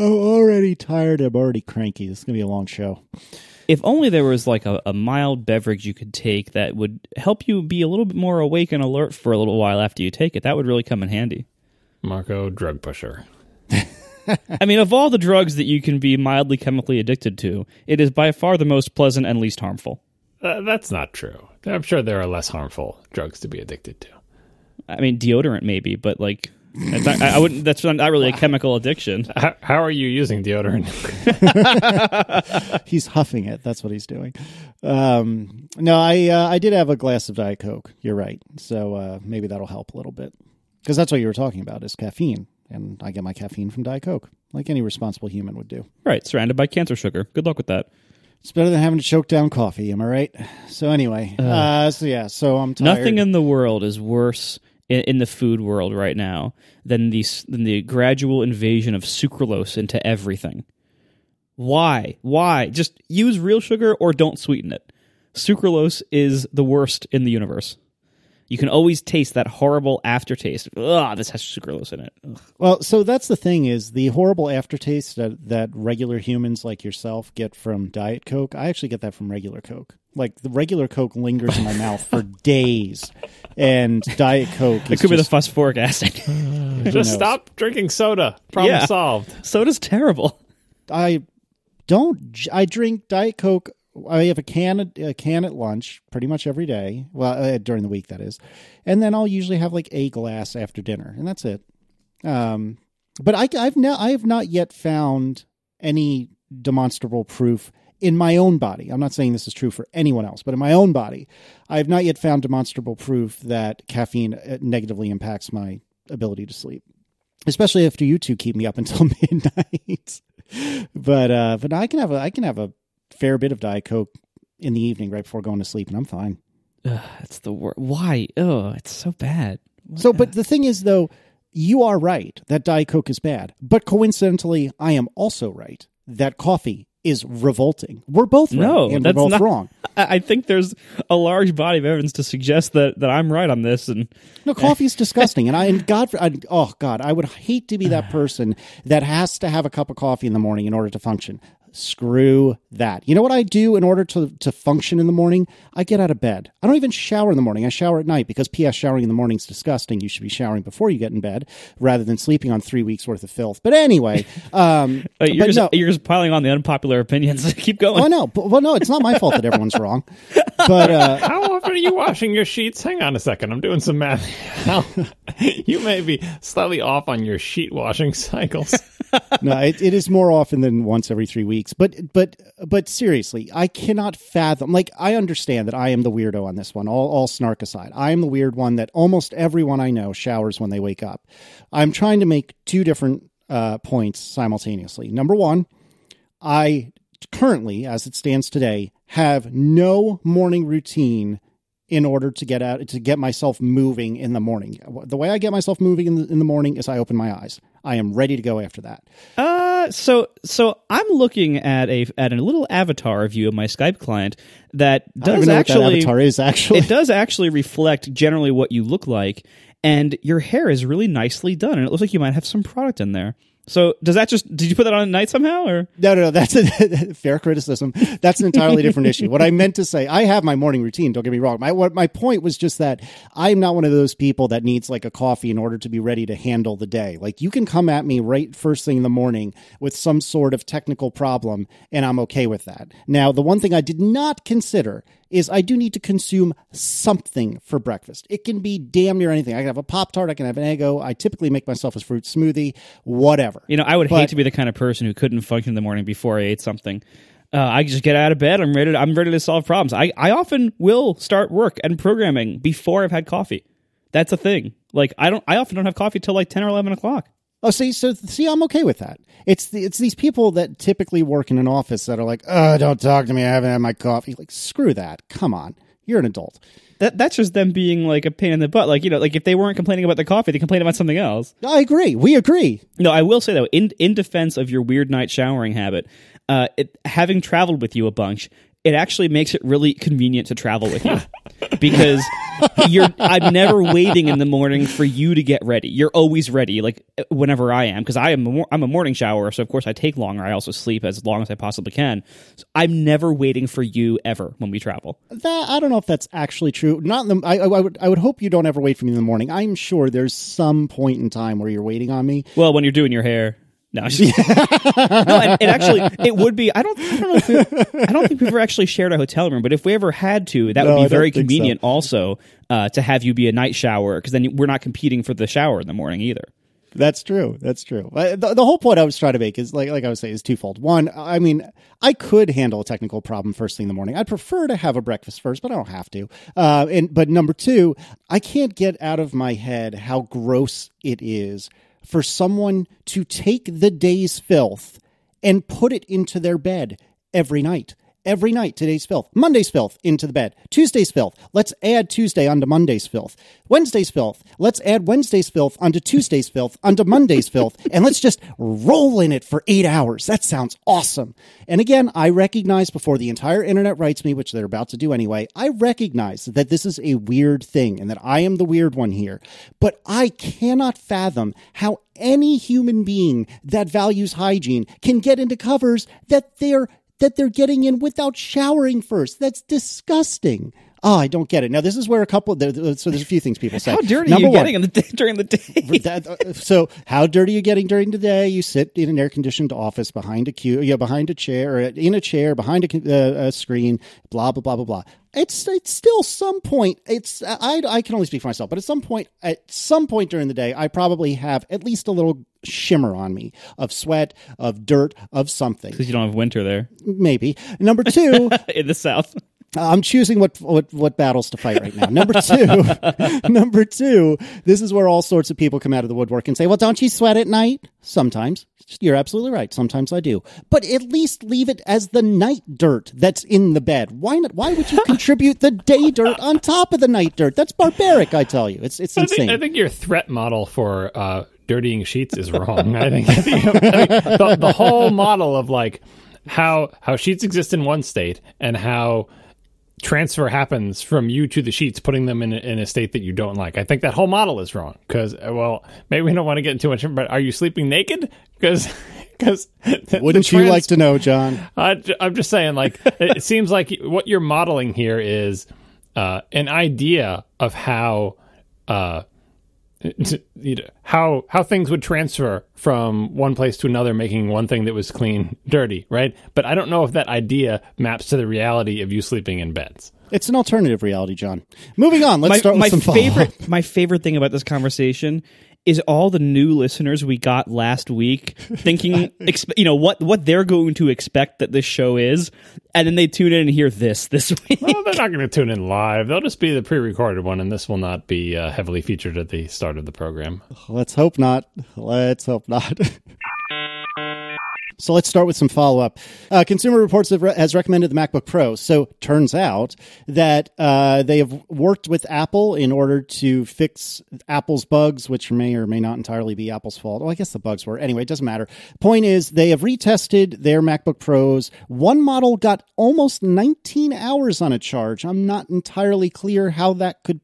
Oh, already tired. I'm already cranky. This is gonna be a long show. If only there was like a, a mild beverage you could take that would help you be a little bit more awake and alert for a little while after you take it. That would really come in handy. Marco, drug pusher. I mean, of all the drugs that you can be mildly chemically addicted to, it is by far the most pleasant and least harmful. Uh, that's not true. I'm sure there are less harmful drugs to be addicted to. I mean, deodorant maybe, but like, it's I I wouldn't. That's not really a chemical addiction. How, how are you using deodorant? He's huffing it. That's what he's doing. Um, no, I uh, I did have a glass of Diet Coke. You're right. So uh, maybe that'll help a little bit because that's what you were talking about is caffeine, and I get my caffeine from Diet Coke, like any responsible human would do. Right, surrounded by cancer sugar. Good luck with that. It's better than having to choke down coffee. Am I right? So anyway, uh, so yeah, so I'm tired. Nothing in the world is worse in, in the food world right now than the than the gradual invasion of sucralose into everything. Why? Why? Just use real sugar or don't sweeten it. Sucralose is the worst in the universe. You can always taste that horrible aftertaste. Ugh, this has sucralose in it. Ugh. Well, so that's the thing is the horrible aftertaste that that regular humans like yourself get from Diet Coke. I actually get that from regular Coke. Like the regular Coke lingers in my mouth for days, and Diet Coke. It is could be the phosphoric acid. Just stop drinking soda. Problem Yeah. solved. Soda's terrible. I don't. I drink Diet Coke. I have a can a can at lunch pretty much every day. Well, uh, during the week that is, and then I'll usually have like a glass after dinner, and that's it. Um, but I, I've now I have not yet found any demonstrable proof in my own body. I'm not saying this is true for anyone else, but in my own body, I have not yet found demonstrable proof that caffeine uh, negatively impacts my ability to sleep especially after you two keep me up until midnight. but uh, but I can have a I can have a fair bit of diet coke in the evening right before going to sleep, and I'm fine. Ugh, it's the worst. Why? Oh, it's so bad. So, but the thing is, though, you are right that diet coke is bad, but coincidentally, I am also right that coffee is revolting. We're both right, No, and we're that's both not- wrong. I I think there's a large body of evidence to suggest that, that I'm right on this, and No, coffee is disgusting, and I and God, I, oh God, I would hate to be that person that has to have a cup of coffee in the morning in order to function. Screw that. You know what I do in order to to function in the morning? I get out of bed. I don't even shower in the morning. I shower at night because P.S. Showering in the morning is disgusting. You should be showering before you get in bed rather than sleeping on three weeks worth of filth. But anyway, um, Uh, you're, but just, no, you're just piling on the unpopular opinions. Keep going. oh no, but, well no, it's not my fault that everyone's wrong. But uh, How often are you washing your sheets? Hang on a second. I'm doing some math. You may be slightly off on your sheet washing cycles. No, it, it is more often than once every three weeks. But but but seriously, I cannot fathom. Like I understand that I am the weirdo on this one. All all snark aside, I am the weird one that almost everyone I know showers when they wake up. I'm trying to make two different uh, points simultaneously. Number one, I currently, as it stands today, have no morning routine in order to get out to get myself moving in the morning. The way I get myself moving in the, in the morning is I open my eyes. I am ready to go after that. Uh, so so I'm looking at a at a little avatar view of my Skype client that I don't does even know what actually that avatar is actually. it does actually reflect generally what you look like, and your hair is really nicely done, and it looks like you might have some product in there. So does that just did you put that on at night somehow or No, no, no. That's a fair criticism. That's an entirely different issue. What I meant to say, I have my morning routine. Don't get me wrong. My what my point was just that I'm not one of those people that needs like a coffee in order to be ready to handle the day. Like you can come at me right first thing in the morning with some sort of technical problem, and I'm okay with that. Now, the one thing I did not consider is I do need to consume something for breakfast. It can be damn near anything. I can have a pop tart. I can have an Eggo. I typically make myself a fruit smoothie. Whatever. you know I would But- hate to be the kind of person who couldn't function in the morning before I ate something. Uh, I just get out of bed. I'm ready. To, I'm ready to solve problems. I, I often will start work and programming before I've had coffee. That's a thing. Like I don't. I often don't have coffee till like ten or eleven o'clock. Oh, see, so see, I'm okay with that. It's the, it's these people that typically work in an office that are like, "Oh, don't talk to me. I haven't had my coffee." Like, screw that. Come on, you're an adult. That that's just them being like a pain in the butt. Like you know, like if they weren't complaining about the coffee, they complain about something else. I agree. We agree. No, I will say though, in in defense of your weird night showering habit, uh, it, having traveled with you a bunch, it actually makes it really convenient to travel with you because you're I'm never waiting in the morning for you to get ready. You're always ready, like whenever I am, because I am a, I'm a morning shower, so of course I take longer. I also sleep as long as I possibly can. So I'm never waiting for you ever when we travel. That I don't know if that's actually true. Not in the. I, I would. I would hope you don't ever wait for me in the morning. I'm sure there's some point in time where you're waiting on me. Well, when you're doing your hair. No, no, and, and actually, it would be. I don't. I don't know. We, I don't think we've ever actually shared a hotel room, but if we ever had to, that No, would be very think so. convenient. Also, uh, to have you be a night shower, because then we're not competing for the shower in the morning either. That's true. That's true. Uh, The, the whole point I was trying to make is like like I was saying is twofold. One, I mean, I could handle a technical problem first thing in the morning. I'd prefer to have a breakfast first, but I don't have to. Uh, and but number two, I can't get out of my head how gross it is for someone to take the day's filth and put it into their bed every night. Every night, today's filth. Monday's filth into the bed. Tuesday's filth. Let's add Tuesday onto Monday's filth. Wednesday's filth. Let's add Wednesday's filth onto Tuesday's filth onto Monday's filth. And let's just roll in it for eight hours. That sounds awesome. And again, I recognize before the entire internet writes me, which they're about to do anyway, I recognize that this is a weird thing and that I am the weird one here. But I cannot fathom how any human being that values hygiene can get into covers that they're that they're getting in without showering first. That's disgusting. Oh, I don't get it. Now, this is where a couple. there- So there's a few things people say. How dirty Number are you one, getting in the day, during the day? that, uh, so how dirty are you getting during the day? You sit in an air conditioned office behind a queue, yeah, behind a chair, or in a chair behind a, uh, a screen. Blah blah blah blah blah. It's it's still some point. It's I I can only speak for myself, but at some point at some point during the day, I probably have at least a little shimmer on me of sweat, of dirt, of something. Because you don't have winter there Maybe number two. in the south. I'm choosing what, what what battles to fight right now. Number two, number two. This is where all sorts of people come out of the woodwork and say, "Well, don't you sweat at night?" Sometimes you're absolutely right. Sometimes I do, but at least leave it as the night dirt that's in the bed. Why not? Why would you contribute the day dirt on top of the night dirt? That's barbaric. I tell you, it's it's I think, insane. I think your threat model for uh, dirtying sheets is wrong. I think, I think, I think the, the whole model of like how how sheets exist in one state and how transfer happens from you to the sheets, putting them in a, in a state that you don't like. I think that whole model is wrong. Because well, maybe we don't want to get into much, but are you sleeping naked? Because because Wouldn't you like to know, John? I, am just saying, like, it seems like what you're modeling here is uh, an idea of how, uh, you know, how how things would transfer from one place to another, making one thing that was clean dirty, right? But I don't know if that idea maps to the reality of you sleeping in beds. It's an alternative reality, John. Moving on. Let's my, start with my some follow-up. favorite my favorite thing about this conversation is all the new listeners we got last week thinking expe- you know what what they're going to expect that this show is and then they tune in and hear this this week Well, they're not going to tune in live. They'll just be the pre-recorded one, and this will not be uh, heavily featured at the start of the program. Let's hope not. Let's hope not. So let's start with some follow up. Uh, Consumer Reports re- has recommended the MacBook Pro. So turns out that uh, they have worked with Apple in order to fix Apple's bugs, which may or may not entirely be Apple's fault. Well, I guess the bugs were. Anyway, it doesn't matter. Point is, they have retested their MacBook Pros. One model got almost 19 hours on a charge. I'm not entirely clear how that could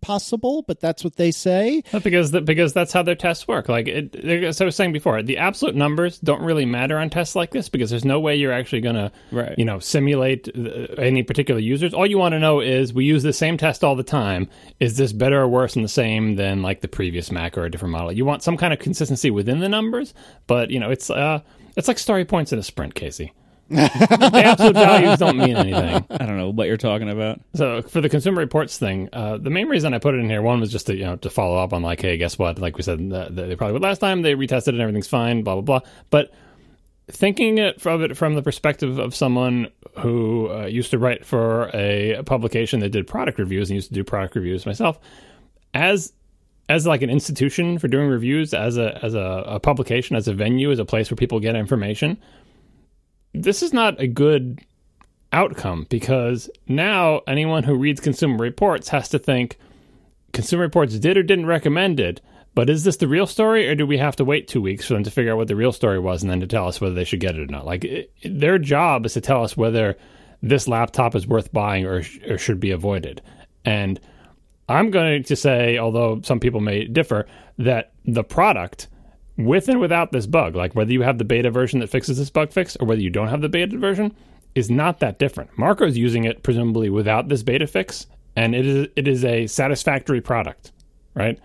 possible, but that's what they say. Not because that because that's how their tests work. Like it, as I was saying before, the absolute numbers don't really matter on tests like this because there's no way you're actually going to, you know, simulate uh, any particular users. All you want to know is we use the same test all the time. Is this better or worse than the same than like the previous Mac or a different model? You want some kind of consistency within the numbers, but you know, it's uh, it's like story points in a sprint, Casey. The absolute values don't mean anything. i don't know what you're talking about So for the Consumer Reports thing, uh, the main reason I put it in here, one was just to you know to follow up on like, hey, guess what? Like we said, uh, they probably would last time. They retested it and everything's fine. Blah blah blah. But thinking it from it from the perspective of someone who uh, used to write for a publication that did product reviews and used to do product reviews myself, as as like an institution for doing reviews, as a as a, a publication, as a venue, as a place where people get information, this is not a good outcome because now anyone who reads Consumer Reports has to think Consumer Reports did or didn't recommend it. But is this the real story, or do we have to wait two weeks for them to figure out what the real story was and then to tell us whether they should get it or not? Like, it, their job is to tell us whether this laptop is worth buying or, or should be avoided. And I'm going to say, although some people may differ, that the product with and without this bug, like whether you have the beta version that fixes this bug fix or whether you don't have the beta version, is not that different. Marco's using it presumably without this beta fix, and it is it is a satisfactory product, right?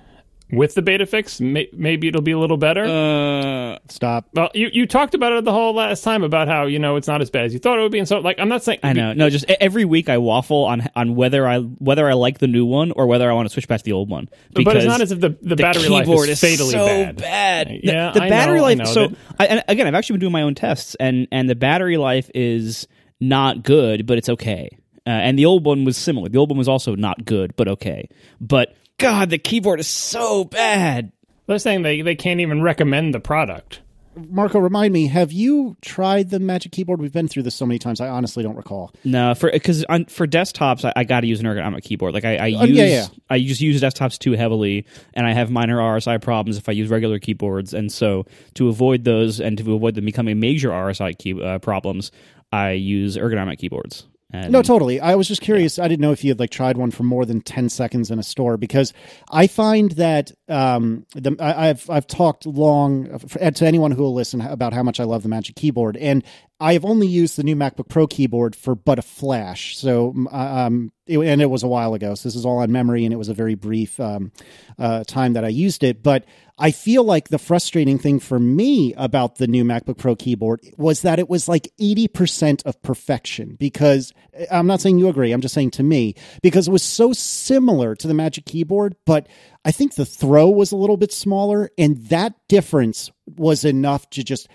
With the beta fix, may, maybe it'll be a little better. Uh, Stop. well, you, you talked about it the whole last time about how you know it's not as bad as you thought it would be, and so like I'm not saying I know. No, just every week I waffle on on whether I whether I like the new one or whether I want to switch back to the old one. but it's not as if the, the, battery life keyboard is fatally so bad. The- Yeah, the, I battery know, I life. know so that- I, and again, I've actually been doing my own tests, and and the battery life is not good, but it's okay. Uh, and the old one was similar. The old one was also not good, but okay. But God, the keyboard is so bad. They're saying they, they can't even recommend the product. Marco, remind me, have you tried the Magic Keyboard? We've been through this so many times. I honestly don't recall. No, for because for desktops, I, I got to use an ergonomic keyboard. Like I, I use, Oh, yeah, yeah. I just use desktops too heavily, and I have minor RSI problems if I use regular keyboards. And so, to avoid those and to avoid them becoming major RSI key, uh, problems, I use ergonomic keyboards. And No, totally. I was just curious. I didn't know if you had like tried one for more than ten seconds in a store because I find that um, the, I, I've I've talked long uh, to anyone who will listen about how much I love the Magic Keyboard, and I have only used the new MacBook Pro keyboard for but a flash. So um, it, and it was a while ago. So this is all on memory, and it was a very brief um, uh, time that I used it, but. I feel like the frustrating thing for me about the new MacBook Pro keyboard was that it was like 80% of perfection because uh, I'm not saying you agree, I'm just saying to me, because it was so similar to the Magic Keyboard, but I think the throw was a little bit smaller, and that difference was enough to just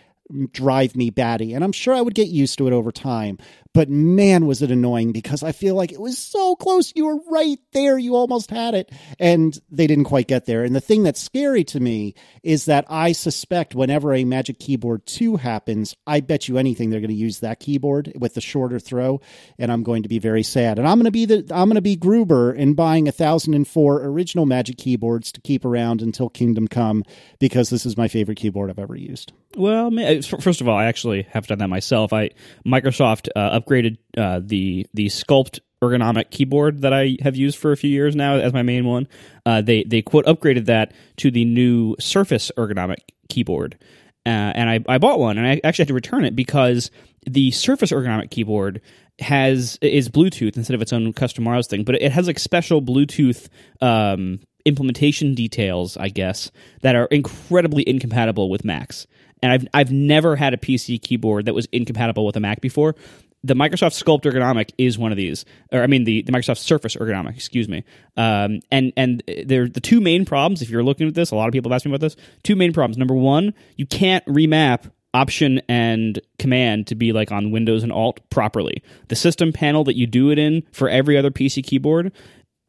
drive me batty. And I'm sure I would get used to it over time. But man, was it annoying because I feel like it was so close. You were right there. You almost had it. And they didn't quite get there. And the thing that's scary to me is that I suspect whenever a Magic Keyboard 2 happens, I bet you anything they're going to use that keyboard with the shorter throw. And I'm going to be very sad. And I'm going to be the I'm going to be Gruber in buying a thousand and four original Magic keyboards to keep around until Kingdom Come because this is my favorite keyboard I've ever used. Well, ma- first of all, I actually have done that myself. I Microsoft uh, upgraded uh, the the Sculpt ergonomic keyboard that I have used for a few years now as my main one. Uh, they they quote upgraded that to the new Surface ergonomic keyboard, uh, and I, I bought one and I actually had to return it because the Surface ergonomic keyboard has is Bluetooth instead of its own custom wireless thing, but it has like special Bluetooth um, implementation details, I guess, that are incredibly incompatible with Macs. And I've I've never had a PC keyboard that was incompatible with a Mac before. The Microsoft Sculpt ergonomic is one of these, or I mean the, the Microsoft Surface ergonomic, excuse me. Um, and and the two main problems. If you're looking at this, a lot of people have asked me about this. Two main problems. Number one, you can't remap option and command to be like on Windows and Alt properly. The system panel that you do it in for every other PC keyboard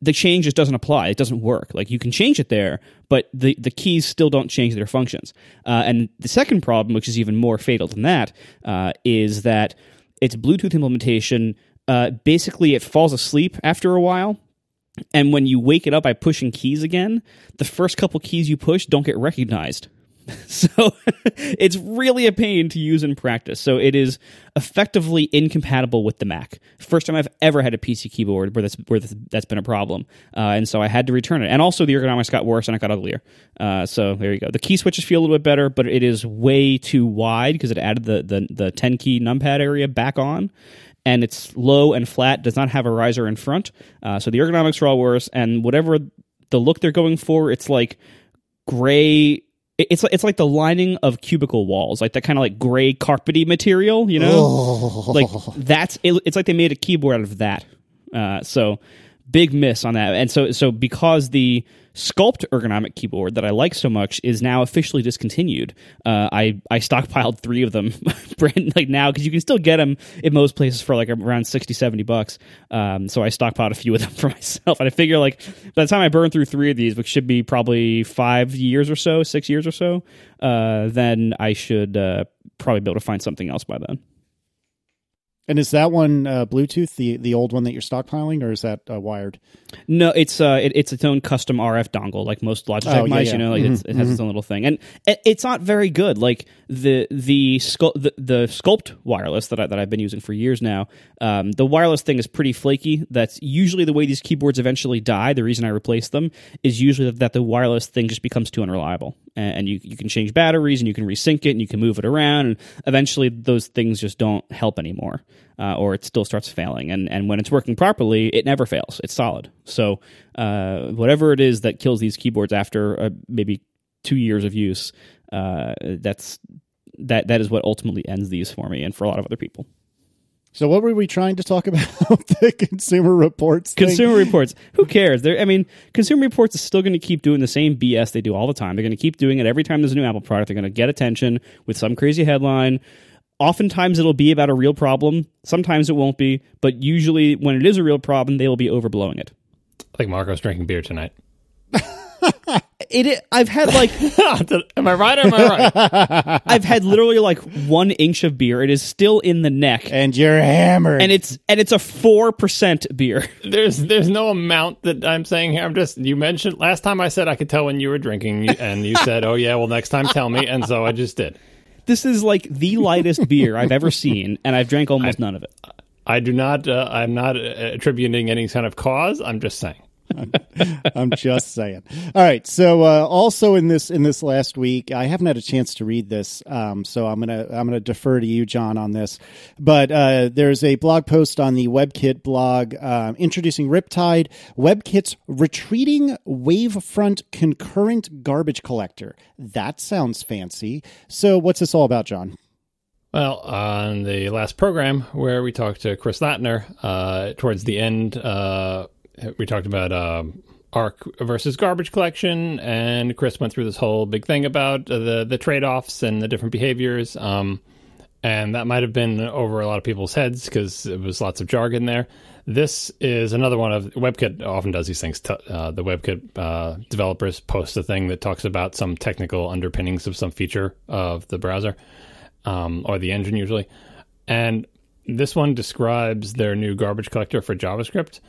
the change just doesn't apply. It doesn't work. Like you can change it there, but the, the keys still don't change their functions. Uh, and the second problem, which is even more fatal than that, uh, is that its Bluetooth implementation uh, basically it falls asleep after a while. And when you wake it up by pushing keys again, the first couple keys you push don't get recognized. So it's really a pain to use in practice. So it is effectively incompatible with the Mac. First time I've ever had a PC keyboard where that's where that's been a problem, uh, and so I had to return it. And also the ergonomics got worse and it got uglier. Uh, so there you go. The key switches feel a little bit better, but it is way too wide because it added the the the ten key numpad area back on. And it's low and flat, does not have a riser in front. Uh, so the ergonomics are all worse. And whatever the look they're going for, it's like gray it's it's like the lining of cubicle walls, like that kind of like gray carpety material, you know. Like that's it, it's like they made a keyboard out of that. Uh, so big miss on that. And so so because the Sculpt ergonomic keyboard that I like so much is now officially discontinued. Uh, I I stockpiled three of them, brand like now because you can still get them in most places for like around 60, 70 bucks. Um, so I stockpiled a few of them for myself, and I figure like by the time I burn through three of these, which should be probably five years or so, six years or so, uh, then I should uh, probably be able to find something else by then. And is that one uh, Bluetooth, the the old one that you're stockpiling, or is that uh, wired? No, it's uh, it, it's its own custom RF dongle, like most Logitech Oh, mice. yeah. You know, like it's, it has its own little thing, and it, it's not very good. Like the the, the the Sculpt wireless that I, that I've been using for years now. Um, the wireless thing is pretty flaky. That's usually the way these keyboards eventually die. The reason I replace them is usually that the wireless thing just becomes too unreliable, and, you you can change batteries and you can resync it and you can move it around, and eventually those things just don't help anymore uh, or it still starts failing. And and when it's working properly, it never fails. It's solid. So uh, whatever it is that kills these keyboards after uh, maybe two years of use, uh, that's that that is what ultimately ends these for me and for a lot of other people. So what were we trying to talk about? the Consumer Reports. thing? Consumer Reports. Who cares? They're, I mean, Consumer Reports is still going to keep doing the same BS they do all the time. They're going to keep doing it every time there's a new Apple product. They're going to get attention with some crazy headline. Oftentimes it'll be about a real problem. Sometimes it won't be, but usually when it is a real problem, they will be overblowing it. I think Marco's drinking beer tonight. It, it I've had like am I right or am I right? I've had literally like one inch of beer. It is still in the neck, and you're hammered. and it's and it's a four percent beer. there's there's no amount that I'm saying here. I'm just you mentioned last time I said I could tell when you were drinking, and you said, "Oh yeah, well next time tell me," and so I just did. This is like the lightest beer I've ever seen, and I've drank almost none of it. I do not. Uh, I'm not uh, attributing any kind of cause. I'm just saying. I'm just saying. All right. So uh, also in this in this last week, I haven't had a chance to read this, um, so I'm gonna I'm gonna defer to you, John, on this. But uh, there's a blog post on the WebKit blog um, introducing Riptide, WebKit's retreating wavefront concurrent garbage collector. That sounds fancy. So what's this all about, John? Well, on the last program where we talked to Chris Lattner, uh, towards the end, uh, we talked about um, Arc versus garbage collection, and Chris went through this whole big thing about the the trade offs and the different behaviors. Um, and that might have been over a lot of people's heads because it was lots of jargon there. This is another one of WebKit often does these things. T- uh, the WebKit uh, developers post a thing that talks about some technical underpinnings of some feature of the browser um, or the engine usually. And this one describes their new garbage collector for JavaScript.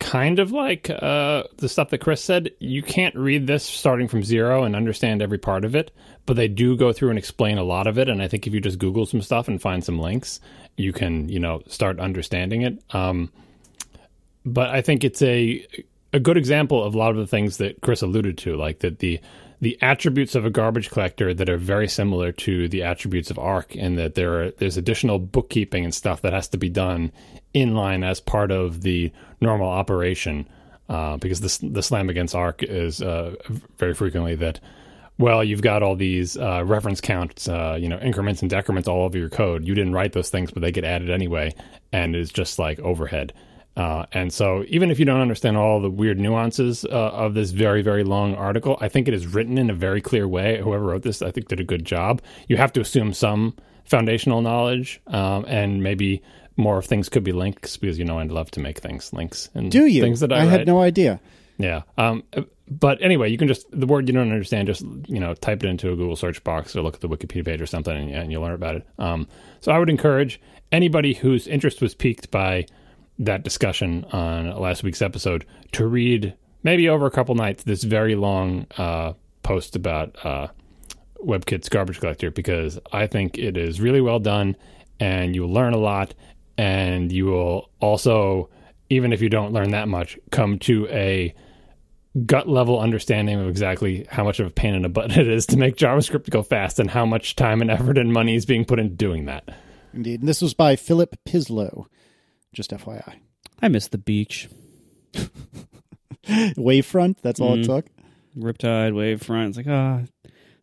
Kind of like uh, the stuff that Chris said. You can't read this starting from zero and understand every part of it, but they do go through and explain a lot of it. And I think if you just Google some stuff and find some links, you can, you know, start understanding it. Um, but I think it's a a good example of a lot of the things that Chris alluded to, like that the the attributes of a garbage collector that are very similar to the attributes of Arc, and that there are there's additional bookkeeping and stuff that has to be done in line as part of the normal operation. Uh, because the the slam against Arc is uh, very frequently that well, you've got all these uh, reference counts, uh, you know, increments and decrements all over your code. You didn't write those things, but they get added anyway, and it's just like overhead. Uh, and so, even if you don't understand all the weird nuances uh, of this very, very long article, I think it is written in a very clear way. Whoever wrote this, I think, did a good job. You have to assume some foundational knowledge, um, and maybe more of things could be links because you know I love to make things links and Do you? things that I, I had no idea. Yeah. Um, but anyway, you can just the word you don't understand, just you know, type it into a Google search box or look at the Wikipedia page or something, and, and you'll learn about it. Um, so I would encourage anybody whose interest was piqued by that discussion on last week's episode to read maybe over a couple nights this very long uh, post about uh, WebKit's garbage collector because I think it is really well done, and you learn a lot, and you will also, even if you don't learn that much, come to a gut level understanding of exactly how much of a pain in the butt it is to make JavaScript go fast and how much time and effort and money is being put into doing that. Indeed. And this was by Filip Pizlo. Just FYI. I miss the beach, Wavefront, that's all it Mm. took. Riptide, Wavefront. It's like ah,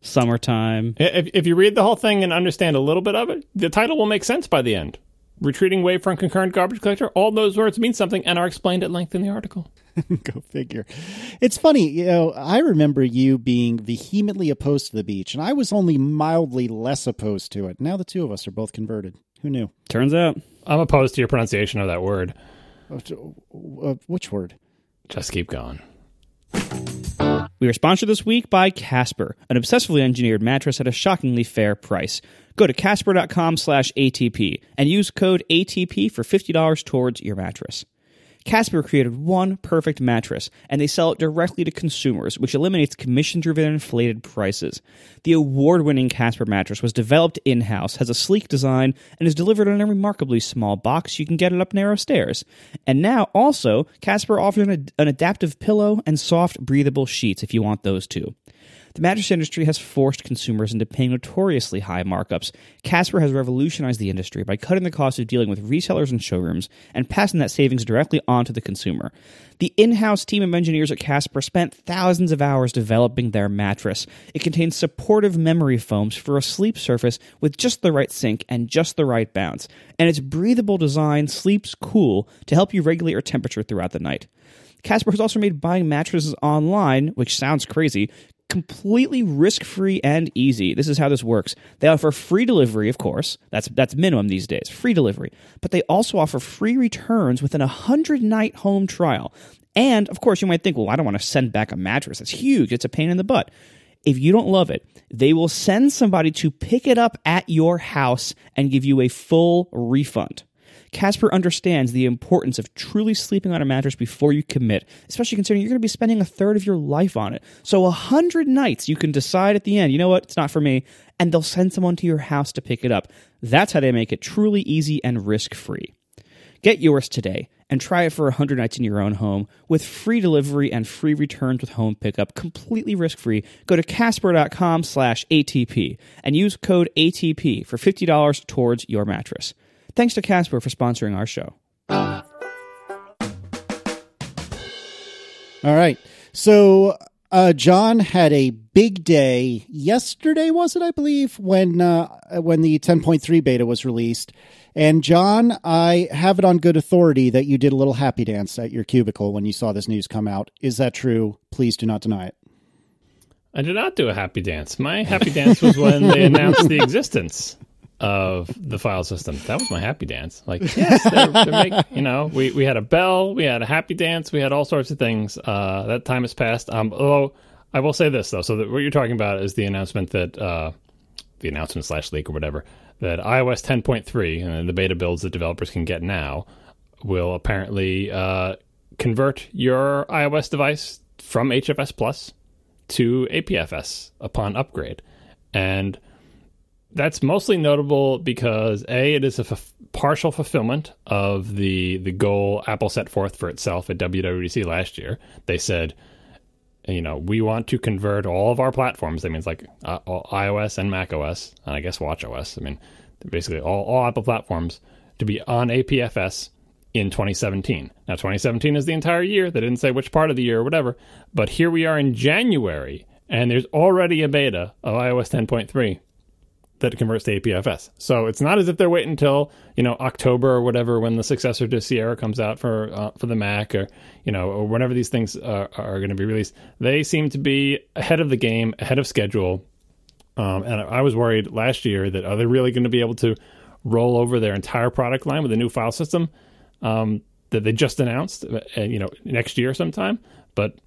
summertime. If, if you read the whole thing and understand a little bit of it, the title will make sense by the end. Retreating wavefront concurrent garbage collector, all those words mean something and are explained at length in the article. Go figure. It's funny, you know, I remember you being vehemently opposed to the beach, and I was only mildly less opposed to it. Now the two of us are both converted. Who knew? Turns out, I'm opposed to your pronunciation of that word. Uh, which word? Just keep going. We are sponsored this week by Casper, an obsessively engineered mattress at a shockingly fair price. Go to casper.com slash ATP and use code ATP for $50 towards your mattress. Casper created one perfect mattress, and they sell it directly to consumers, which eliminates commission driven inflated prices. The award winning Casper mattress was developed in house, has a sleek design, and is delivered in a remarkably small box you can get it up narrow stairs. And now, also, Casper offers an, an adaptive pillow and soft, breathable sheets if you want those too. The mattress industry has forced consumers into paying notoriously high markups. Casper has revolutionized the industry by cutting the cost of dealing with resellers and showrooms and passing that savings directly on to the consumer. The in house team of engineers at Casper spent thousands of hours developing their mattress. It contains supportive memory foams for a sleep surface with just the right sink and just the right bounce. And its breathable design sleeps cool to help you regulate your temperature throughout the night. Casper has also made buying mattresses online, which sounds crazy, completely risk-free and easy. This is how this works. They offer free delivery, of course. That's that's minimum these days, free delivery. But they also offer free returns within a 100-night home trial. And of course, you might think, "Well, I don't want to send back a mattress. It's huge. It's a pain in the butt." If you don't love it, they will send somebody to pick it up at your house and give you a full refund. Casper understands the importance of truly sleeping on a mattress before you commit, especially considering you're going to be spending a third of your life on it. So, a hundred nights, you can decide at the end, you know what, it's not for me, and they'll send someone to your house to pick it up. That's how they make it truly easy and risk free. Get yours today and try it for 100 nights in your own home with free delivery and free returns with home pickup, completely risk-free. Go to casper.com slash ATP and use code ATP for $50 towards your mattress. Thanks to Casper for sponsoring our show. All right. So uh, John had a big day yesterday, was it? I believe when uh, when the 10.3 beta was released. And John, I have it on good authority that you did a little happy dance at your cubicle when you saw this news come out. Is that true? Please do not deny it. I did not do a happy dance. My happy dance was when they announced the existence of the file system. That was my happy dance. Like, yes, they're, they're make, you know, we, we had a bell, we had a happy dance, we had all sorts of things. Uh, that time has passed. Um, although I will say this though, so that what you're talking about is the announcement that uh, the announcement slash leak or whatever that iOS 10.3 and the beta builds that developers can get now will apparently uh, convert your iOS device from HFS Plus to APFS upon upgrade, and that's mostly notable because a it is a f- partial fulfillment of the the goal Apple set forth for itself at WWDC last year. They said, you know, we want to convert all of our platforms. That means like uh, iOS and Mac OS, and I guess Watch OS. I mean, basically all all Apple platforms to be on APFS in 2017. Now, 2017 is the entire year. They didn't say which part of the year or whatever, but here we are in January, and there's already a beta of iOS 10.3 that converts to APFS. So it's not as if they're waiting until you know October or whatever when the successor to Sierra comes out for uh, for the Mac or you know or whenever these things are, are going to be released. They seem to be ahead of the game, ahead of schedule. Um, and I was worried last year that are they really going to be able to roll over their entire product line with a new file system um, that they just announced, uh, you know, next year sometime. But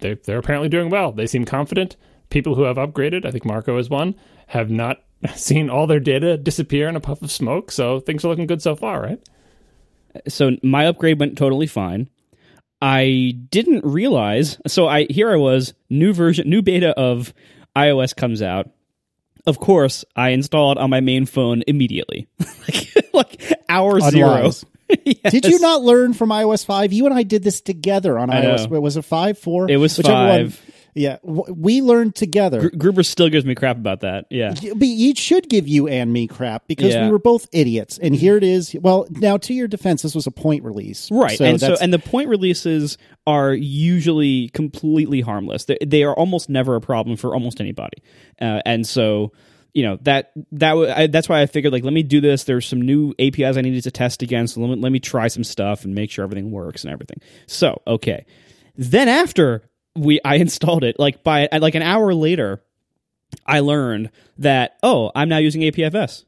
they they're apparently doing well. They seem confident. People who have upgraded, I think Marco is one, have not seen all their data disappear in a puff of smoke. So things are looking good so far, right? So my upgrade went totally fine. I didn't realize. So I here I was, new version, new beta of iOS comes out. Of course, I installed on my main phone immediately, like, like hour zero. yes. Did you not learn from iOS five? You and I did this together on iOS. Was it five, four? It was Whichever five. One, yeah, we learned together. Gr- Gruber still gives me crap about that. Yeah, but he should give you and me crap because yeah. we were both idiots. And here it is. Well, now to your defense, this was a point release, right? So and so, and the point releases are usually completely harmless. They, they are almost never a problem for almost anybody. Uh, and so, you know that that I, that's why I figured like let me do this. There's some new APIs I needed to test against. So let me let me try some stuff and make sure everything works and everything. So okay. Then after we I installed it like by like an hour later I learned that oh I'm now using APFS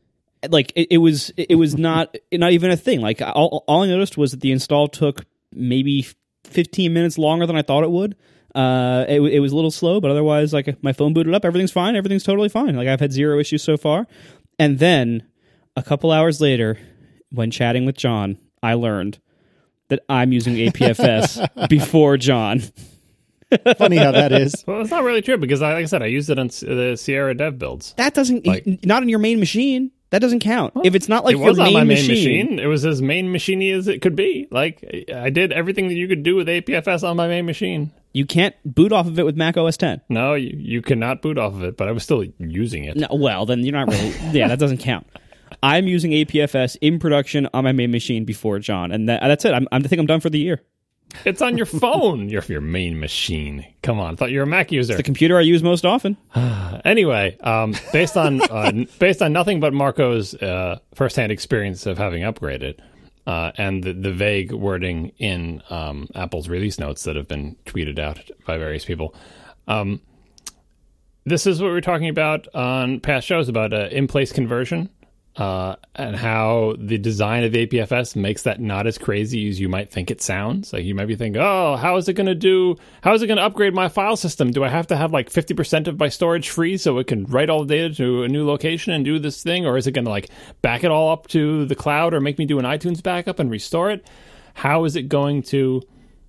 like it, it was it was not not even a thing like all, all I noticed was that the install took maybe 15 minutes longer than I thought it would Uh, it, it was a little slow, but otherwise, like my phone booted up, everything's fine. Everything's totally fine. Like I've had zero issues so far. And then a couple hours later, when chatting with John, I learned that I'm using APFS before John. Funny how that is. Well, it's not really true because, I, like I said, I used it on the uh, Sierra Dev builds. That doesn't Like- not on your main machine. That doesn't count. if it's not like it your was main, on my main machine, machine. It was as main machiney as it could be. Like I did everything that you could do with APFS on my main machine. you can't boot off of it with Mac OS 10. No, you, you cannot boot off of it, but I was still using it. No, well, then you're not really. yeah, that doesn't count. I'm using APFS in production on my main machine before John, and that, that's it. I'm, I think I'm done for the year. It's on your phone. Your your main machine. Come on, I thought you were a Mac user. The computer I use most often. Anyway, um, based on uh, based on nothing but Marco's uh, firsthand experience of having upgraded, uh, and the, the vague wording in um, Apple's release notes that have been tweeted out by various people, um, this is what we were talking about on past shows about uh, in place conversion. Uh, and how the design of APFS makes that not as crazy as you might think it sounds. Like you might be thinking, oh, how is it going to do? How is it going to upgrade my file system? Do I have to have like 50% of my storage free so it can write all the data to a new location and do this thing? Or is it going to like back it all up to the cloud or make me do an iTunes backup and restore it? How is it going to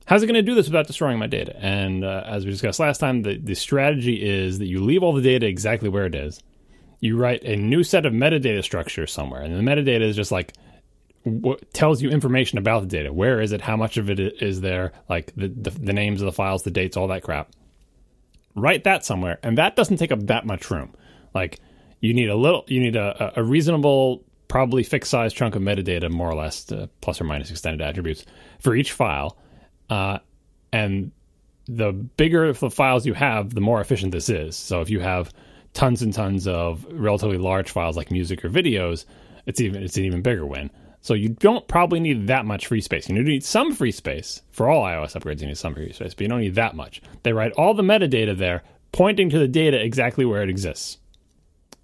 how's it going to do this without destroying my data? And uh, as we discussed last time, the, the strategy is that you leave all the data exactly where it is. You write a new set of metadata structures somewhere, and the metadata is just like what tells you information about the data. Where is it? How much of it is there? Like the, the the names of the files, the dates, all that crap. Write that somewhere, and that doesn't take up that much room. Like you need a little, you need a, a reasonable, probably fixed size chunk of metadata, more or less, uh, plus or minus extended attributes for each file. Uh, and the bigger the files you have, the more efficient this is. So if you have tons and tons of relatively large files like music or videos, it's even it's an even bigger win. So you don't probably need that much free space. You need some free space for all iOS upgrades. You need some free space, but you don't need that much. They write all the metadata there, pointing to the data exactly where it exists.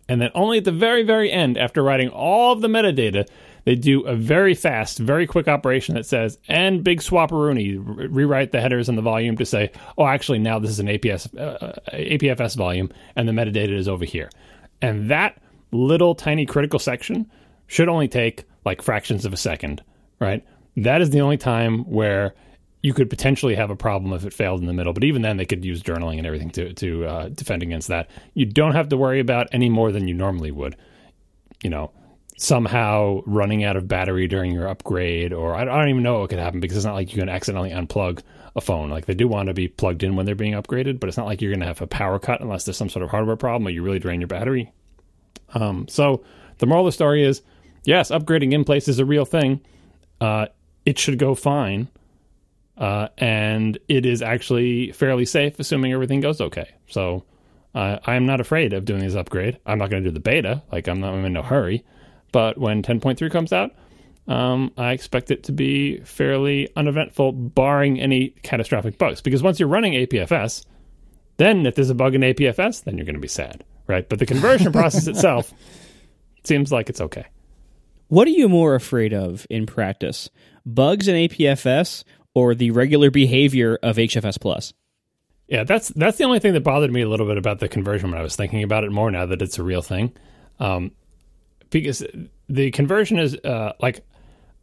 And then only at the very, very end, after writing all of the metadata, they do a very fast, very quick operation that says, and big swapperoonie, re- rewrite the headers and the volume to say, oh, actually, now this is an APS, uh, APFS volume, and the metadata is over here. And that little tiny critical section should only take like fractions of a second, right? That is the only time where you could potentially have a problem if it failed in the middle. But even then, they could use journaling and everything to to uh, defend against that. You don't have to worry about any more than you normally would. You know, somehow running out of battery during your upgrade, or I, don't even know what could happen because it's not like you can accidentally unplug a phone. Like they do want to be plugged in when they're being upgraded, but it's not like you're going to have a power cut unless there's some sort of hardware problem or you really drain your battery. Um, so the moral of the story is, yes, upgrading in place is a real thing. Uh, it should go fine. Uh, and it is actually fairly safe, assuming everything goes okay. So uh, I am not afraid of doing this upgrade. I'm not going to do the beta, like I'm not I'm in no hurry. But when 10.3 comes out, um, I expect it to be fairly uneventful, barring any catastrophic bugs. Because once you're running APFS, then if there's a bug in APFS, then you're going to be sad, right? But the conversion process itself seems like it's okay. What are you more afraid of in practice? Bugs in APFS or the regular behavior of HFS Plus? Yeah, that's that's the only thing that bothered me a little bit about the conversion when I was thinking about it more now that it's a real thing. Um, because the conversion is uh, like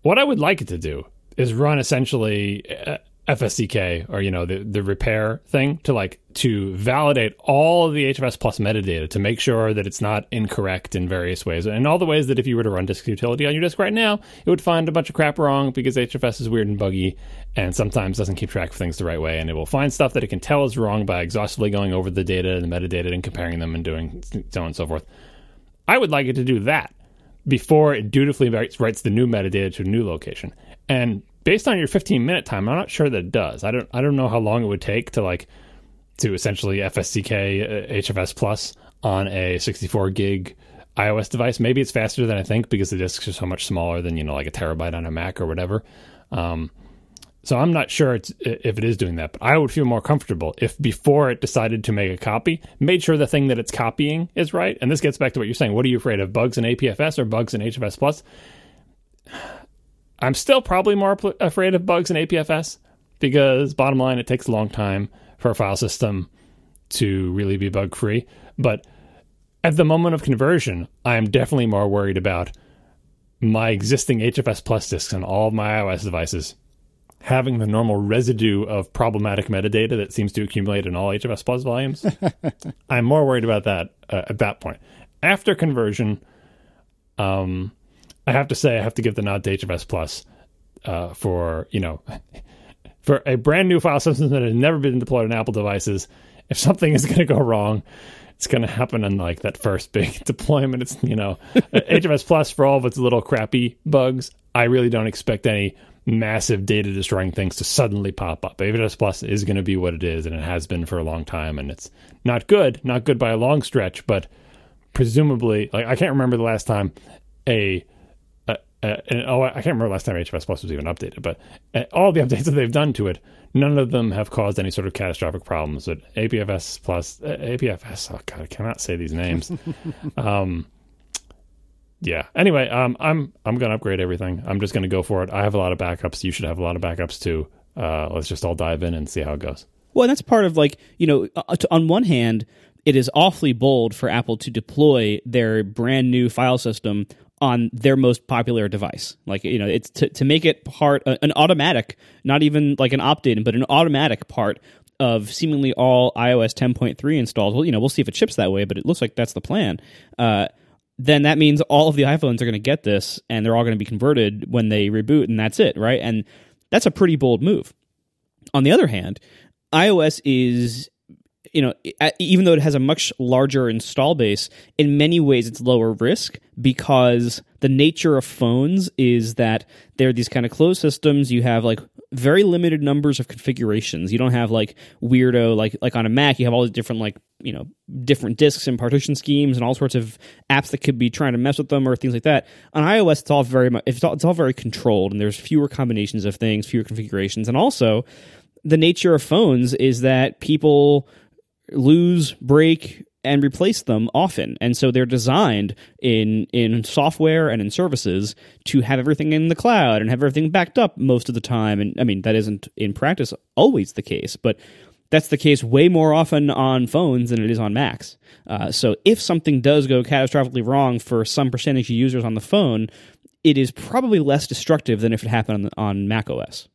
what I would like it to do is run essentially uh, FSCK or you know the the repair thing to like to validate all of the HFS plus metadata to make sure that it's not incorrect in various ways and all the ways that if you were to run disk utility on your disk right now it would find a bunch of crap wrong because HFS is weird and buggy and sometimes doesn't keep track of things the right way and it will find stuff that it can tell is wrong by exhaustively going over the data and the metadata and comparing them and doing so on and so forth. I would like it to do that before it dutifully writes, writes the new metadata to a new location. And based on your 15 minute time, I'm not sure that it does. I don't I don't know how long it would take to like to essentially FSCK uh, HFS plus on a 64 gig iOS device. Maybe it's faster than I think because the disks are so much smaller than you know like a terabyte on a Mac or whatever. Um, so I'm not sure if it is doing that, but I would feel more comfortable if before it decided to make a copy, made sure the thing that it's copying is right. And this gets back to what you're saying. What are you afraid of? Bugs in APFS or bugs in HFS Plus? I'm still probably more afraid of bugs in APFS because bottom line, it takes a long time for a file system to really be bug free. But at the moment of conversion, I am definitely more worried about my existing HFS Plus disks on all of my iOS devices having the normal residue of problematic metadata that seems to accumulate in all HFS Plus volumes. I'm more worried about that uh, at that point. After conversion, um, I have to say I have to give the nod to HFS Plus uh, for you know for a brand new file system that has never been deployed on Apple devices. If something is going to go wrong, it's going to happen in like that first big deployment. It's you know HFS Plus for all of its little crappy bugs. I really don't expect any massive data destroying things to suddenly pop up. HFS Plus is going to be what it is, and it has been for a long time, and it's not good, not good by a long stretch, but presumably, like I can't remember the last time a uh, and oh, I can't remember last time HFS Plus was even updated, but uh, all the updates that they've done to it, none of them have caused any sort of catastrophic problems. But APFS Plus, uh, APFS, oh god, I cannot say these names. um, yeah. Anyway, um, I'm I'm gonna upgrade everything. I'm just gonna go for it. I have a lot of backups. You should have a lot of backups too. Uh, let's just all dive in and see how it goes. Well, that's part of like you know, uh, to, on one hand, it is awfully bold for Apple to deploy their brand new file system on their most popular device. Like you know, it's to to make it part uh, an automatic, not even like an opt-in, but an automatic part of seemingly all iOS 10.3 installs. Well, you know, we'll see if it ships that way, but it looks like that's the plan. Uh, then that means all of the iPhones are going to get this and they're all going to be converted when they reboot and that's it, right? And that's a pretty bold move. On the other hand, iOS is you know, even though it has a much larger install base, in many ways it's lower risk because the nature of phones is that they're these kind of closed systems. You have like very limited numbers of configurations. You don't have like weirdo like like on a Mac. You have all these different like you know different disks and partition schemes and all sorts of apps that could be trying to mess with them or things like that. On iOS, it's all very much it's all, it's all very controlled and there's fewer combinations of things, fewer configurations, and also the nature of phones is that people lose, break, and replace them often. And so they're designed in in software and in services to have everything in the cloud and have everything backed up most of the time. And I mean that isn't in practice always the case, but that's the case way more often on phones than it is on Macs. Uh, so if something does go catastrophically wrong for some percentage of users on the phone, it is probably less destructive than if it happened on, on Mac OS.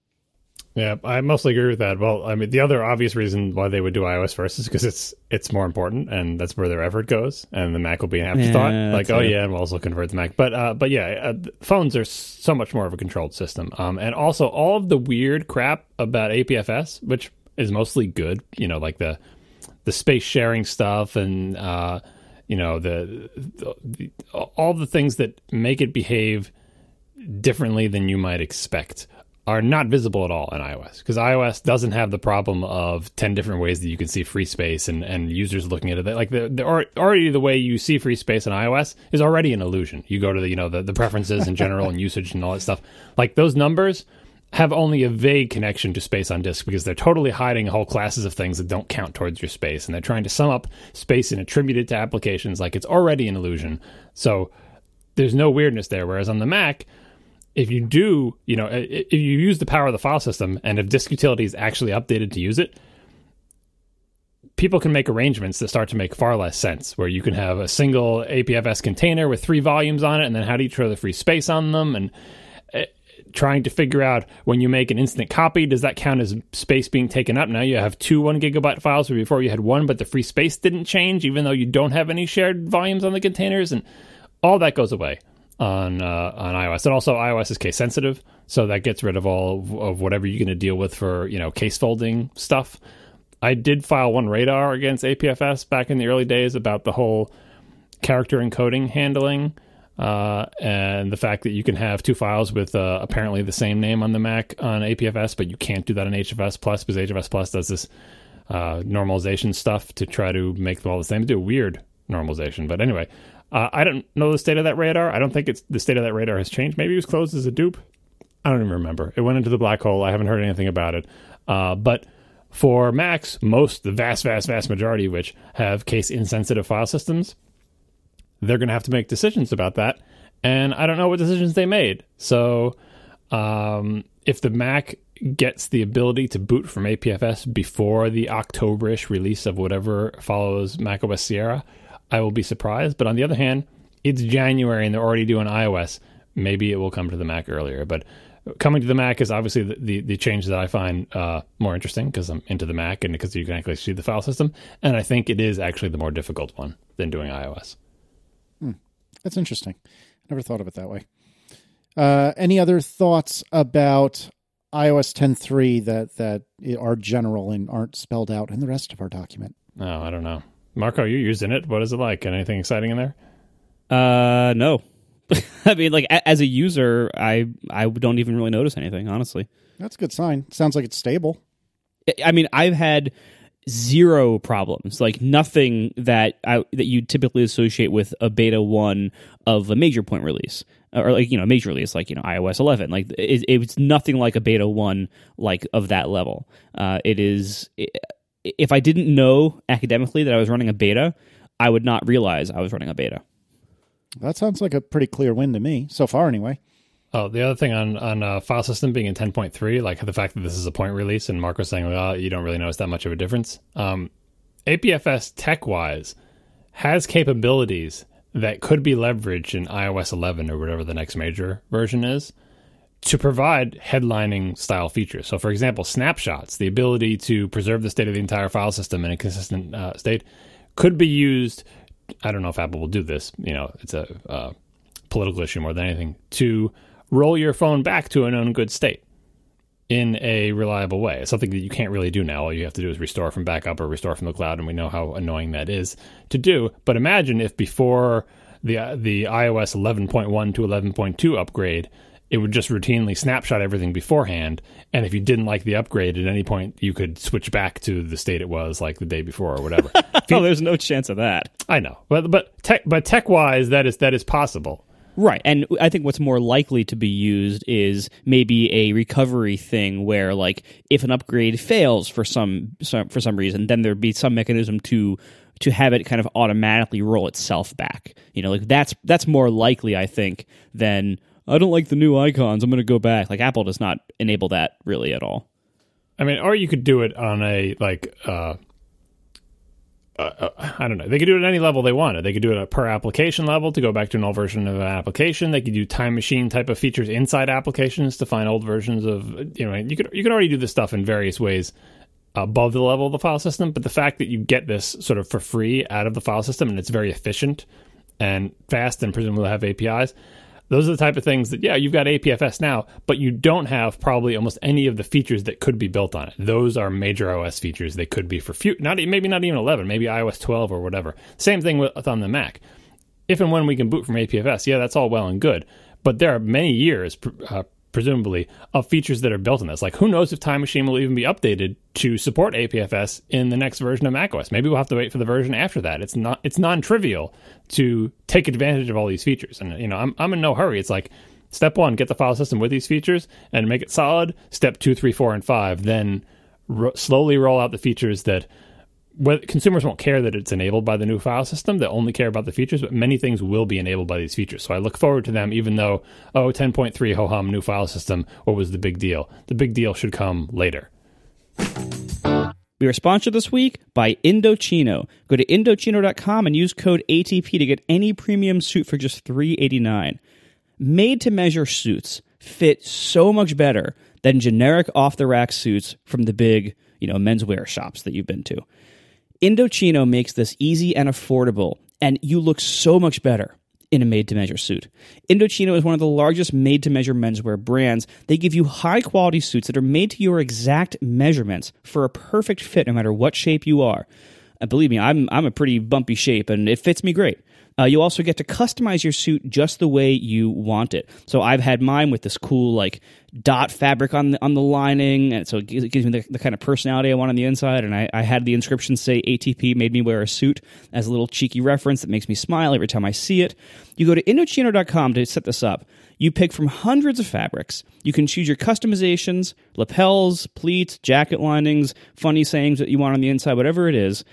Yeah, I mostly agree with that. Well, I mean, the other obvious reason why they would do iOS first is because it's it's more important and that's where their effort goes, and the Mac will be an afterthought. Yeah, like, oh it. yeah, and we'll also convert the Mac. But uh, but yeah, uh, phones are so much more of a controlled system, um, and also all of the weird crap about APFS, which is mostly good. You know, like the the space sharing stuff and uh, you know the, the, the all the things that make it behave differently than you might expect are not visible at all in iOS because iOS doesn't have the problem of 10 different ways that you can see free space and, and users looking at it. Like the, the already the way you see free space in iOS is already an illusion. You go to the, you know, the, the preferences in general and usage and all that stuff. Like those numbers have only a vague connection to space on disk because they're totally hiding whole classes of things that don't count towards your space. And they're trying to sum up space and attribute it to applications like it's already an illusion. So there's no weirdness there. Whereas on the Mac, if you do, you know, if you use the power of the file system and if disk utility is actually updated to use it, people can make arrangements that start to make far less sense where you can have a single APFS container with three volumes on it and then how do you throw the free space on them? And uh, trying to figure out when you make an instant copy does that count as space being taken up? Now you have two one gigabyte files where before you had one but the free space didn't change even though you don't have any shared volumes on the containers and all that goes away on uh, on iOS, and also iOS is case sensitive, so that gets rid of all of, of whatever you're going to deal with for you know case folding stuff. I did file one radar against APFS back in the early days about the whole character encoding handling uh, and the fact that you can have two files with uh, apparently the same name on the Mac on APFS, but you can't do that on HFS Plus because HFS Plus does this uh, normalization stuff to try to make them all the same. Do a weird normalization, but anyway, uh, I don't know the state of that radar. I don't think it's the state of that radar has changed. Maybe it was closed as a dupe. I don't even remember. It went into the black hole. I haven't heard anything about it. Uh, but for Macs, most, the vast, vast, vast majority of which have case insensitive file systems, they're going to have to make decisions about that. And I don't know what decisions they made. So um, if the Mac gets the ability to boot from APFS before the Octoberish release of whatever follows macOS Sierra, I will be surprised. But on the other hand, it's January and they're already doing iOS. Maybe it will come to the Mac earlier. But coming to the Mac is obviously the, the, the change that I find uh, more interesting because I'm into the Mac and because you can actually see the file system. And I think it is actually the more difficult one than doing iOS. That's interesting. I never thought of it that way. Uh, any other thoughts about iOS 10.3 that that are general and aren't spelled out in the rest of our document? Oh, I don't know. Marco, you're using it. What is it like? Anything exciting in there? Uh, no. I mean, like a- as a user, I I don't even really notice anything. Honestly, That's a good sign. Sounds like it's stable. I- I mean, I've had zero problems, like nothing that I that you typically associate with a beta one of a major point release, or like you know major release, like you know iOS 11. Like it, it's nothing like a beta one like of that level. Uh, it is. If I didn't know academically that I was running a beta, I would not realize I was running a beta. That sounds like a pretty clear win to me so far, anyway. Oh, the other thing on on uh, file system being in 10.3, like the fact that this is a point release, and Mark was saying, well, you don't really notice that much of a difference. Um, APFS tech wise has capabilities that could be leveraged in iOS 11 or whatever the next major version is to provide headlining style features. So, for example, snapshots, the ability to preserve the state of the entire file system in a consistent uh, state, could be used. I don't know if Apple will do this. You know, it's a uh, political issue more than anything to roll your phone back to a known good state in a reliable way. It's something that you can't really do now. All you have to do is restore from backup or restore from the cloud, and we know how annoying that is to do. But imagine if before the uh, the iOS 11.1 to 11.2 upgrade, it would just routinely snapshot everything beforehand, and if you didn't like the upgrade at any point, you could switch back to the state it was like the day before or whatever. Oh, there's no chance of that. I know, but but tech but tech wise, that is that is possible. Right. And I think what's more likely to be used is maybe a recovery thing where like if an upgrade fails for some, some for some reason, then there'd be some mechanism to to have it kind of automatically roll itself back. You know, like that's that's more likely I think than I don't like the new icons, I'm going to go back. Like Apple does not enable that really at all. I mean, or you could do it on a like uh, uh, uh, I don't know. They could do it at any level they wanted. They could do it at per application level to go back to an old version of an application. They could do time machine type of features inside applications to find old versions of you know. You could you could already do this stuff in various ways above the level of the file system. But the fact that you get this sort of for free out of the file system and it's very efficient and fast and presumably have APIs. Those are the type of things that, yeah, you've got APFS now, but you don't have probably almost any of the features that could be built on it. Those are major OS features. They could be for few, not maybe not even 11, maybe iOS 12 or whatever. Same thing with on the Mac. If and when we can boot from APFS, yeah, that's all well and good. But there are many years, uh, presumably, of features that are built in this. Like, who knows if Time Machine will even be updated to support APFS in the next version of macOS? Maybe we'll have to wait for the version after that. It's not it's non-trivial to take advantage of all these features. And you know, I'm I'm in no hurry. It's like step one, get the file system with these features and make it solid. Step two, three, four, and five, then ro- slowly roll out the features that consumers won't care that it's enabled by the new file system. They'll only care about the features, but many things will be enabled by these features. So I look forward to them, even though, oh, 10.3, ho hum, new file system, what was the big deal? The big deal should come later. We are sponsored this week by Indochino. Go to Indochino.com and use code ATP to get any premium suit for just 389. Made to measure suits fit so much better than generic off the rack suits from the big, you know, menswear shops that you've been to. Indochino makes this easy and affordable, and you look so much better in a made to measure suit. Indochino is one of the largest made to measure menswear brands. They give you high quality suits that are made to your exact measurements for a perfect fit no matter what shape you are. And believe me, I'm, I'm a pretty bumpy shape and it fits me great. Uh, you also get to customize your suit just the way you want it. So I've had mine with this cool like dot fabric on the on the lining, and so it gives, me the, the, kind of personality I want on the inside. And I, I had the inscription say ATP made me wear a suit as a little cheeky reference that makes me smile every time I see it. You go to Indochino.com to set this up. You pick from hundreds of fabrics. You can choose your customizations, lapels, pleats, jacket linings, funny sayings that you want on the inside, whatever it is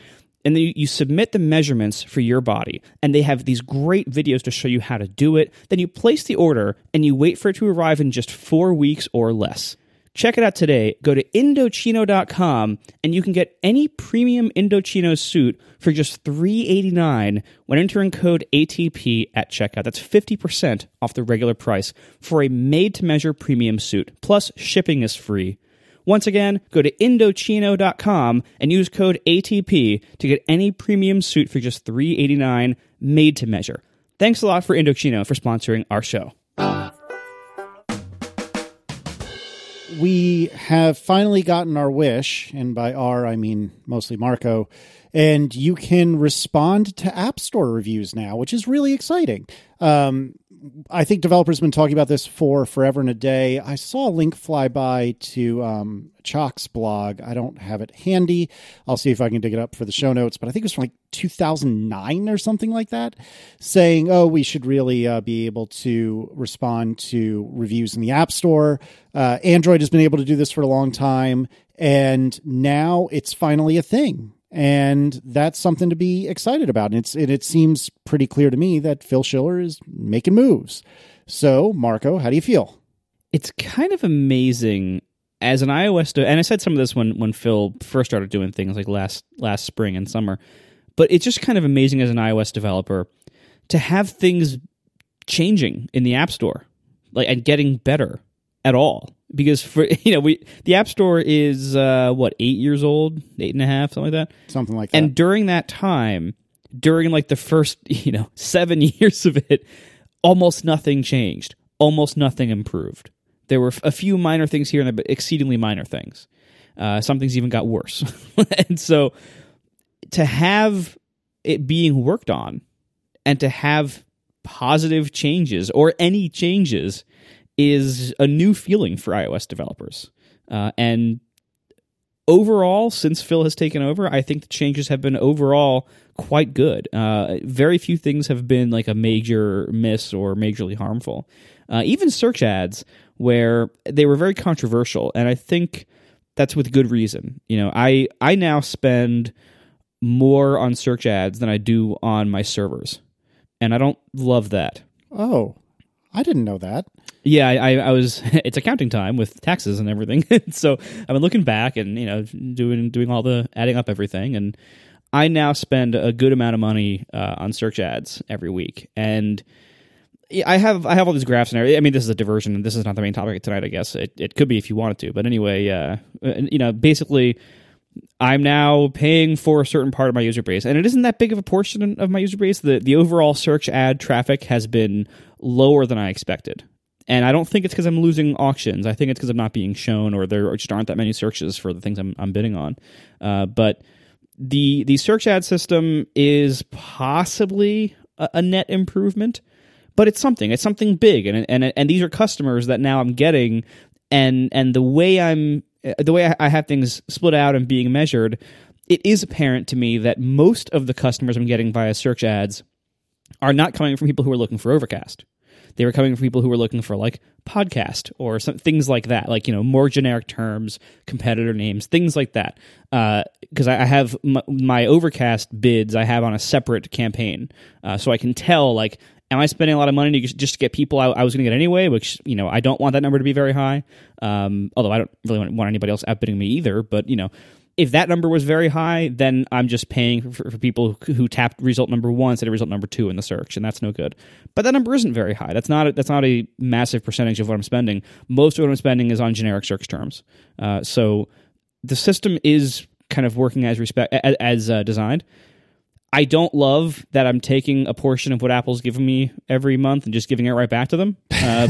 and then you, submit the measurements for your body and they have these great videos to show you how to do it then you place the order and you wait for it to arrive in just four weeks or less Check it out today. Go to Indochino.com and you can get any premium Indochino suit for just 389 when entering code ATP at checkout. That's 50% off the regular price for a made to measure premium suit. Plus, shipping is free. Once again, go to Indochino.com and use code ATP to get any premium suit for just 389 made to measure. Thanks a lot for Indochino for sponsoring our show. we have finally gotten our wish, and by our I mean mostly Marco, and you can respond to App Store reviews now, which is really exciting. Um, I think developers have been talking about this for forever and a day. I saw a link fly by to um, Chock's blog. I don't have it handy. I'll see if I can dig it up for the show notes, but I think it was from like 2009 or something like that, saying, oh, we should really uh, be able to respond to reviews in the App Store. Uh, Android has been able to do this for a long time, and now it's finally a thing and that's something to be excited about. And it's it, it seems pretty clear to me that Phil Schiller is making moves. So, Marco, how do you feel? It's kind of amazing as an iOS, de- and I said some of this when when Phil first started doing things like last last spring and summer, but it's just kind of amazing as an iOS developer to have things changing in the App Store, like and getting better at all because for you know we the app store is uh what eight years old? Eight and a half something like that? Something like that. and during that time during like the first you know seven years of it almost nothing changed. Almost nothing improved. There were a few minor things here and there but exceedingly minor things. Uh, some things even got worse. And so to have it being worked on and to have positive changes or any changes is a new feeling for iOS developers. Uh, and overall, since Phil has taken over, I think the changes have been overall quite good. Uh, very few things have been like a major miss or majorly harmful. Uh, even search ads, where they were very controversial, and I think that's with good reason. You know, I I now spend more on search ads than I do on my servers, and I don't love that. oh, I didn't know that. Yeah, I, I, was. It's accounting time with taxes and everything. so I've been looking back and you know doing doing all the adding up everything, and I now spend a good amount of money uh, on search ads every week. And I have I have all these graphs and everything. I mean, this is a diversion. This is not the main topic tonight. I guess it, it could be if you wanted to, but anyway, uh, you know, basically. I'm now paying for a certain part of my user base, and it isn't that big of a portion of my user base. The the overall search ad traffic has been lower than I expected. And I don't think it's because I'm losing auctions. I think it's because I'm not being shown, or there just aren't that many searches for the things I'm, I'm bidding on. Uh, but the the search ad system is possibly a, a, net improvement, but it's something. It's something big, and and and these are customers that now I'm getting, and and the way I'm the way I have things split out and being measured, it is apparent to me that most of the customers I'm getting via search ads are not coming from people who are looking for Overcast. They were coming from people who were looking for like podcast or some things like that, like you know more generic terms, competitor names, things like that. Because uh, I have my, my, Overcast bids, I have on a separate campaign, uh, so I can tell like am I spending a lot of money to just to get people I, I was going to get anyway? Which you know I don't want that number to be very high. Um, although I don't really want anybody else outbidding me either. But you know if that number was very high, then I'm just paying for, for, people who tapped result number one instead of result number two in the search, and that's no good. But that number isn't very high. That's not a, that's not a massive percentage of what I'm spending. Most of what I'm spending is on generic search terms. Uh, so the system is kind of working as respect as, as uh, designed. I don't love that I'm taking a portion of what Apple's giving me every month and just giving it right back to them. Uh,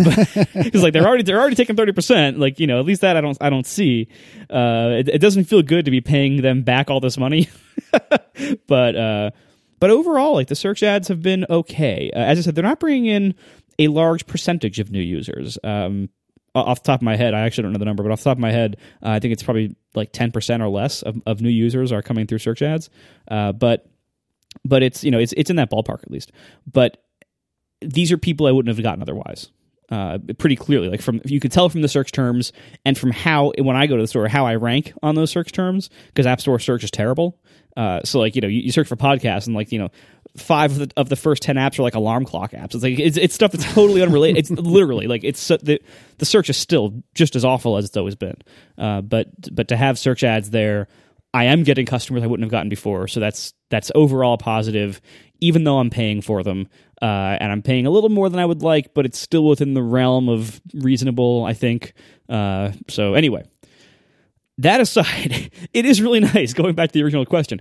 because like they're already they're already taking thirty percent. Like you know, at least that I don't I don't see. Uh, it, it, doesn't feel good to be paying them back all this money. but uh, but overall, like the search ads have been okay. Uh, as I said, they're not bringing in a large percentage of new users. Um, off the top of my head, I actually don't know the number, but off the top of my head, I think it's probably like 10% or less of, of new users are coming through search ads. Uh, but but it's you know it's it's in that ballpark at least. But these are people I wouldn't have gotten otherwise. Uh, pretty clearly, like from you could tell from the search terms and from how when I go to the store how I rank on those search terms because App Store search is terrible. Uh, so like you know you, you, search for podcasts and like you know five of the, of the first ten apps are like alarm clock apps. It's like it's, it's stuff that's totally unrelated. It's literally like it's the the search is still just as awful as it's always been. Uh, but but to have search ads there, I am getting customers I wouldn't have gotten before. So that's that's overall positive, even though I'm paying for them. Uh, and I'm paying a little more than I would like, but it's still within the realm of reasonable, I think. Uh, so anyway, that aside, it is really nice. Going back to the original question,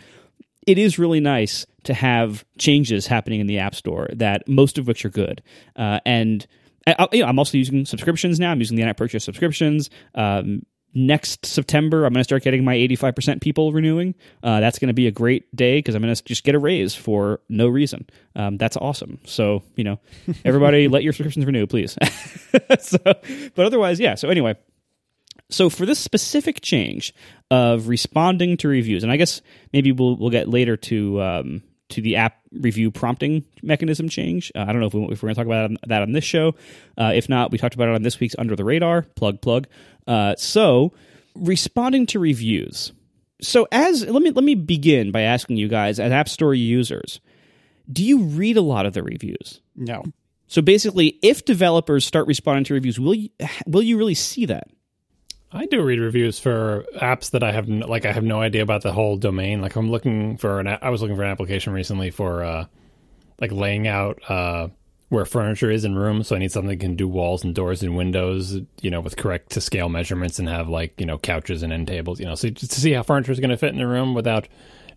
it is really nice to have changes happening in the App Store that most of which are good. Uh, and I, you know, I'm also using subscriptions now. I'm using the in-app purchase subscriptions. Um, next September, I'm going to start getting my 85% people renewing. Uh, that's going to be a great day because I'm going to just get a raise for no reason. Um, that's awesome. So, you know, everybody let your subscriptions renew, please. so, but otherwise, yeah. So, anyway, so for this specific change of responding to reviews, and I guess maybe we'll we'll get later to um, to the app review prompting mechanism change. Uh, I don't know if, we, if we're going to talk about that on this show. Uh, if not, we talked about it on this week's Under the Radar plug plug. Uh, so responding to reviews. So as let me let me begin by asking you guys as App Store users, do you read a lot of the reviews? No. So basically, if developers start responding to reviews, will you, will you really see that? I do read reviews for apps that I have no, like I have no idea about the whole domain. Like I'm looking for an I was looking for an application recently for uh like laying out uh where furniture is in rooms, so I need something that can do walls and doors and windows, you know, with correct to scale measurements and have like, you know, couches and end tables, you know, so just to see how furniture is going to fit in a room without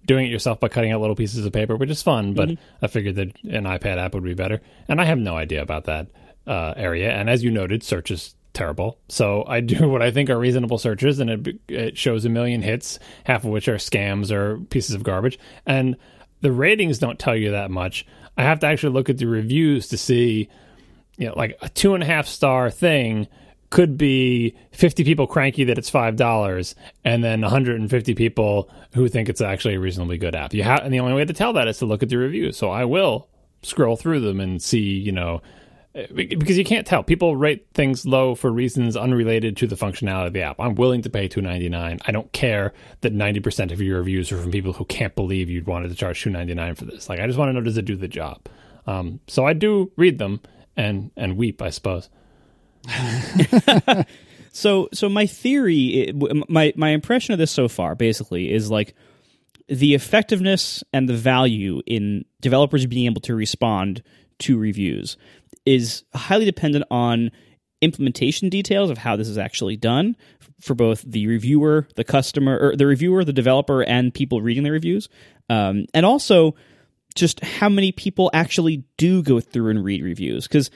doing it yourself by cutting out little pieces of paper, which is fun, but mm-hmm. I figured that an iPad app would be better. And I have no idea about that uh, area. And as you noted, search is terrible. So I do what I think are reasonable searches, and it, it shows a million hits, half of which are scams or pieces of garbage. And the ratings don't tell you that much. I have to actually look at the reviews to see, you know, like a two and a half star thing could be 50 people cranky that it's $5 and then 150 people who think it's actually a reasonably good app. You have, and the only way to tell that is to look at the reviews. So I will scroll through them and see, you know, because you can't tell. People rate things low for reasons unrelated to the functionality of the app. I'm willing to pay two ninety nine. I don't care that ninety percent of your reviews are from people who can't believe you'd wanted to charge two ninety nine for this. Like, I just want to know does it do the job. Um, so I do read them and and weep, I suppose. so so my theory, my my impression of this so far, basically, is like the effectiveness and the value in developers being able to respond to reviews is highly dependent on implementation details of how this is actually done for both the reviewer, the customer, or the reviewer, the developer, and people reading the reviews, um, and also just how many people actually do go through and read reviews. Because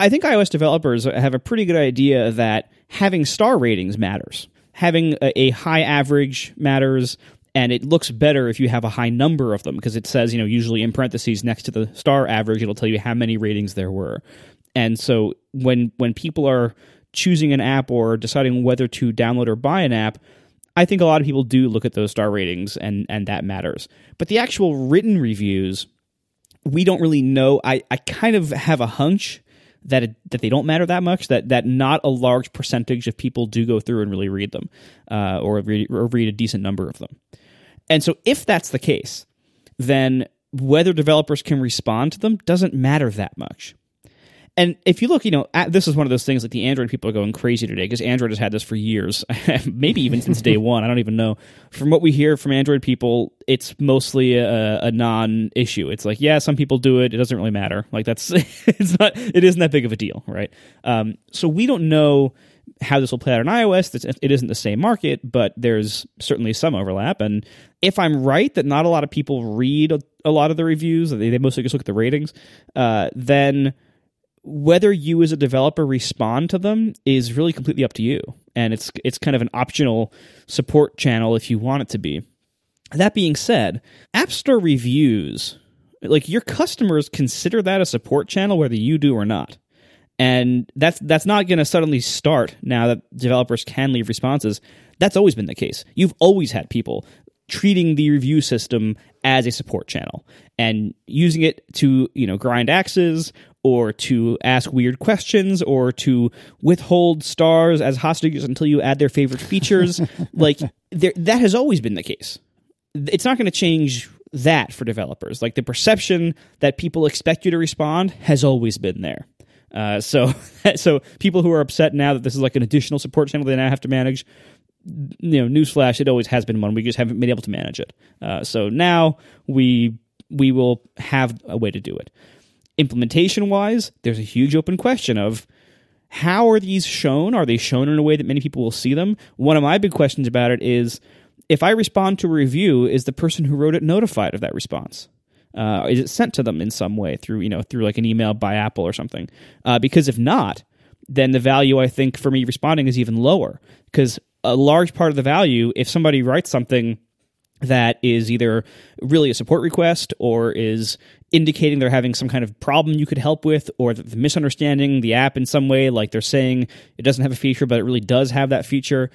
I think iOS developers have a pretty good idea that having star ratings matters. Having a, a high average matters and it looks better if you have a high number of them because it says you know usually in parentheses next to the star average it'll tell you how many ratings there were and so when when people are choosing an app or deciding whether to download or buy an app i think a lot of people do look at those star ratings and and that matters but the actual written reviews we don't really know i i kind of have a hunch that it, that they don't matter that much. That that not a large percentage of people do go through and really read them, uh, or, read, or read a decent number of them. And so, if that's the case, then whether developers can respond to them doesn't matter that much. And if you look, you know, at, this is one of those things like the Android people are going crazy today because Android has had this for years, maybe even since day one. I don't even know. From what we hear from Android people, it's mostly a, a, non-issue. It's like, yeah, some people do it. It doesn't really matter. Like that's it's not. It isn't that big of a deal, right? Um, so we don't know how this will play out on iOS. It isn't the same market, but there's certainly some overlap. And if I'm right that not a lot of people read a, lot of the reviews, they, they, mostly just look at the ratings, uh, then whether you as a developer respond to them is really completely up to you. And it's it's kind of an optional support channel if you want it to be. That being said, App Store reviews, like your customers consider that a support channel whether you do or not and that's that's not going to suddenly start now that developers can leave responses that's always been the case you've always had people treating the review system as a support channel and using it to you know grind axes or to ask weird questions or to withhold stars as hostages until you add their favorite features like there, that has always been the case it's not going to change that for developers. Like the perception that people expect you to respond has always been there. Uh, so, so people who are upset now that this is like an additional support channel they now have to manage, you know, newsflash, it always has been one. We just haven't been able to manage it. Uh, so now we we will have a way to do it. Implementation wise, there's a huge open question of how are these shown? Are they shown in a way that many people will see them? One of my big questions about it is if I respond to a review, is the person who wrote it notified of that response? Uh, is it sent to them in some way through you know through like an email by Apple or something? Uh, because if not, then the value I think for me responding is even lower. Because a large part of the value, if somebody writes something that is either really a support request or is indicating they're having some kind of problem you could help with or that they're misunderstanding the app in some way like they're saying it doesn't have a feature but it really does have that feature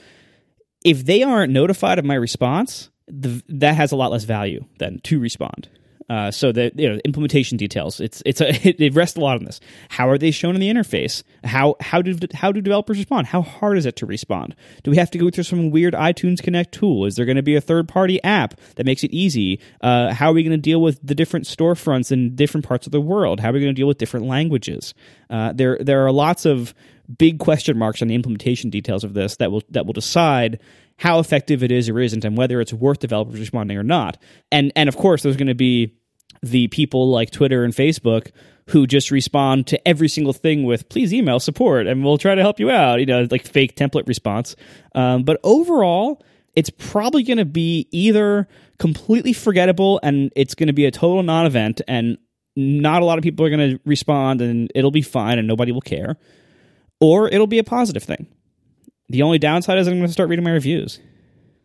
if they aren't notified of my response the, that has a lot less value than to respond uh, so the you know implementation details it's it's a it, it rests a lot on this. How are they shown in the interface? How how do how do developers respond? How hard is it to respond? Do we have to go through some weird iTunes Connect tool? Is there going to be a third party app that makes it easy? Uh, how are we going to deal with the different storefronts in different parts of the world? How are we going to deal with different languages? Uh, there there are lots of big question marks on the implementation details of this that will that will decide how effective it is or isn't and whether it's worth developers responding or not. And and of course there's going to be the people like Twitter and Facebook who just respond to every single thing with please email support and we'll try to help you out, you know, like fake template response. Um, but overall, it's probably going to be either completely forgettable and it's going to be a total non event and not a lot of people are going to respond and it'll be fine and nobody will care, or it'll be a positive thing. The only downside is I'm going to start reading my reviews.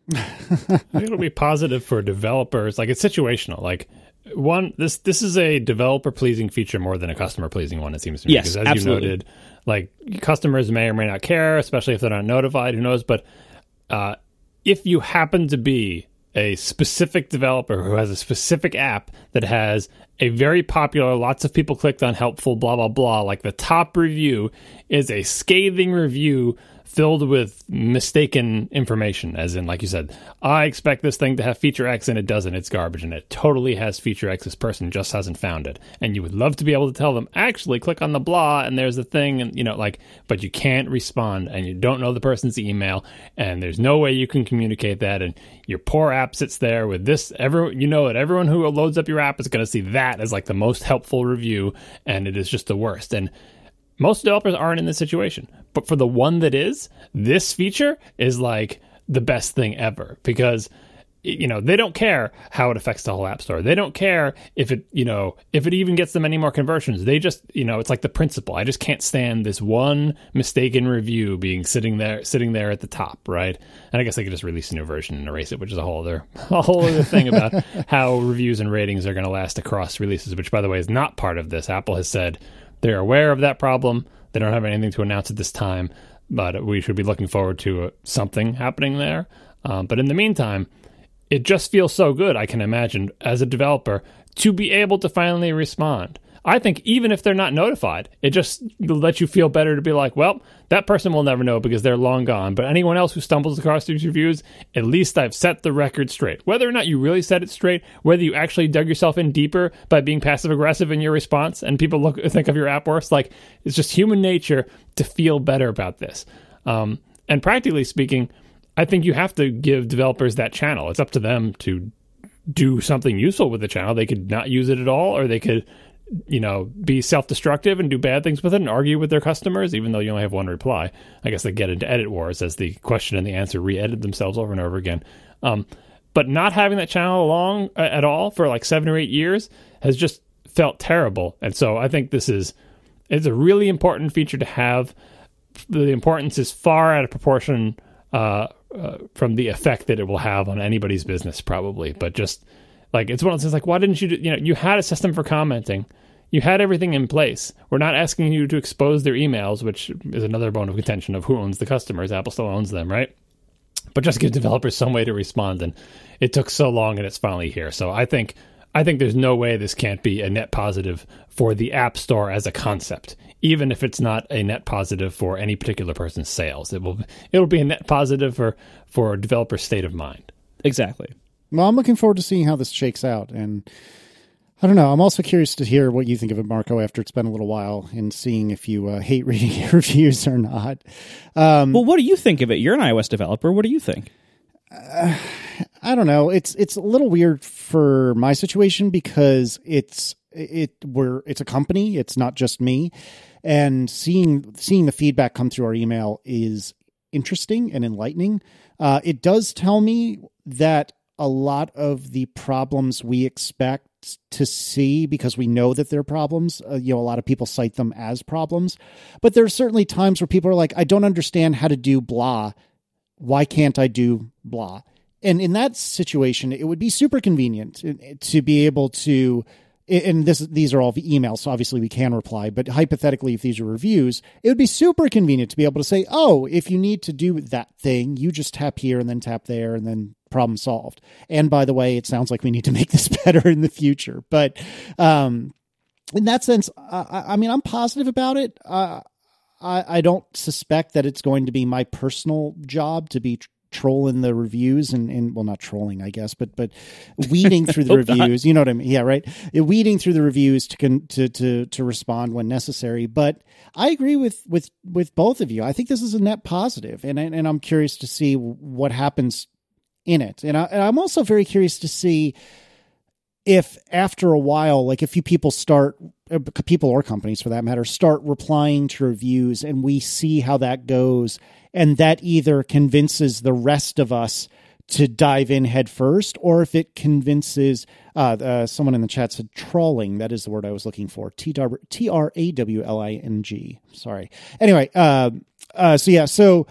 It'll be positive for developers. Like it's situational. Like one this this is a developer pleasing feature more than a customer pleasing one it seems to me yes, because as absolutely. you noted like customers may or may not care especially if they're not notified who knows but uh, if you happen to be a specific developer who has a specific app that has a very popular lots of people clicked on helpful blah blah blah like the top review is a scathing review filled with mistaken information, as in, like you said, I expect this thing to have feature X and it doesn't. It's garbage and it totally has feature X. This person just hasn't found it. And you would love to be able to tell them, actually, click on the blah and there's the thing, and you know, like, but you can't respond and you don't know the person's email and there's no way you can communicate that. And your poor app sits there with this. Everyone, you know that everyone who loads up your app is going to see that as like the most helpful review and it is just the worst. And most developers aren't in this situation, but for the one that is, this feature is like the best thing ever. Because you know they don't care how it affects the whole app store. They don't care if it you know if it even gets them any more conversions. They just you know it's like the principle. I just can't stand this one mistaken review being sitting there sitting there at the top right? And i guess they could just release a new version and erase it which is a whole other a whole other thing about how reviews and ratings are going to last across releases which by the way is not part of this. Apple has said they're aware of that problem. They don't have anything to announce at this time, but we should be looking forward to uh, something happening there. Um, but in the meantime, it just feels so good, I can imagine, as a developer, to be able to finally respond. I think even if they're not notified, it just lets you feel better to be like, well, that person will never know because they're long gone. But anyone else who stumbles across these reviews, at least I've set the record straight. Whether or not you really set it straight, whether you actually dug yourself in deeper by being passive aggressive in your response, and people look think of your app worse, like it's just human nature to feel better about this. Um, and practically speaking, I think you have to give developers that channel. It's up to them to do something useful with the channel. They could not use it at all, or they could you know, be self destructive and do bad things with it and argue with their customers, even though you only have one reply. I guess they get into edit wars as the question and the answer re edit themselves over and over again. Um, but not having that channel along uh, at all for like seven or eight years has just felt terrible. And so I think this is it's a really important feature to have. The importance is far out of proportion uh, uh, from the effect that it will have on anybody's business, probably. But just like it's one of those things like why didn't you do, you know you had a system for commenting. You had everything in place. We're not asking you to expose their emails, which is another bone of contention of who owns the customers. Apple still owns them, right? But just give developers some way to respond and it took so long and it's finally here. So I think I think there's no way this can't be a net positive for the App Store as a concept, even if it's not a net positive for any particular person's sales. It will it'll be a net positive for for a developer's state of mind. Exactly. Well, I'm looking forward to seeing how this shakes out, and I don't know. I'm also curious to hear what you think of it, Marco, after it's been a little while, and seeing if you uh, hate reading reviews or not. Um, Well, what do you think of it? You're an iOS developer. What do you think? I don't know. It's it's a little weird for my situation because it's it we're it's a company. It's not just me, and seeing seeing the feedback come through our email is interesting and enlightening. Uh, it does tell me that a lot of the problems we expect to see because we know that they're problems. Uh, you know, a lot of people cite them as problems, but there are certainly times where people are like, "I don't understand how to do blah." Why can't I do blah? and in that situation, it would be super convenient to be able to. And this, these are all the emails, so obviously we can reply. But hypothetically, if these are reviews, it would be super convenient to be able to say, "Oh, if you need to do that thing, you just tap here and then tap there, and then problem solved." And by the way, it sounds like we need to make this better in the future. But um, in that sense, I, I mean, I'm positive about it. Uh, I, I don't suspect that it's going to be my personal job to be trolling the reviews and, and well not trolling i guess but but weeding through the reviews you know what i mean yeah right weeding through the reviews to con, to to to respond when necessary but i agree with with with both of you i think this is a net positive and and i'm curious to see what happens in it. And, I, and i'm also very curious to see if after a while like a few people start uh, people or companies for that matter start replying to reviews and we see how that goes. And that either convinces the rest of us to dive in head first or if it convinces uh, uh, someone in the chat said trawling. That is the word i was looking for. T-r-a-w-l-i-n-g sorry. Anyway uh, uh, so yeah so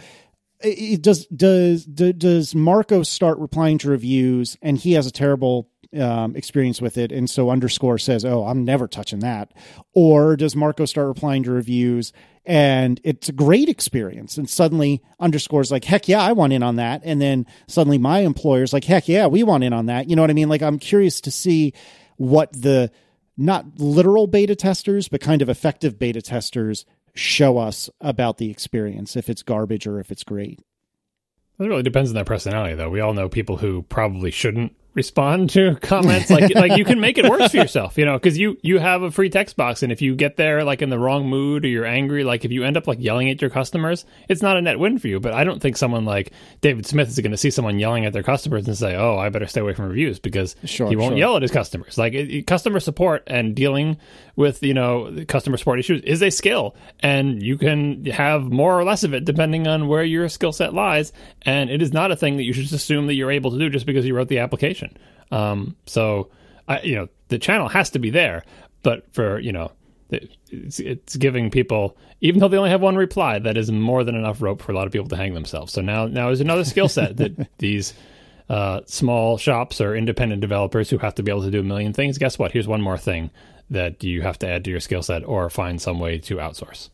it does does does marco start replying to reviews and he has a terrible um, experience with it, and so underscore says, "Oh, I'm never touching that," or does Marco start replying to reviews and it's a great experience, and suddenly underscores like, "Heck yeah, I want in on that," and then suddenly my employer's like, "Heck yeah, we want in on that." You know what I mean? Like, I'm curious to see what the not literal beta testers, but kind of effective beta testers show us about the experience, if it's garbage or if it's great. It really depends on their personality, though. We all know people who probably shouldn't respond to comments like like you can make it worse for yourself you know because you you have a free text box and if you get there like in the wrong mood or you're angry like if you end up like yelling at your customers it's not a net win for you but i don't think someone like david smith is going to see someone yelling at their customers and say oh i better stay away from reviews because sure, he won't sure. yell at his customers like it, customer support and dealing with you know customer support issues is a skill and you can have more or less of it depending on where your skill set lies and it is not a thing that you should just assume that you're able to do just because you wrote the application um, so, I, you know, the channel has to be there, but for you know, it's, it's giving people, even though they only have one reply, that is more than enough rope for a lot of people to hang themselves. So now, now is another skill set that these uh, small shops or independent developers who have to be able to do a million things. Guess what? Here's one more thing that you have to add to your skill set or find some way to outsource.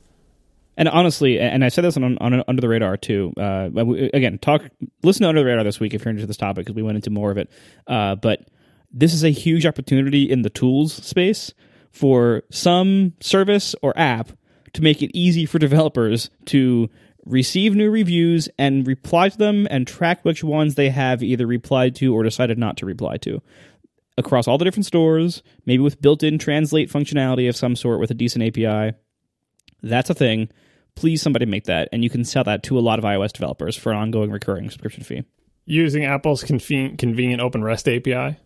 And honestly, and I said this on, on Under the Radar too. Uh, again, talk, listen to Under the Radar this week if you're into this topic because we went into more of it. Uh, but this is a huge opportunity in the tools space for some service or app to make it easy for developers to receive new reviews and reply to them and track which ones they have either replied to or decided not to reply to across all the different stores, maybe with built in translate functionality of some sort with a decent API. That's a thing. Please somebody make that and you can sell that to a lot of ios developers for an ongoing recurring subscription fee. Using apple's conven- convenient open rest api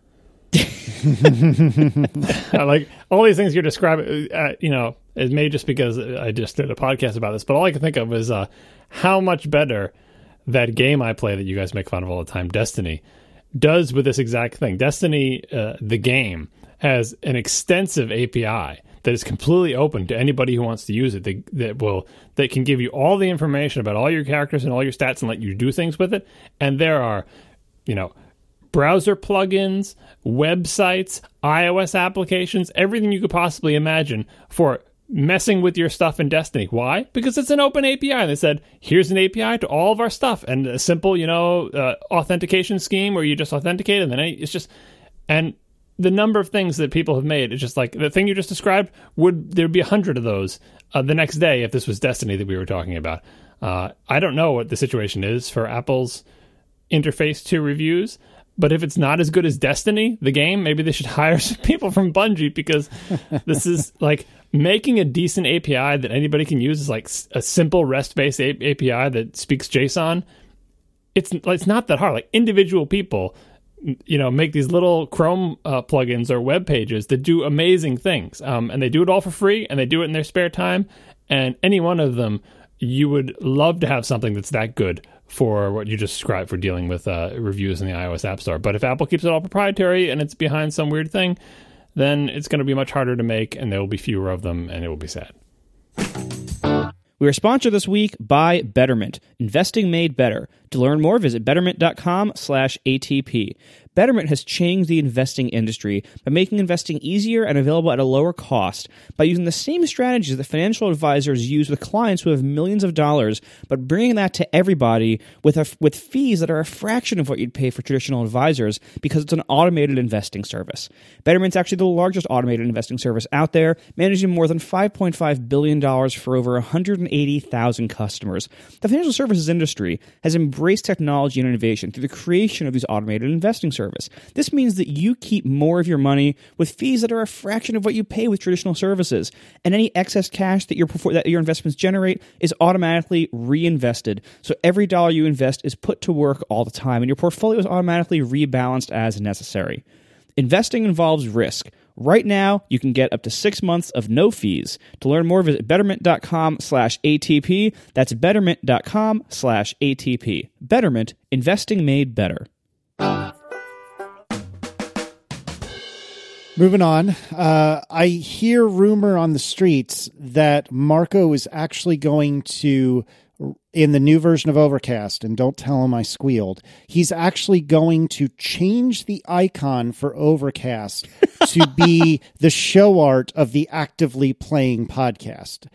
like all these things you're describing uh, you know it may just because i just did a podcast about this but all i can think of is uh, how much better that game i play that you guys make fun of all the time destiny does with this exact thing destiny uh, the game has an extensive api that is completely open to anybody who wants to use it. That will that can give you all the information about all your characters and all your stats and let you do things with it. And there are, you know, browser plugins, websites, iOS applications, everything you could possibly imagine for messing with your stuff in Destiny. Why? Because it's an open API. And They said, here's an API to all of our stuff and a simple, you know, uh, authentication scheme where you just authenticate and then it's just and the number of things that people have made it's just like the thing you just described would there'd be a hundred of those uh, the next day if this was destiny that we were talking about uh, i don't know what the situation is for apple's interface to reviews But if it's not as good as Destiny, the game, maybe they should hire some people from Bungie because this is like making a decent API that anybody can use is like a simple REST-based API that speaks JSON. It's it's not that hard. Like individual people, you know, make these little Chrome uh, plugins or web pages that do amazing things, um, and they do it all for free, and they do it in their spare time. And any one of them, you would love to have something that's that good for what you just described for dealing with uh, reviews in the iOS App Store. But if Apple keeps it all proprietary and it's behind some weird thing, then it's going to be much harder to make and there will be fewer of them and it will be sad. We are sponsored this week by Betterment, investing made better. To learn more, visit betterment.com/atp. Betterment has changed the investing industry by making investing easier and available at a lower cost by using the same strategies that financial advisors use with clients who have millions of dollars, but bringing that to everybody with a, with fees that are a fraction of what you'd pay for traditional advisors because it's an automated investing service. Betterment's actually the largest automated investing service out there, managing more than 5.5 billion dollars for over 180,000 customers. The financial services industry has embraced technology and innovation through the creation of these automated investing services service. This means that you keep more of your money with fees that are a fraction of what you pay with traditional services, and any excess cash that your that your investments generate is automatically reinvested. So every dollar you invest is put to work all the time, and your portfolio is automatically rebalanced as necessary. Investing involves risk. Right now, you can get up to six months of no fees. To learn more, visit betterment.com slash ATP. That's betterment.com slash ATP. Betterment, investing made better. Moving on, uh, I hear rumor on the streets that Marco is actually going to, in the new version of Overcast, and don't tell him I squealed, he's actually going to change the icon for Overcast to be the show art of the actively playing podcast.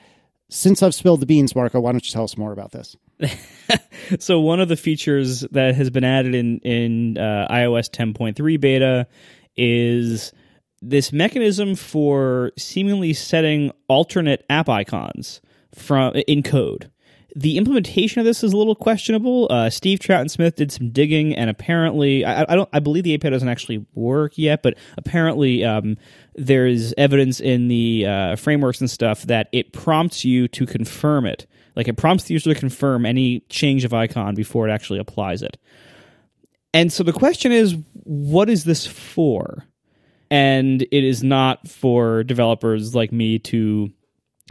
Since I've spilled the beans, Marco, why don't you tell us more about this? so one of the features that has been added in in uh, iOS 10.3 beta is this mechanism for seemingly setting alternate app icons from in code. The implementation of this is a little questionable. Uh, Steve Troughton-Smith did some digging, and apparently, I, I, don't. I believe the API doesn't actually work yet, but apparently, um, there's evidence in the uh, frameworks and stuff that it prompts you to confirm it. Like it prompts the user to confirm any change of icon before it actually applies it. And so the question is, what is this for? And it is not for developers like me to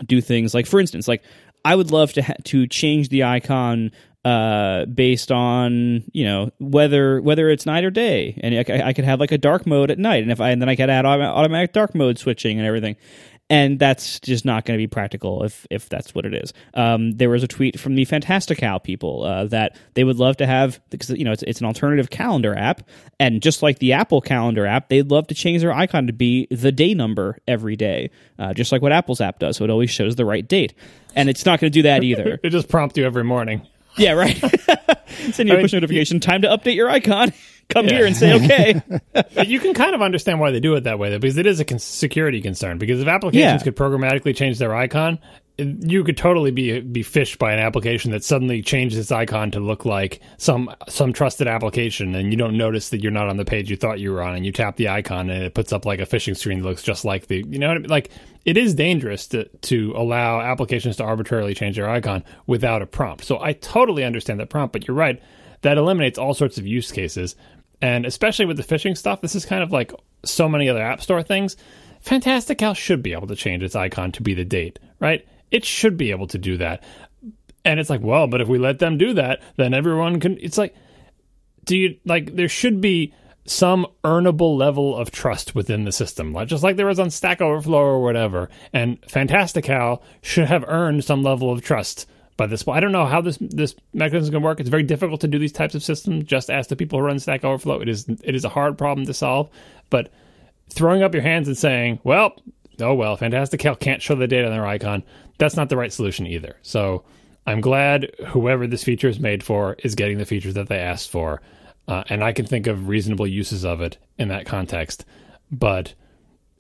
do things. Like for instance like i would love to ha- to change the icon uh, based on you know whether whether it's night or day, and I, I, could have like a dark mode at night, and if I and then I could add automatic dark mode switching and everything, and that's just not going to be practical if if that's what it is. Um, there was a tweet from the Fantastical people uh, that they would love to have because you know it's, it's an alternative calendar app, and just like the Apple Calendar app, they'd love to change their icon to be the day number every day, uh, just like what Apple's app does, so it always shows the right date. And it's not going to do that either. it just prompts you every morning. Yeah, right. Send you a push notification. Time to update your icon. Come yeah. here and say okay. you can kind of understand why they do it that way, though, because it is a con- security concern. Because if applications yeah. could programmatically change their icon, you could totally be be phished by an application that suddenly changes its icon to look like some some trusted application, and you don't notice that you're not on the page you thought you were on, and you tap the icon, and it puts up like a phishing screen that looks just like the you know I mean? like it is dangerous to to allow applications to arbitrarily change their icon without a prompt. So I totally understand that prompt, but you're right that eliminates all sorts of use cases, and especially with the phishing stuff, this is kind of like so many other App Store things. Fantastical should be able to change its icon to be the date, right? It should be able to do that. And it's like, well, but if we let them do that, then everyone can. It's like, do you like? There should be some earnable level of trust within the system, like just like there was on Stack Overflow or whatever. And Fantastical should have earned some level of trust by this point. I don't know how this this mechanism is going to work. It's very difficult to do these types of systems. Just ask the people who run Stack Overflow. It is it is a hard problem to solve. But throwing up your hands and saying, "Well, oh well, Fantastical can't show the data on their icon," that's not the right solution either. So I'm glad whoever this feature is made for is getting the features that they asked for. Uh, and I can think of reasonable uses of it in that context. But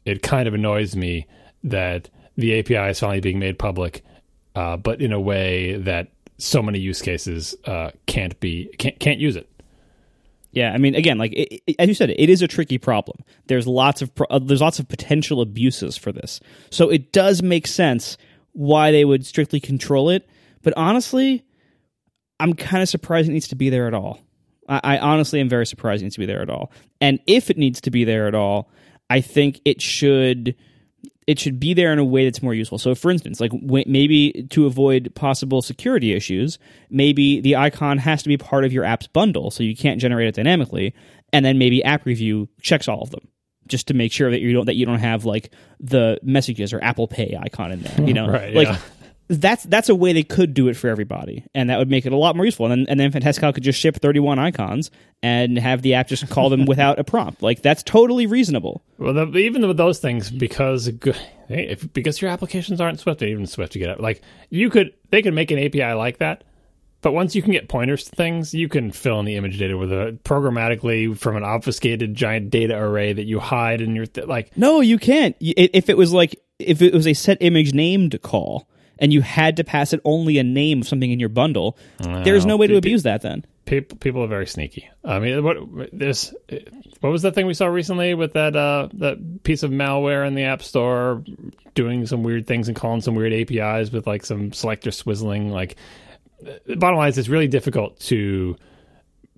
it kind of annoys me that the API is finally being made public, uh, but in a way that so many use cases uh, can't be can't, can't use it. Yeah, I mean, again, like it, it- as you said, it is a tricky problem. There's lots of pro- uh, there's lots of potential abuses for this, so it does make sense why they would strictly control it. But honestly, I'm kind of surprised it needs to be there at all. I, I honestly am very surprised it needs to be there at all. And if it needs to be there at all, I think it should it should be there in a way that's more useful. So, for instance, like w- maybe to avoid possible security issues, maybe the icon has to be part of your app's bundle, so you can't generate it dynamically, and then maybe App Review checks all of them just to make sure that you don't that you don't have like the messages or Apple Pay icon in there. You know, Right, like. yeah. That's that's a way they could do it for everybody, and that would make it a lot more useful. And then, and then Fantastical could just ship 31 icons and have the app just call them without a prompt. Like that's totally reasonable. Well, the, even with those things, because if, because your applications aren't Swift, even Swift to get it, like you could, they could make an API like that. But once you can get pointers to things, you can fill in the image data with a programmatically from an obfuscated giant data array that you hide in your th- like. No, you can't. If it was like if it was a set image named call and you had to pass it only a name of something in your bundle, there's no way to abuse that then. People, people are very sneaky. I mean, what this? What was that thing we saw recently with that uh, that piece of malware in the App Store doing some weird things and calling some weird APIs with like some selector swizzling? Like, the bottom line is, it's really difficult to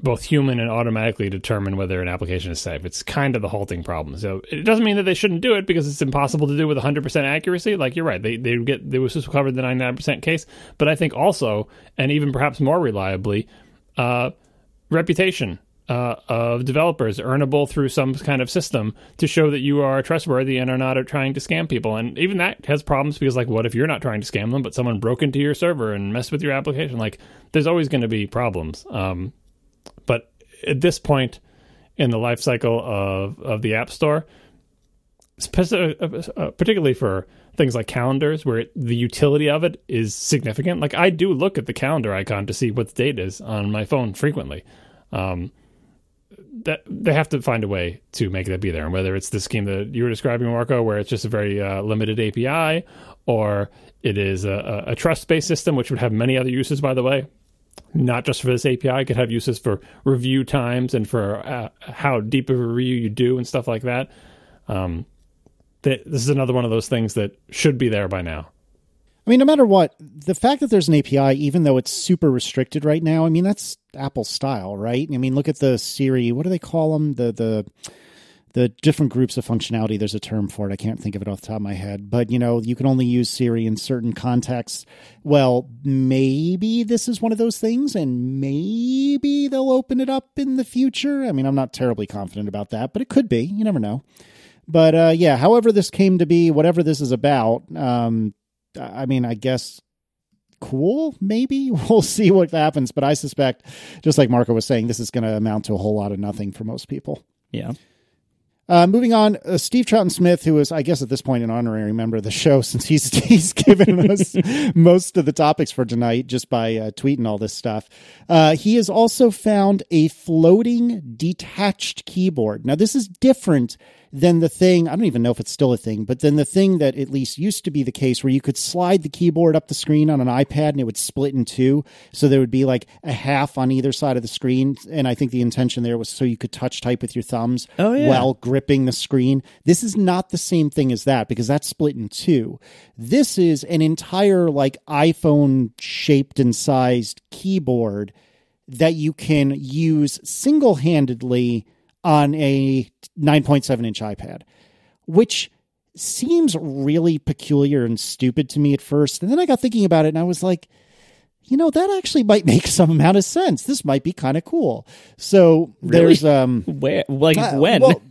both human and automatically determine whether an application is safe. It's kind of the halting problem. So it doesn't mean that they shouldn't do it because it's impossible to do with 100% accuracy. Like you're right, they they get they was just covered the 99% case, but I think also and even perhaps more reliably, uh, reputation. Uh, of developers earnable through some kind of system to show that you are trustworthy and are not trying to scam people. And even that has problems because, like, what if you're not trying to scam them, but someone broke into your server and messed with your application? Like, there's always going to be problems. Um, at this point in the life cycle of, of the App Store, speci- uh, uh, particularly for things like calendars, where it, the utility of it is significant. Like I do look at the calendar icon to see what the date is on my phone frequently. Um, that they have to find a way to make that be there, and whether it's the scheme that you were describing, Marco, where it's just a very uh, limited API, or it is a, a, a trust-based system, which would have many other uses, by the way not just for this API. It could have uses for review times and for uh, how deep of a review you do and stuff like that. Um, th- this is another one of those things that should be there by now. I mean, no matter what, the fact that there's an API, even though it's super restricted right now, I mean, that's Apple style, right? I mean, look at the Siri. What do they call them? The the the different groups of functionality. There's a term for it. I can't think of it off the top of my head. But you know, you can only use Siri in certain contexts. Well, maybe this is one of those things, and maybe they'll open it up in the future. I mean, I'm not terribly confident about that, but it could be. You never know. But uh, yeah, however this came to be, whatever this is about, um, I mean, I guess cool. Maybe we'll see what happens. But I suspect, just like Marco was saying, this is going to amount to a whole lot of nothing for most people. Yeah. Uh, moving on, uh, Steve Troughton Smith, who is, I guess, at this point, an honorary member of the show, since he's he's given us most of the topics for tonight just by uh, tweeting all this stuff. Uh, he has also found a floating detached keyboard. Now, this is different than the thing. I don't even know if it's still a thing, but then the thing that at least used to be the case, where you could slide the keyboard up the screen on an iPad and it would split in two, so there would be like a half on either side of the screen. And I think the intention there was so you could touch type with your thumbs Oh, yeah. while gripping the screen. This is not the same thing as that because that's split in two. This is an entire like iPhone shaped and sized keyboard that you can use single handedly on a 9.7 inch iPad, which seems really peculiar and stupid to me at first. And then I got thinking about it and I was like, you know, that actually might make some amount of sense. This might be kind of cool. So there's, um, Where? Like uh, when? well,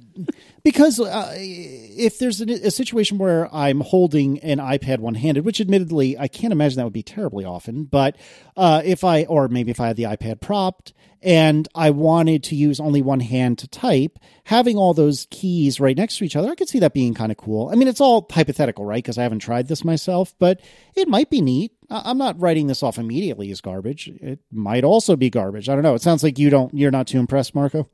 because uh, if there's a, a situation where I'm holding an iPad one handed, which admittedly I can't imagine that would be terribly often, but uh, if I, or maybe if I had the iPad propped and I wanted to use only one hand to type, having all those keys right next to each other, I could see that being kind of cool. I mean, it's all hypothetical, right? Because I haven't tried this myself, but it might be neat. I- I'm not writing this off immediately as garbage. It might also be garbage. I don't know. It sounds like you don't. You're not too impressed, Marco.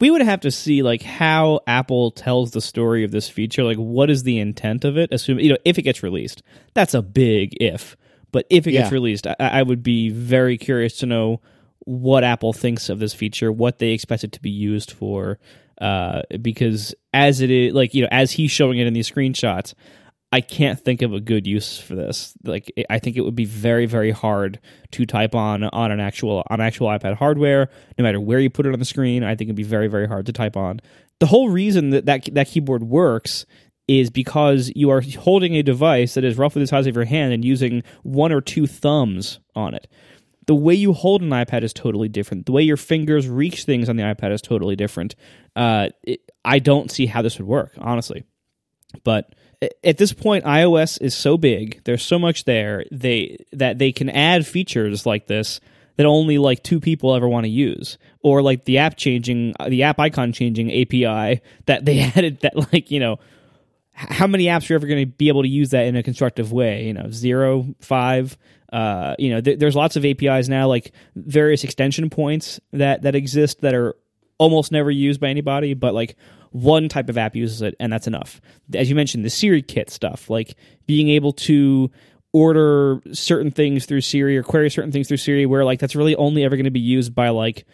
we would have to see like how Apple tells the story of this feature. Like, what is the intent of it? Assume you know if it gets released, that's a big if. But if it Yeah. gets released, I, I would be very curious to know what Apple thinks of this feature, what they expect it to be used for. Uh, because as it is, like you know, as he's showing it in these screenshots, I can't think of a good use for this. Like, I think it would be very, very hard to type on on an actual on actual iPad hardware, no matter where you put it on the screen. I think it'd be very, very hard to type on. The whole reason that that, that keyboard works is because you are holding a device that is roughly the size of your hand and using one or two thumbs on it. The way you hold an iPad is totally different. The way your fingers reach things on the iPad is totally different. Uh, it, I don't see how this would work, honestly. But at this point iOS is so big, there's so much there, they that they can add features like this that only like two people ever want to use or like the app changing the app icon changing API that they added that like, you know, how many apps are ever going to be able to use that in a constructive way, you know, 0, 5 uh, you know, th- there's lots of APIs now, like various extension points that that exist that are almost never used by anybody, but like one type of app uses it and that's enough. As you mentioned, the Siri kit stuff, like being able to order certain things through Siri or query certain things through Siri where like that's really only ever going to be used by like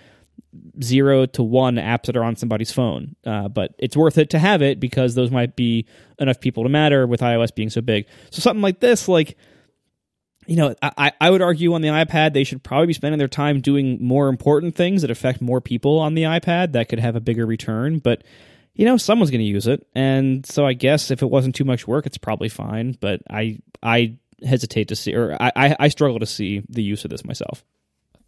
zero to one apps that are on somebody's phone. Uh, but it's worth it to have it because those might be enough people to matter with iOS being so big. So something like this, like you know, I, I would argue on the iPad they should probably be spending their time doing more important things that affect more people on the iPad that could have a bigger return. But you know, someone's going to use it, and so I guess if it wasn't too much work, it's probably fine. But I I hesitate to see, or I I struggle to see the use of this myself.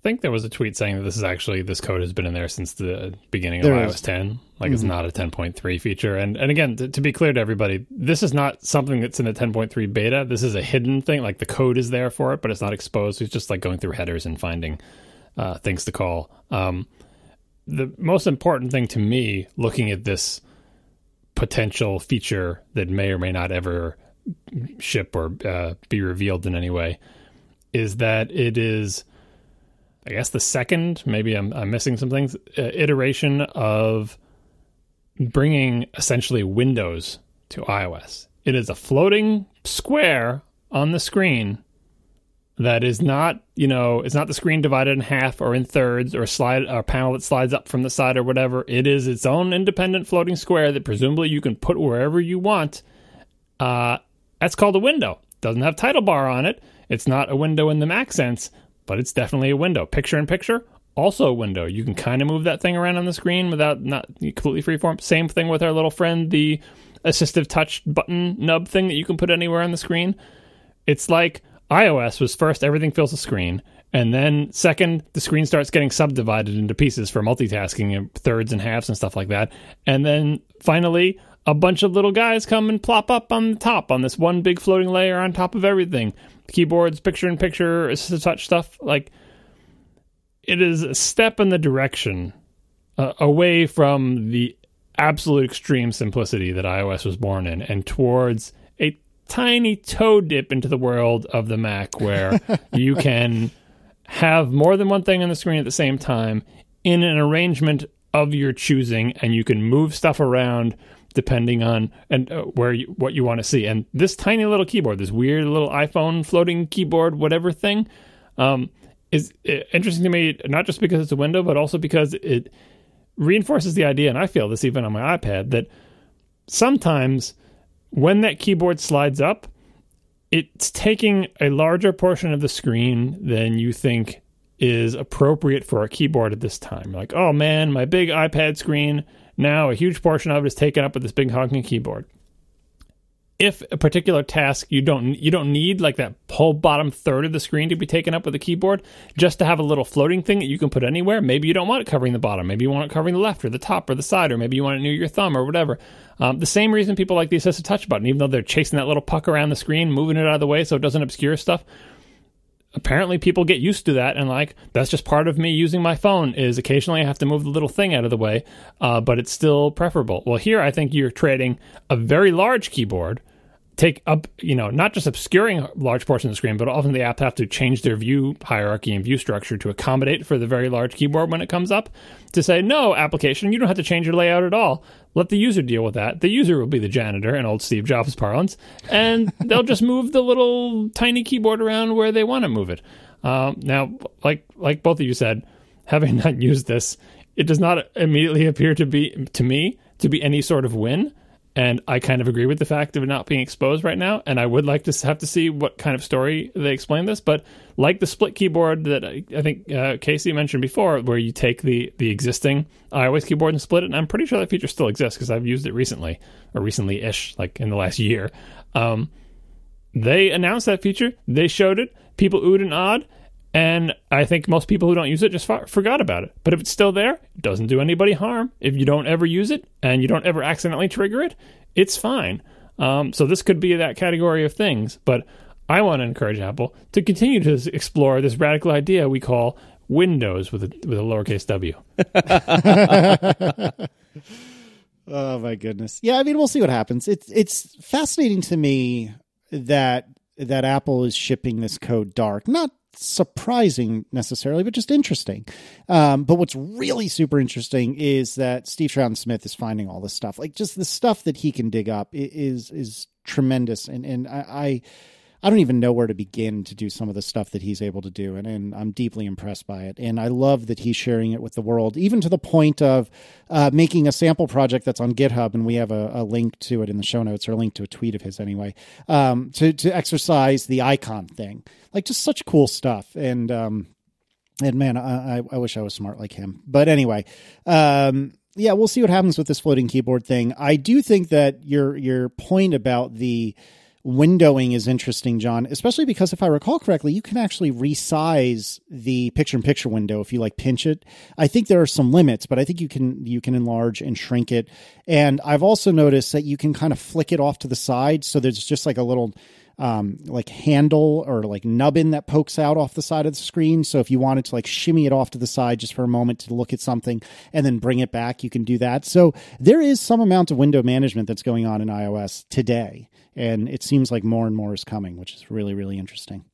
I think there was a tweet saying that this is actually this code has been in there since the beginning of there iOS 10. Like mm-hmm. it's not a 10.3 feature. And and again, to, to, be clear to everybody, this is not something that's in the 10.3 beta. This is a hidden thing. Like the code is there for it, but it's not exposed. It's just like going through headers and finding uh, things to call. Um, the most important thing to me looking at this potential feature that may or may not ever ship or uh, be revealed in any way is that it is i guess the second maybe i'm, I'm missing some things uh, iteration of bringing essentially windows to ios it is a floating square on the screen that is not, you know, it's not the screen divided in half or in thirds or slide a panel that slides up from the side or whatever. It is its own independent floating square that presumably you can put wherever you want. Uh, that's called a window. Doesn't have title bar on it. It's not a window in the Mac sense, but it's definitely a window. Picture in picture, also a window. You can kind of move that thing around on the screen without not completely freeform. Same thing with our little friend, the assistive touch button nub thing that you can put anywhere on the screen. It's like iOS was first everything fills the screen, and then second the screen starts getting subdivided into pieces for multitasking and thirds and halves and stuff like that, and then finally a bunch of little guys come and plop up on the top on this one big floating layer on top of everything. Keyboards, picture in picture, touch stuff like it is a step in the direction uh, away from the absolute extreme simplicity that iOS was born in and towards a tiny toe dip into the world of the Mac where you can have more than one thing on the screen at the same time in an arrangement of your choosing and you can move stuff around depending on and uh, where you, what you want to see and this tiny little keyboard this weird little iphone floating keyboard whatever thing um, is uh, interesting to me not just because it's a window but also because it reinforces the idea and i feel this even on my ipad that sometimes when that keyboard slides up, it's taking a larger portion of the screen than you think is appropriate for a keyboard at this time. Like, oh man, my big iPad screen, now a huge portion of it is taken up with this big honking keyboard. If a particular task you don't you don't need like that whole bottom third of the screen to be taken up with a keyboard just to have a little floating thing that you can put anywhere maybe you don't want it covering the bottom. Maybe you want it covering the left or the top or the side or maybe you want it near your thumb or whatever. Um, the same reason people like the assistive touch button even though they're chasing that little puck around the screen moving it out of the way so it doesn't obscure stuff apparently people get used to that and like that's just part of me using my phone is occasionally i have to move the little thing out of the way uh, but it's still preferable. Well here i think you're trading a very large keyboard take up, you know, not just obscuring large portions of the screen, but often the apps have to change their view hierarchy and view structure to accommodate for the very large keyboard when it comes up. To say, no, application, you don't have to change your layout at all. Let the user deal with that. The user will be the janitor in old Steve Jobs parlance, and they'll just move the little tiny keyboard around where they want to move it. Um, now, like like both of you said, having not used this, it does not immediately appear to be to me to be any sort of win. And I kind of agree with the fact of it not being exposed right now. And I would like to have to see what kind of story they explain this. But like the split keyboard that I, I think uh, Casey mentioned before, where you take the the existing iOS keyboard and split it, and I'm pretty sure that feature still exists because I've used it recently or recently ish, like in the last year. Um, they announced that feature, they showed it, people oohed and awed, and I think most people who don't use it just for- forgot about it. But if it's still there, it doesn't do anybody harm. If you don't ever use it and you don't ever accidentally trigger it, it's fine. Um, so this could be that category of things. But I want to encourage Apple to continue to explore this radical idea we call Windows with a, with a lowercase w. Oh my goodness. Yeah, I mean we'll see what happens. It's it's fascinating to me that that Apple is shipping this code dark. Not surprising necessarily, but just interesting. Um, but what's really super interesting is that Steve Troughton Smith is finding all this stuff. Like just the stuff that he can dig up is is tremendous. And and I, I I don't even know where to begin to do some of the stuff that he's able to do. And, and I'm deeply impressed by it. And I love that he's sharing it with the world, even to the point of uh, making a sample project that's on GitHub. And we have a, a, link to it in the show notes or a link to a tweet of his anyway, um, to, to exercise the icon thing. Like just such cool stuff. And, um, and man, I, I wish I was smart like him. But anyway, um, yeah, we'll see what happens with this floating keyboard thing. I do think that your your point about the windowing is interesting, John, especially because if I recall correctly, you can actually resize the picture in picture window if you like pinch it. I think there are some limits, but I think you can you can enlarge and shrink it. And I've also noticed that you can kind of flick it off to the side so there's just like a little um, like handle or like nubbin that pokes out off the side of the screen. So if you wanted to like shimmy it off to the side just for a moment to look at something and then bring it back, you can do that. So there is some amount of window management that's going on in iOS today and it seems like more and more is coming, which is really really interesting.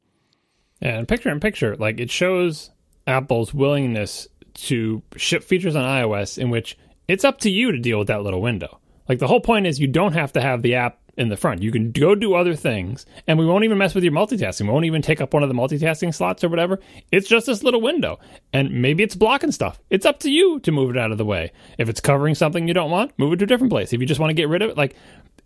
And picture in picture, like it shows Apple's willingness to ship features on iOS in which it's up to you to deal with that little window. Like the whole point is you don't have to have the app in the front. You can go do other things, and we won't even mess with your multitasking. We won't even take up one of the multitasking slots or whatever. It's just this little window, and maybe it's blocking stuff. It's up to you to move it out of the way. If it's covering something you don't want, move it to a different place. If you just want to get rid of it, like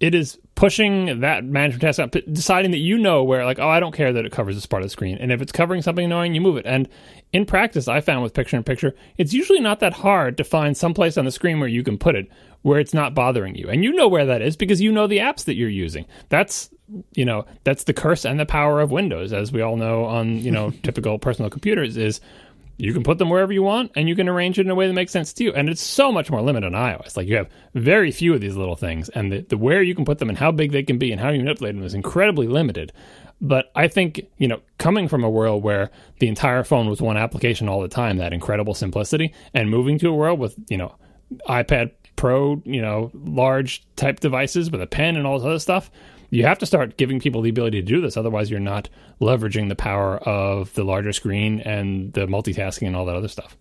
it is pushing that management task up, deciding that you know where, like, oh, I don't care that it covers this part of the screen. And if it's covering something annoying, you move it. And in practice, I found with picture in picture, it's usually not that hard to find some place on the screen where you can put it where it's not bothering you. And you know where that is because you know the apps that you're using. That's you know, that's the curse and the power of Windows, as we all know on, you know, typical personal computers is you can put them wherever you want and you can arrange it in a way that makes sense to you. And it's so much more limited on iOS. Like you have very few of these little things, and the, the where you can put them and how big they can be and how you manipulate them is incredibly limited. But I think, you know, coming from a world where the entire phone was one application all the time, that incredible simplicity, and moving to a world with, you know, iPad Pro, you know, large type devices with a pen and all this other stuff, you have to start giving people the ability to do this. Otherwise, you're not leveraging the power of the larger screen and the multitasking and all that other stuff.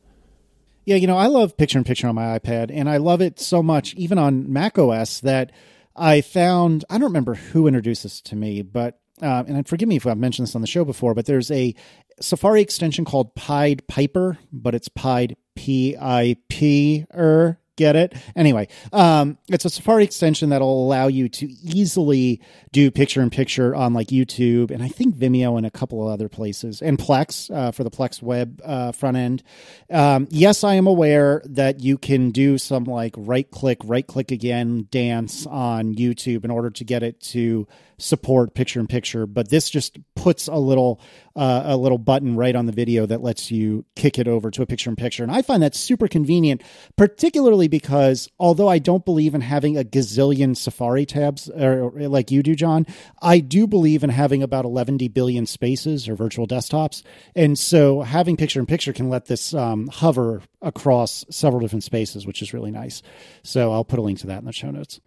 Yeah, you know, I love picture in picture on my iPad, and I love it so much, even on Mac OS, that I found I don't remember who introduced this to me, but uh, and forgive me if I've mentioned this on the show before, but there's a Safari extension called Pied Piper, but it's Pied P I P er Get it? Anyway, um, it's a Safari extension that'll allow you to easily do picture in picture on like YouTube and I think Vimeo and a couple of other places and Plex uh, for the Plex web uh, front end. Um, yes, I am aware that you can do some like right click, right click again dance on YouTube in order to get it to support picture in picture, but this just puts a little uh, a little button right on the video that lets you kick it over to a picture in picture. And I find that super convenient, particularly because although I don't believe in having a gazillion Safari tabs or, like you do, John, I do believe in having about 11 billion spaces or virtual desktops. And so having picture in picture can let this um, hover across several different spaces, which is really nice. So I'll put a link to that in the show notes.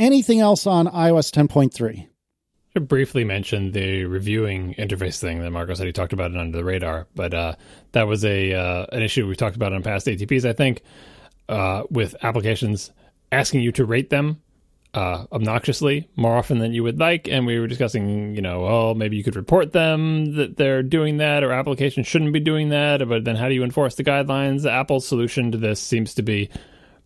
Anything else on iOS 10.3? I briefly mentioned the reviewing interface thing that Marco said he talked about it under the radar, but uh, that was a uh, an issue we talked about on past ATPs. I think uh, with applications asking you to rate them uh, obnoxiously more often than you would like. And we were discussing, you know, well, maybe you could report them that they're doing that or applications shouldn't be doing that. But then how do you enforce the guidelines? Apple's solution to this seems to be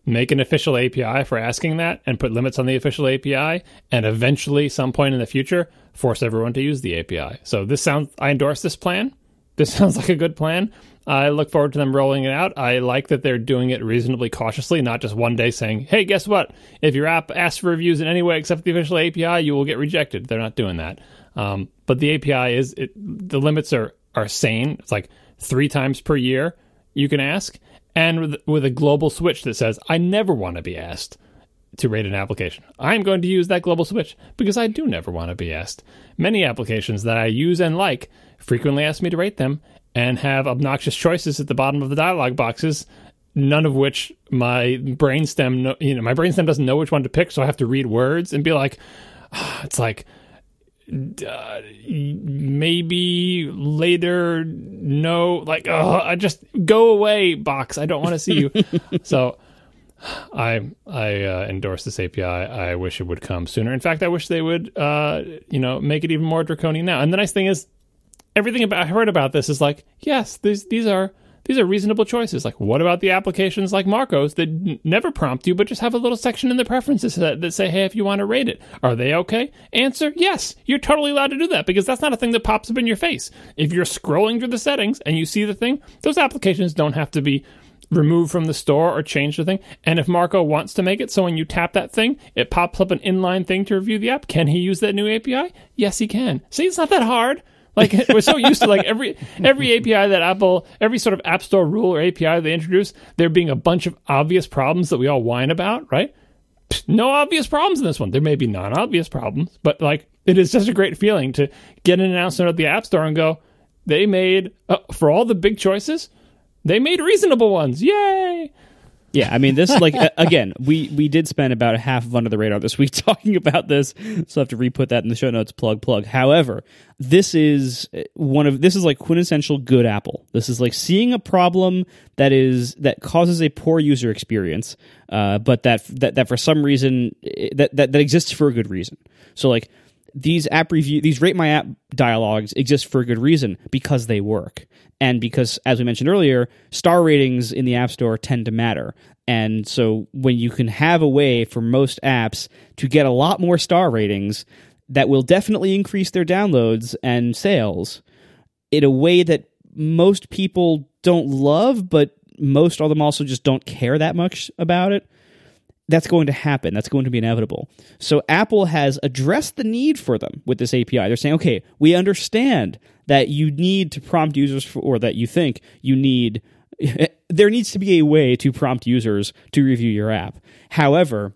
make an official API for asking that and put limits on the official API. And eventually, some point in the future, force everyone to use the API. So this sounds, I endorse this plan. This sounds like a good plan. I look forward to them rolling it out. I like that they're doing it reasonably cautiously, not just one day saying, hey, guess what? If your app asks for reviews in any way except the official API, you will get rejected. They're not doing that. Um, but the API is, it, the limits are, are sane. It's like three times per year you can ask. And with, a global switch that says, I never want to be asked to rate an application. I'm going to use that global switch because I do never want to be asked. Many applications that I use and like frequently ask me to rate them, and have obnoxious choices at the bottom of the dialog boxes none of which my brainstem you know my brainstem doesn't know which one to pick so i have to read words and be like oh, it's like uh, maybe later no like oh i just go away box. I don't want to see you. So i i uh, endorse this api i wish it would come sooner. In fact i wish they would uh, you know make it even more draconian now. And the nice thing is everything about I heard about this is like, yes, these these are these are reasonable choices. Like, what about the applications like Marco's that n- never prompt you, but just have a little section in the preferences that, that say, hey, if you want to rate it, are they okay? Answer, yes. You're totally allowed to do that because that's not a thing that pops up in your face. If you're scrolling through the settings and you see the thing, those applications don't have to be removed from the store or change the thing. And if Marco wants to make it so when you tap that thing, it pops up an inline thing to review the app, can he use that new API? Yes, he can. See, it's not that hard. Like we're so used to like every every API that Apple, every sort of App Store rule or API they introduce, there being a bunch of obvious problems that we all whine about, right? No obvious problems in this one. There may be non-obvious problems, but like it is just a great feeling to get an announcement at the App Store and go, they made uh, for all the big choices, they made reasonable ones. Yay! Yeah, I mean this like again, we we did spend about a half of under the radar this week talking about this, so I have to re-put that in the show notes. Plug plug. However, this is one of this is like quintessential good Apple. This is like seeing a problem that is that causes a poor user experience, uh, but that that that for some reason that that that exists for a good reason. So like these app review these rate my app dialogues exist for a good reason because they work. And because as we mentioned earlier star ratings in the app store tend to matter. And so when you can have a way for most apps to get a lot more star ratings that will definitely increase their downloads and sales in a way that most people don't love but most of them also just don't care that much about it that's going to happen. That's going to be inevitable. So Apple has addressed the need for them with this API. They're saying, okay, we understand that you need to prompt users for, or that you think you need, there needs to be a way to prompt users to review your app. However,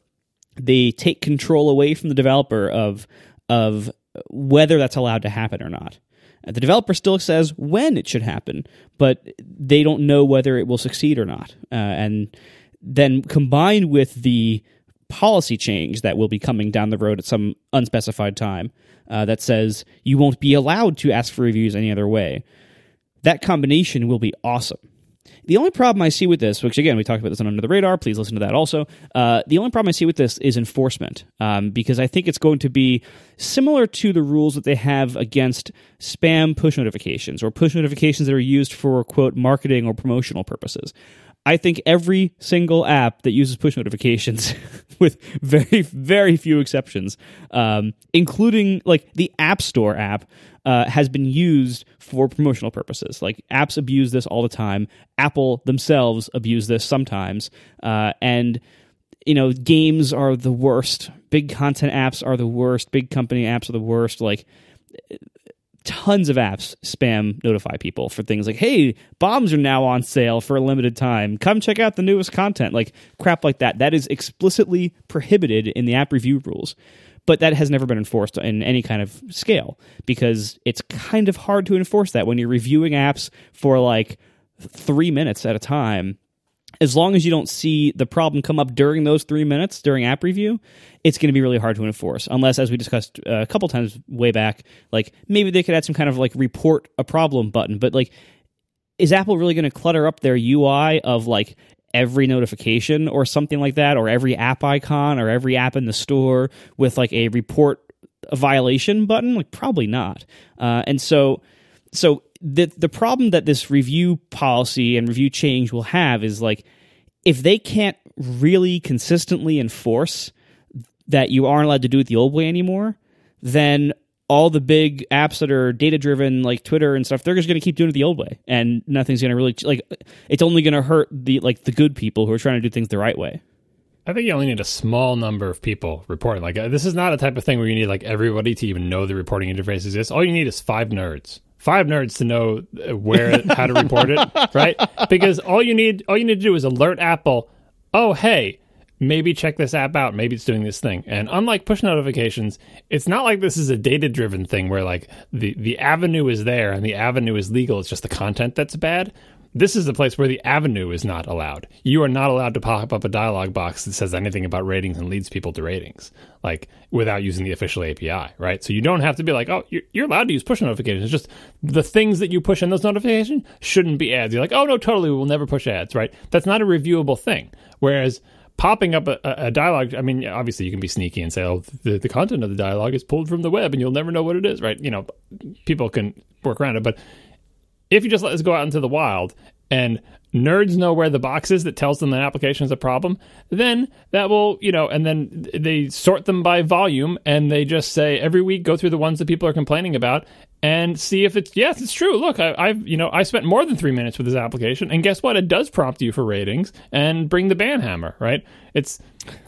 they take control away from the developer of, of whether that's allowed to happen or not. The developer still says when it should happen, but they don't know whether it will succeed or not. Uh, and then combined with the policy change that will be coming down the road at some unspecified time uh, that says you won't be allowed to ask for reviews any other way, that combination will be awesome. The only problem I see with this, which again we talked about this on Under the Radar, please listen to that also. Uh, the only problem I see with this is enforcement, um, because I think it's going to be similar to the rules that they have against spam push notifications or push notifications that are used for quote marketing or promotional purposes. I think every single app that uses push notifications, with very, very few exceptions, um, including like the App Store app, uh, has been used for promotional purposes. Like apps abuse this all the time. Apple themselves abuse this sometimes. Uh, and, you know, games are the worst. Big content apps are the worst. Big company apps are the worst. Like, tons of apps spam notify people for things like, hey, bombs are now on sale for a limited time. Come check out the newest content. Like crap like that. That is explicitly prohibited in the app review rules. But that has never been enforced in any kind of scale because it's kind of hard to enforce that when you're reviewing apps for like three minutes at a time as long as you don't see the problem come up during those three minutes during app review, it's going to be really hard to enforce. Unless, as we discussed uh, a couple times way back, like maybe they could add some kind of like report a problem button. But like, is Apple really going to clutter up their UI of like every notification or something like that, or every app icon or every app in the store with like a report a violation button? Like probably not. Uh, and so so the the problem that this review policy and review change will have is like if they can't really consistently enforce that you aren't allowed to do it the old way anymore, then all the big apps that are data driven like Twitter and stuff, they're just going to keep doing it the old way, and nothing's going to really like. It's only going to hurt the like the good people who are trying to do things the right way. I think you only need a small number of people reporting. Like uh, this is not a type of thing where you need like everybody to even know the reporting interface exists. All you need is five nerds five nerds to know where how to report it, right? Because all you need all you need to do is alert Apple, "Oh, hey, maybe check this app out. Maybe it's doing this thing." And unlike push notifications, it's not like this is a data-driven thing where like the the avenue is there and the avenue is legal, it's just the content that's bad. This is the place where the avenue is not allowed. You are not allowed to pop up a dialog box that says anything about ratings and leads people to ratings, like without using the official API, right? So you don't have to be like, oh, you're, you're allowed to use push notifications. It's just the things that you push in those notifications shouldn't be ads. You're like, oh, no, totally, we will never push ads, right? That's not a reviewable thing. Whereas popping up a, a, dialogue, I mean, obviously you can be sneaky and say, oh, the, the content of the dialogue is pulled from the web and you'll never know what it is, right? You know, people can work around it, but if you just let this go out into the wild and nerds know where the box is that tells them an application is a problem, then that will, you know, and then they sort them by volume and they just say every week go through the ones that people are complaining about and see if it's yes, it's true. Look, I, have you know I spent more than three minutes with this application, and guess what? It does prompt you for ratings and bring the ban hammer. Right? It's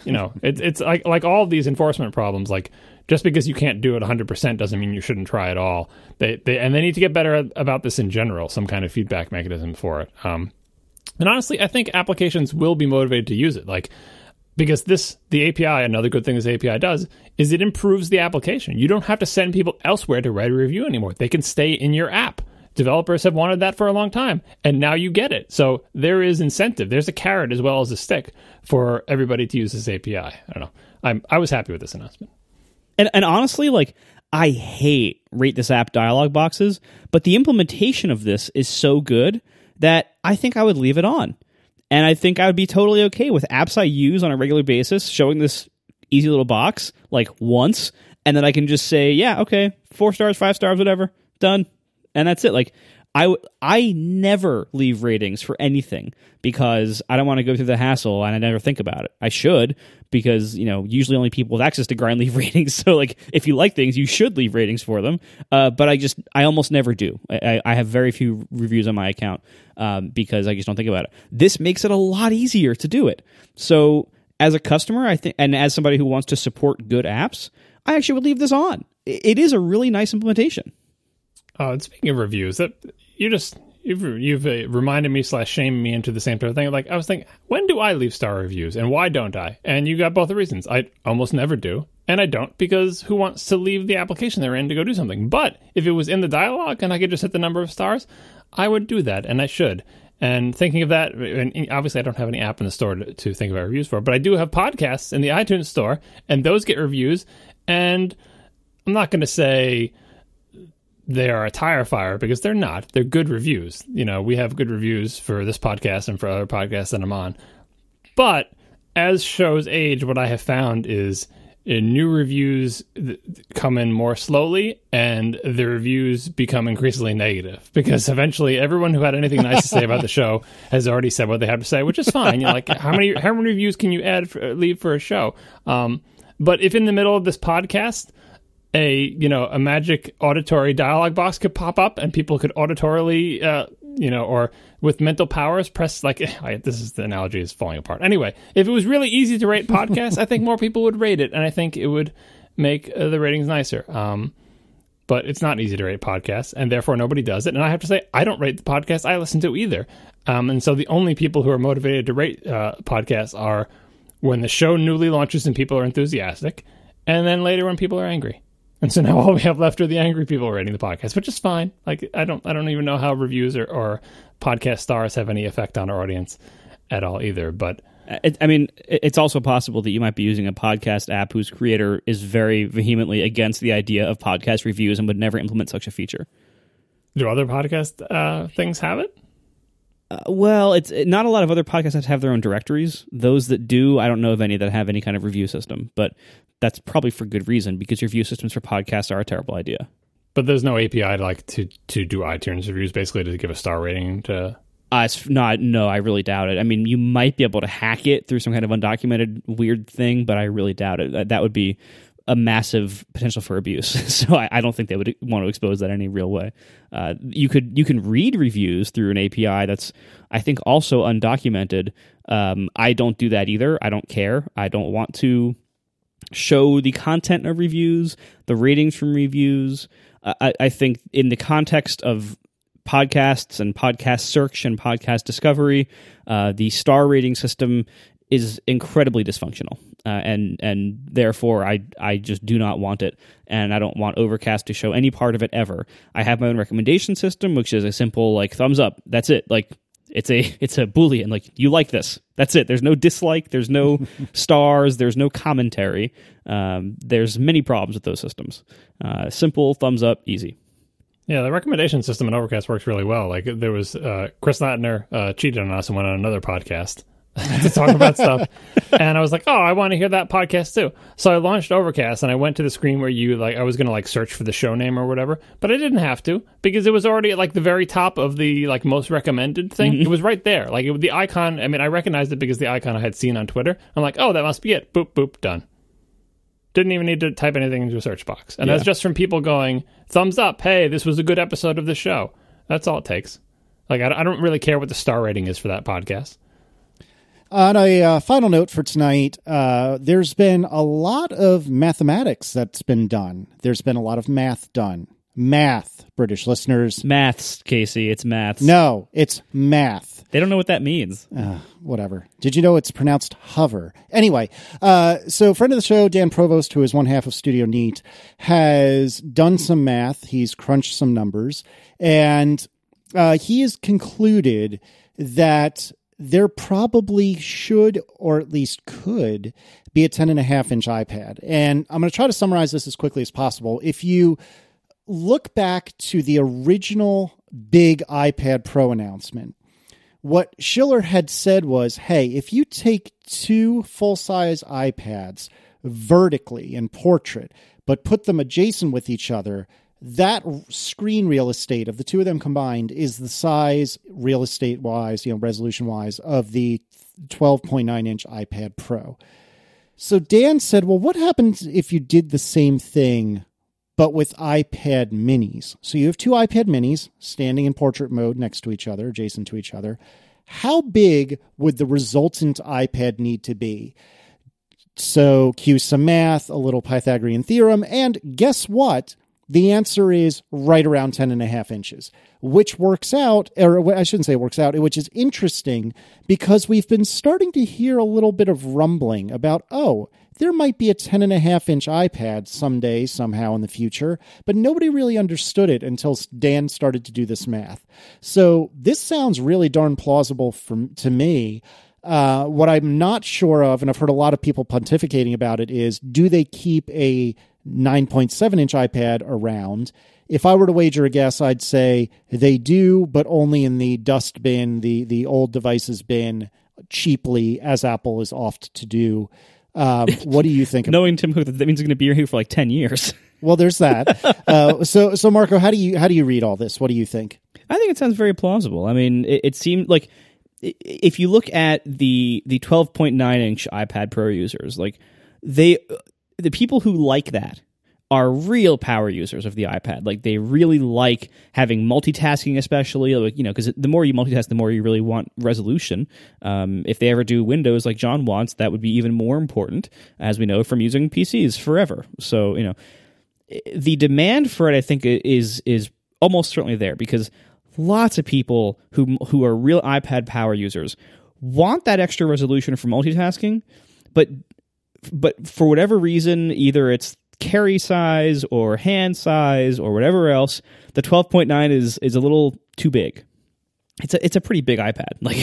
you know it, it's like like all these enforcement problems. Like just because you can't do it 100% doesn't mean you shouldn't try at all. They, they and they need to get better about this in general, some kind of feedback mechanism for it. Um, and honestly, I think applications will be motivated to use it. Like because this the API, another good thing this API does is it improves the application. You don't have to send people elsewhere to write a review anymore. They can stay in your app. Developers have wanted that for a long time, and now you get it. So there is incentive. There's a carrot as well as a stick for everybody to use this API. I don't know. I'm I was happy with this announcement. And and honestly, like I hate rate this app dialog boxes, but the implementation of this is so good that I think I would leave it on. And I think I would be totally okay with apps I use on a regular basis showing this easy little box like once, and then I can just say, yeah, okay, four stars, five stars, whatever, done, and that's it. Like I I never leave ratings for anything because I don't want to go through the hassle and I never think about it. I should because you know usually only people with access to grind leave ratings. So like if you like things, you should leave ratings for them. Uh, but I just I almost never do. I, I have very few reviews on my account um, because I just don't think about it. This makes it a lot easier to do it. So as a customer, I think, and as somebody who wants to support good apps, I actually would leave this on. It is a really nice implementation. Uh, speaking of reviews, that you just you've you've uh, reminded me slash shamed me into the same type of thing. Like I was thinking, when do I leave star reviews and why don't I? And you got both the reasons. I almost never do, and I don't because who wants to leave the application they're in to go do something? But if it was in the dialogue and I could just hit the number of stars, I would do that, and I should. And thinking of that, and obviously I don't have any app in the store to, to think about reviews for, but I do have podcasts in the iTunes store, and those get reviews. And I'm not going to say they are a tire fire because they're not. They're good reviews. You know, we have good reviews for this podcast and for other podcasts that I'm on. But as shows age, what I have found is uh, new reviews come in more slowly and the reviews become increasingly negative because eventually everyone who had anything nice to say about the show has already said what they have to say which is fine you know like how many how many reviews can you add for, leave for a show um, but if in the middle of this podcast a you know a magic auditory dialogue box could pop up and people could auditorily uh, you know or with mental powers press like I, this is the analogy is falling apart. Anyway if it was really easy to rate podcasts i think more people would rate it and i think it would make uh, the ratings nicer. Um, but it's not easy to rate podcasts and therefore nobody does it. And i have to say i don't rate the podcast i listen to either. Um, and so the only people who are motivated to rate uh, podcasts are when the show newly launches and people are enthusiastic and then later when people are angry and so now all we have left are the angry people rating the podcast, which is fine. Like I don't I don't even know how reviews or, or podcast stars have any effect on our audience at all either. But it, I mean, it's also possible that you might be using a podcast app whose creator is very vehemently against the idea of podcast reviews and would never implement such a feature. Do other podcast uh, things have it? Uh, well, it's it, not a lot of other podcasts have their own directories. Those that do, I don't know of any that have any kind of review system, but that's probably for good reason because review systems for podcasts are a terrible idea. But there's no API to like to to do iTunes reviews, basically to give a star rating to. Uh, it's not. No, I really doubt it. I mean, you might be able to hack it through some kind of undocumented weird thing, but I really doubt it. That, that would be a massive potential for abuse. so I, I, don't think they would want to expose that any real way. Uh, you could you can read reviews through an API that's I think also undocumented. Um, I don't do that either. I don't care. I don't want to show the content of reviews, the ratings from reviews. I, I think in the context of podcasts and podcast search and podcast discovery, uh, the star rating system is incredibly dysfunctional, uh, and and therefore I I just do not want it, and I don't want Overcast to show any part of it ever. I have my own recommendation system, which is a simple like thumbs up. That's it. Like it's a it's a boolean. Like you like this. That's it. There's no dislike. There's no stars. There's no commentary. Um, there's many problems with those systems. Uh, simple thumbs up, easy. Yeah, the recommendation system in Overcast works really well. Like there was uh, Chris Lattner uh, cheated on us and went on another podcast to talk about stuff, and I was like, oh, I want to hear that podcast too. So I launched Overcast and I went to the screen where you like I was going to like search for the show name or whatever, but I didn't have to because it was already at like the very top of the like most recommended thing. Mm-hmm. It was right there, like it, the icon. I mean, I recognized it because the icon I had seen on Twitter. I'm like, oh, that must be it. Boop boop done. Didn't even need to type anything into a search box. And yeah. that's just from people going, thumbs up, hey, this was a good episode of the show. That's all it takes. Like, I, I don't really care what the star rating is for that podcast. On a uh, final note for tonight, uh, there's been a lot of mathematics that's been done. There's been a lot of math done. Math, British listeners. Maths, Casey. It's maths. No, it's math. They don't know what that means. Uh, whatever. Did you know it's pronounced hover? Anyway, uh, so friend of the show, Dan Provost, who is one half of Studio Neat, has done some math. He's crunched some numbers, and uh, he has concluded that there probably should, or at least could, be a 10 and a half inch iPad. And I'm going to try to summarize this as quickly as possible. If you look back to the original big iPad Pro announcement, what Schiller had said was hey, if you take two full size iPads vertically in portrait, but put them adjacent with each other, that screen real estate of the two of them combined is the size, real estate wise, you know, resolution wise, of the 12.9 inch iPad Pro. So Dan said, well, what happens if you did the same thing but with iPad minis. So you have two iPad minis standing in portrait mode next to each other, adjacent to each other. How big would the resultant iPad need to be? So cue some math, a little Pythagorean theorem, and guess what? The answer is right around 10 and a half inches, which works out, or I shouldn't say works out, which is interesting because we've been starting to hear a little bit of rumbling about, oh, there might be a 10 and a half inch iPad someday, somehow in the future, but nobody really understood it until Dan started to do this math. So this sounds really darn plausible for, to me. Uh, what I'm not sure of, and I've heard a lot of people pontificating about it, is do they keep a 9.7 inch iPad around? If I were to wager a guess, I'd say they do, but only in the dust bin, the the old devices bin, cheaply, as Apple is oft to do. Um, what do you think? Knowing Tim Cook, that means he's going to be here for like ten years. well, there's that. Uh, so, so Marco, how do you how do you read all this? What do you think? I think it sounds very plausible. I mean, it, it seemed like if you look at the the 12.9 inch iPad Pro users, like they the people who like that are real power users of the iPad. Like they really like having multitasking, especially like, you know, because the more you multitask, the more you really want resolution. Um, if they ever do Windows like John wants, that would be even more important, as we know from using PCs forever. So you know, the demand for it, I think, is is almost certainly there because lots of people who who are real iPad power users want that extra resolution for multitasking, but but for whatever reason, either it's carry size or hand size or whatever else, the 12.9 is is a little too big. It's a it's a pretty big iPad. Like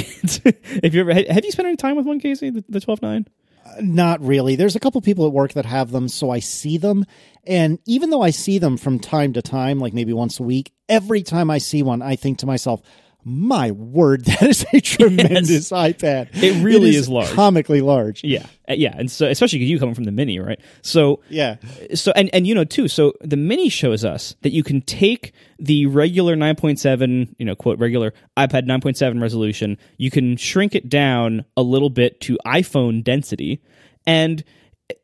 if you ever have you spent any time with one Casey the, the 12.9? Uh, not really. There's a couple people at work that have them, so I see them. And even though I see them from time to time, like maybe once a week, every time I see one, I think to myself, my word, that is a tremendous iPad. It really is is large. comically large. Yeah, Uh, yeah, and so especially 'cause you coming from the mini, right? So Yeah. so and and you know too so the mini shows us that you can take the regular 9.7 you know quote regular ipad 9.7 resolution you can shrink it down a little bit to iphone density and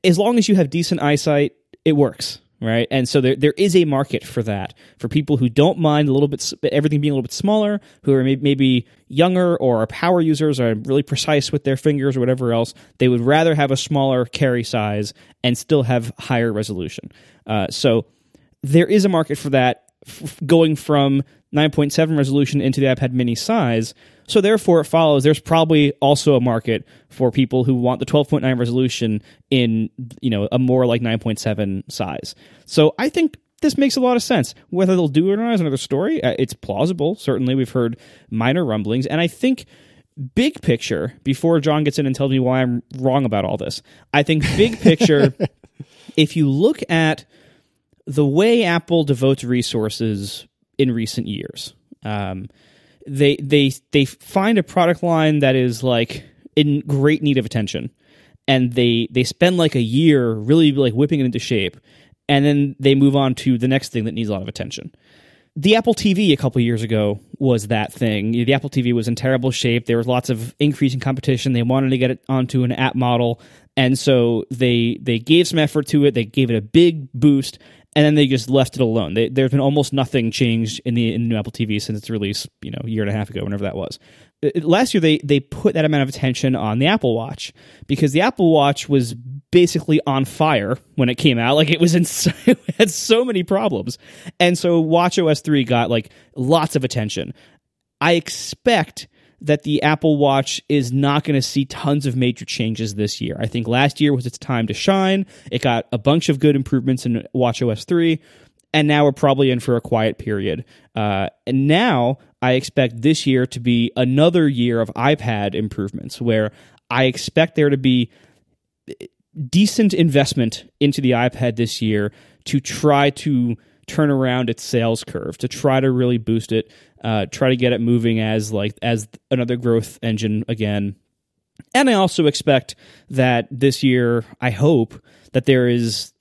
as long as you have decent eyesight it works right and so there, there is a market for that for people who don't mind a little bit everything being a little bit smaller who are maybe younger or are power users or are really precise with their fingers or whatever else they would rather have a smaller carry size and still have higher resolution uh, so there is a market for that f- going from 9.7 resolution into the iPad mini size. So therefore it follows there's probably also a market for people who want the 12.9 resolution in you know a more like 9.7 size. So I think this makes a lot of sense. Whether they'll do it or not is another story. Uh, It's plausible. Certainly we've heard minor rumblings and I think big picture before John gets in and tells me why I'm wrong about all this. I think big picture if you look at the way Apple devotes resources in recent years, um, they they they find a product line that is like in great need of attention, and they they spend like a year really like whipping it into shape, and then they move on to the next thing that needs a lot of attention. The Apple TV a couple years ago was that thing. The Apple TV was in terrible shape. There was lots of increasing competition. They wanted to get it onto an app model, and so they they gave some effort to it. They gave it a big boost, and then they just left it alone. They, there's been almost nothing changed in the, in new Apple TV since its release, you know, a year and a half ago, whenever that was. Uh, Last year, they they put that amount of attention on the Apple Watch because the Apple Watch was basically on fire when it came out. Like it was in, so, it had so many problems, and so Watch OS three got like lots of attention. I expect that the Apple Watch is not going to see tons of major changes this year. I think last year was its time to shine. It got a bunch of good improvements in Watch OS 3, and now we're probably in for a quiet period. Uh, and now I expect this year to be another year of iPad improvements where I expect there to be decent investment into the iPad this year to try to turn around its sales curve, to try to really boost it, uh, try to get it moving as like as another growth engine again. And I also expect that this year, I hope that there is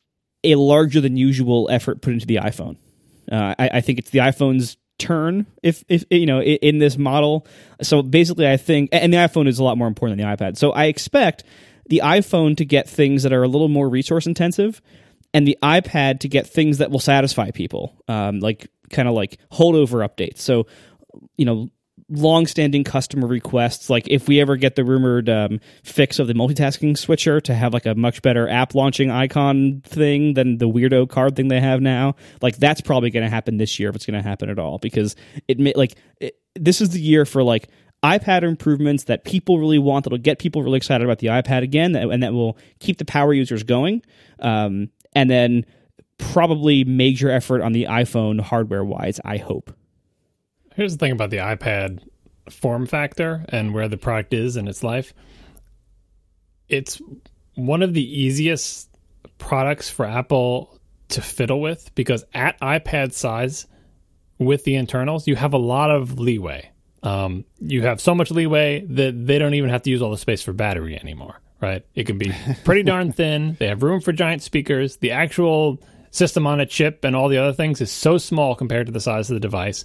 a larger than usual effort put into the iPhone. Uh, I, I think it's the iPhone's turn if if you know in, in this model. So basically, I think and the iPhone is a lot more important than the iPad. So I expect the iPhone to get things that are a little more resource intensive, and the iPad to get things that will satisfy people, um, like kind of like holdover updates. So you know long-standing customer requests like if we ever get the rumored um, fix of the multitasking switcher to have like a much better app launching icon thing than the weirdo card thing they have now like that's probably going to happen this year if it's going to happen at all because it may like it, this is the year for like iPad improvements that people really want that'll get people really excited about the iPad again and that will keep the power users going um, and then probably major effort on the iPhone hardware wise I hope Here's the thing about the iPad form factor and where the product is in its life. It's one of the easiest products for Apple to fiddle with because at iPad size with the internals, you have a lot of leeway. Um, you have so much leeway that they don't even have to use all the space for battery anymore, right? It can be pretty darn thin. They have room for giant speakers. The actual system on a chip and all the other things is so small compared to the size of the device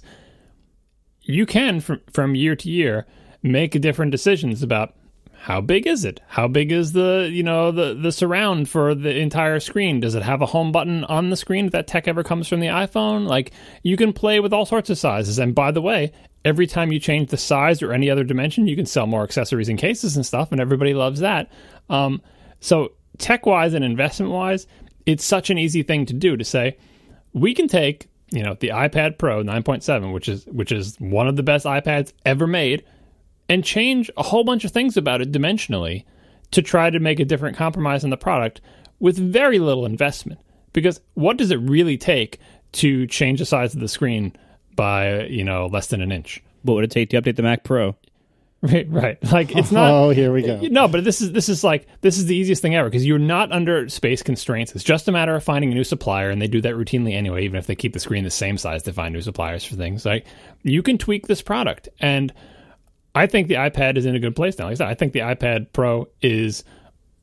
you can from from year to year make different decisions about how big is it? How big is the you know the the surround for the entire screen? Does it have a home button on the screen if that tech ever comes from the iphone? Like you can play with all sorts of sizes. And by the way every time you change the size or any other dimension you can sell more accessories and cases and stuff and everybody loves that. Um, so tech wise and investment wise it's such an easy thing to do to say we can take you know the iPad Pro 9.7 which is which is one of the best iPads ever made and change a whole bunch of things about it dimensionally to try to make a different compromise on the product with very little investment because what does it really take to change the size of the screen by you know less than an inch what would it take to update the Mac Pro Right, right. Like it's not. Oh, here we go. No, but this is this is like this is the easiest thing ever because you're not under space constraints. It's just a matter of finding a new supplier, and they do that routinely anyway. Even if they keep the screen the same size to find new suppliers for things, like you can tweak this product, and I think the iPad is in a good place now. Like I said, I think the iPad Pro is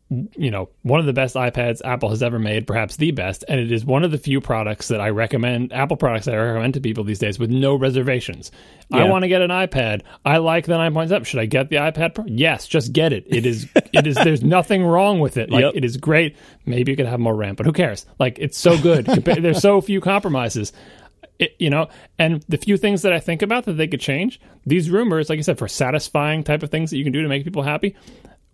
you know, one of the best iPads Apple has ever made, perhaps the best, and it is one of the few products that I recommend, Apple products that I recommend to people these days with no reservations. I want to get an iPad. I like the 9.7. Should I get the iPad Pro? Yes, just get it. It is it is there's nothing wrong with it. Like Yep. it is great. Maybe you could have more RAM, but who cares? Like it's so good. There's so few compromises. It, you know, and the few things that I think about that they could change, these rumors, like I said, for satisfying type of things that you can do to make people happy,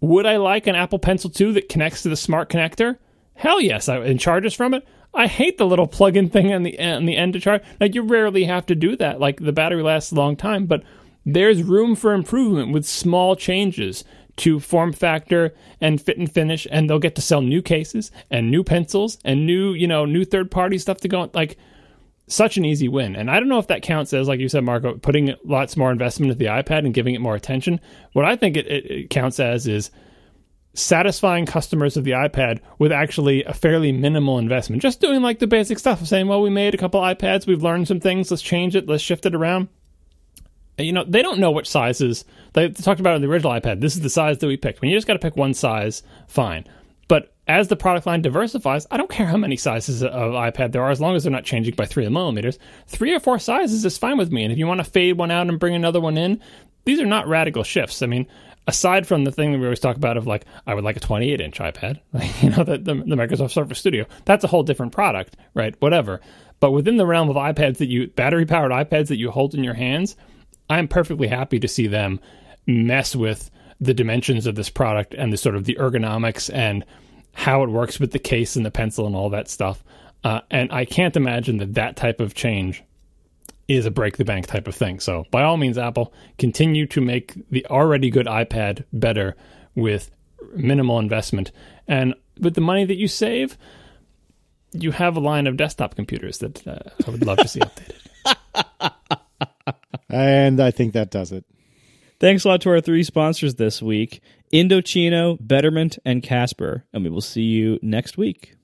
would I like an Apple Pencil 2 that connects to the smart connector? Hell yes, I, and charges from it. I hate the little plug-in thing on the on the end to charge. Like you rarely have to do that. Like the battery lasts a long time, but there's room for improvement with small changes to form factor and fit and finish, and they'll get to sell new cases and new pencils and new you know new third party stuff to go. Like such an easy win. And I don't know if that counts as, like you said, Marco, putting lots more investment into the iPad and giving it more attention. What I think it, it, it counts as is satisfying customers of the iPad with actually a fairly minimal investment. Just doing like the basic stuff of saying, well, we made a couple iPads, we've learned some things, let's change it, let's shift it around. And, You know, they don't know which sizes. They talked about in the original iPad. This is the size that we picked. When you just got to pick one size, fine. As the product line diversifies, I don't care how many sizes of iPad there are, as long as they're not changing by three millimeters. Three or four sizes is fine with me. And if you want to fade one out and bring another one in, these are not radical shifts. I mean, aside from the thing that we always talk about of like, I would like a 28 inch iPad, you know, the, the, the Microsoft Surface Studio, that's a whole different product, right? Whatever. But within the realm of iPads that you, battery powered iPads that you hold in your hands, I'm perfectly happy to see them mess with the dimensions of this product and the sort of the ergonomics and how it works with the case and the pencil and all that stuff. Uh, and I can't imagine that that type of change is a break the bank type of thing. So, by all means, Apple, continue to make the already good iPad better with minimal investment. And with the money that you save, you have a line of desktop computers that uh, I would love to see updated. And I think that does it. Thanks a lot to our three sponsors this week Indochino, Betterment, and Casper. And we will see you next week.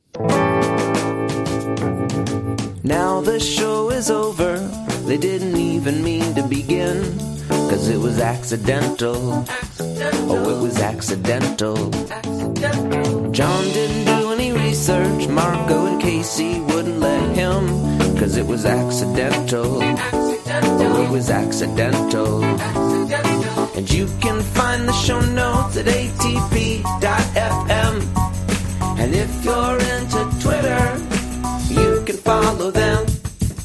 Now the show is over. They didn't even mean to begin. Cause it was accidental. Oh, it was accidental. John didn't do any research. Marco and Casey wouldn't let him. Cause it was accidental. Oh, it was accidental. And you can find the show notes at atp.fm. And if you're into Twitter, you can follow them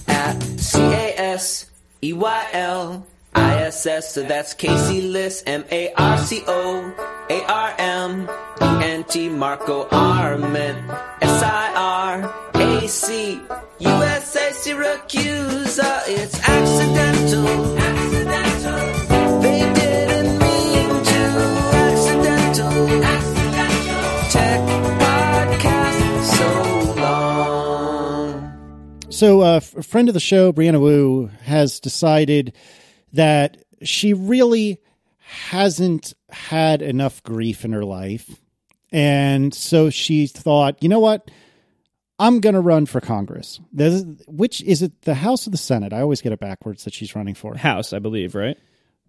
at C A S E Y L I S S. So that's Casey Liss, M A R C O A R M E N T Marco Arment S I R A C U S A Siracusa. Uh, It's accidental. Accidental. They didn't mean to. Accidental. Accidental. Tech podcast so long. So, uh, a friend of the show, Brianna Wu, has decided that she really hasn't had enough grief in her life. And so she thought, you know what? I'm going to run for Congress. This which is it the House or the Senate? I always get it backwards that she's running for. House, I believe, right?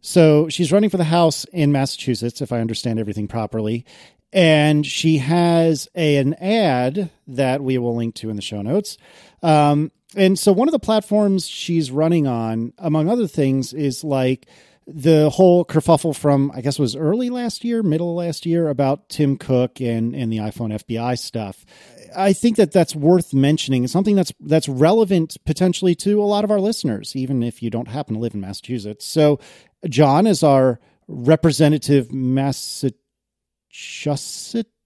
So she's running for the House in Massachusetts, if I understand everything properly. And she has a, an ad that we will link to in the show notes. Um, and so one of the platforms she's running on, among other things, is like the whole kerfuffle from, I guess was early last year, middle last year, about Tim Cook and, and the iPhone FBI stuff. I think that that's worth mentioning. It's something that's that's relevant potentially to a lot of our listeners, even if you don't happen to live in Massachusetts. So, John is our representative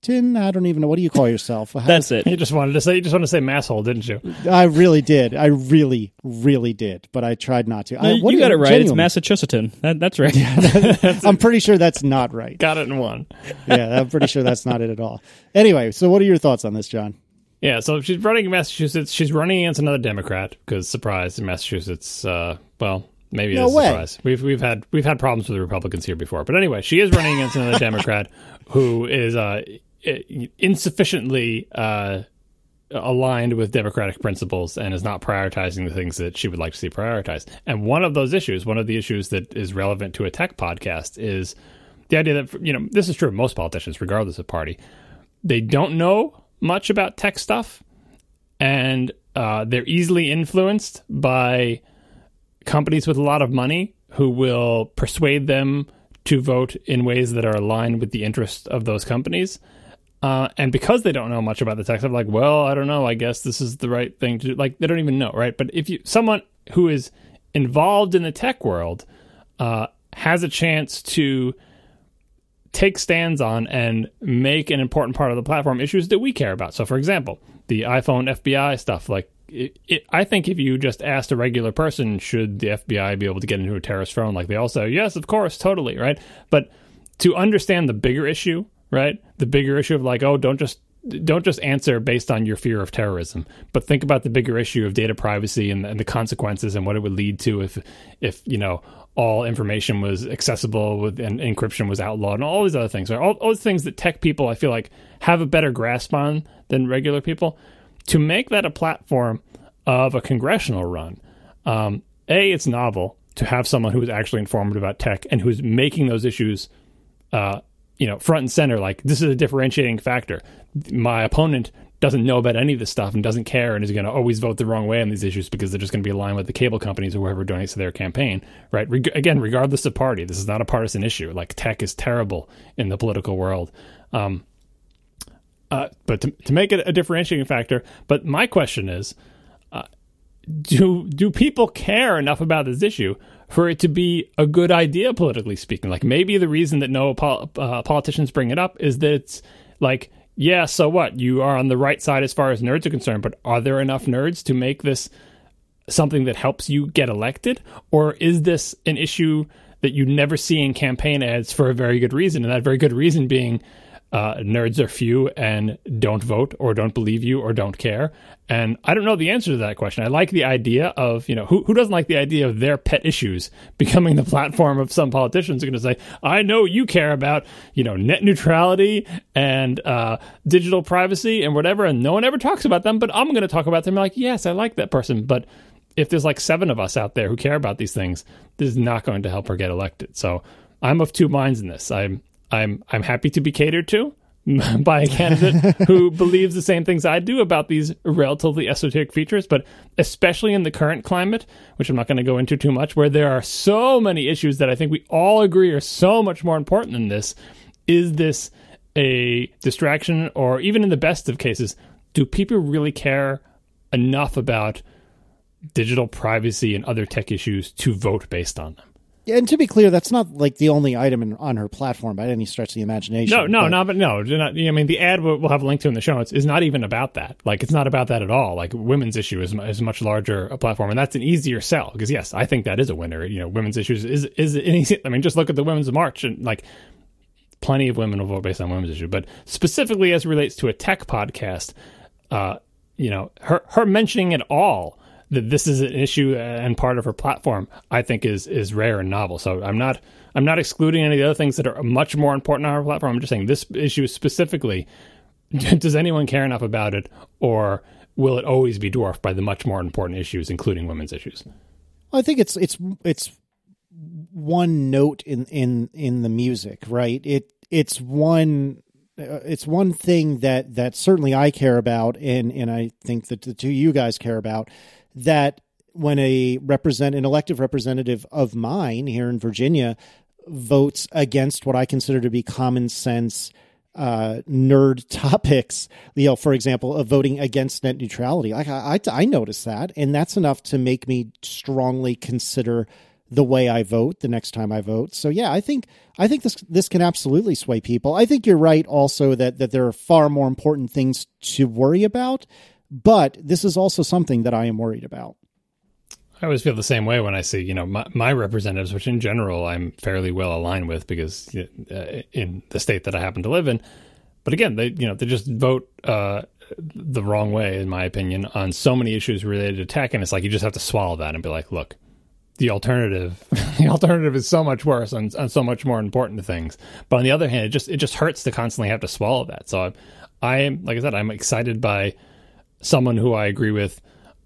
Massachusettan. I don't even know what do you call yourself. How- That's it. You just wanted to say you just wanted to say masshole, didn't you? I really did. I really, really did, but I tried not to. I, you what- got it right. It's genuinely. Massachusettan. That, that's right. I'm pretty sure that's not right. Got it in one. Yeah, I'm pretty sure that's not it at all. Anyway, so what are your thoughts on this, John? Yeah, so she's running in Massachusetts. She's running against another Democrat because, surprise, in Massachusetts, uh, well, Maybe No it's way. a surprise. We've we've had we've had problems with the Republicans here before, but anyway, she is running against another Democrat who is uh, i- insufficiently uh, aligned with democratic principles and is not prioritizing the things that she would like to see prioritized. And one of those issues, one of the issues that is relevant to a tech podcast, is the idea that you know this is true of most politicians, regardless of party. They don't know much about tech stuff, and uh, they're easily influenced by companies with a lot of money who will persuade them to vote in ways that are aligned with the interests of those companies. Uh, and because they don't know much about the tech stuff, like, well, I don't know. I guess this is the right thing to do. Like, they don't even know, right? But if you someone who is involved in the tech world uh, has a chance to take stands on and make an important part of the platform issues that we care about. So, for example, the iPhone FBI stuff, like, it, it, I think if you just asked a regular person, should the FBI be able to get into a terrorist phone? Like, they all say, yes, of course, totally, right? But to understand the bigger issue, right? The bigger issue of like, oh, don't just don't just answer based on your fear of terrorism, but think about the bigger issue of data privacy and, and the consequences and what it would lead to if if you know all information was accessible with and encryption was outlawed and all these other things. All, all these things that tech people I feel like have a better grasp on than regular people. To make that a platform of a congressional run, um, a it's novel to have someone who is actually informed about tech and who's making those issues uh, you know, front and center. Like this is a differentiating factor. My opponent doesn't know about any of this stuff and doesn't care and is going to always vote the wrong way on these issues because they're just going to be aligned with the cable companies or whoever donates to their campaign, right? Reg- again, regardless of party, this is not a partisan issue. Like tech is terrible in the political world. Um, uh, but to, to make it a differentiating factor, but my question is, uh, do do people care enough about this issue for it to be a good idea politically speaking? Like maybe the reason that no pol- uh, politicians bring it up is that it's like, yeah, so what? You are on the right side as far as nerds are concerned, but are there enough nerds to make this something that helps you get elected, or is this an issue that you never see in campaign ads for a very good reason, and that very good reason being uh, nerds are few and don't vote or don't believe you or don't care. And I don't know the answer to that question. I like the idea of, you know, who, who doesn't like the idea of their pet issues becoming the platform of some politicians are going to say, I know you care about, you know, net neutrality and uh, digital privacy and whatever. And no one ever talks about them, but I'm going to talk about them. Like, yes, I like that person. But if there's like seven of us out there who care about these things, this is not going to help her get elected. So I'm of two minds in this. I'm I'm I'm happy to be catered to by a candidate who believes the same things I do about these relatively esoteric features, but especially in the current climate, which I'm not going to go into too much, where there are so many issues that I think we all agree are so much more important than this. Is this a distraction, or even in the best of cases, do people really care enough about digital privacy and other tech issues to vote based on them? And to be clear, that's not like the only item in, on her platform by any stretch of the imagination. No, no, but- no, but no. Not, I mean, the ad we'll have a link to in the show notes is not even about that. Like, it's not about that at all. Like, women's issue is, is much larger a platform, and that's an easier sell because yes, I think that is a winner. You know, women's issues is is an easy. I mean, just look at the women's march and like, plenty of women will vote based on women's issue, but specifically as it relates to a tech podcast, uh, you know, her her mentioning it all that this is an issue and part of her platform, I think is is rare and novel. So I'm not I'm not excluding any of the other things that are much more important on her platform. I'm just saying this issue specifically. Does anyone care enough about it, or will it always be dwarfed by the much more important issues, including women's issues? I think it's it's it's one note in in in the music, right? It it's one uh, it's one thing that that certainly I care about, and and I think that the two you guys care about. That when a represent an elective representative of mine here in Virginia votes against what I consider to be common sense uh, nerd topics, you know, for example, of voting against net neutrality. Like I, I, I notice that, and that's enough to make me strongly consider the way I vote the next time I vote. So yeah, I think I think this this can absolutely sway people. I think you're right also that that there are far more important things to worry about, but this is also something that I am worried about. I always feel the same way when I see, you know, my, my representatives, which in general I'm fairly well aligned with because uh, in the state that I happen to live in. But again, they, you know, they just vote uh, the wrong way, in my opinion, on so many issues related to tech, and it's like you just have to swallow that and be like, look, the alternative the alternative is so much worse and, so much more important things. But on the other hand, it just it just hurts to constantly have to swallow that. So I, I am like I said, I'm excited by someone who I agree with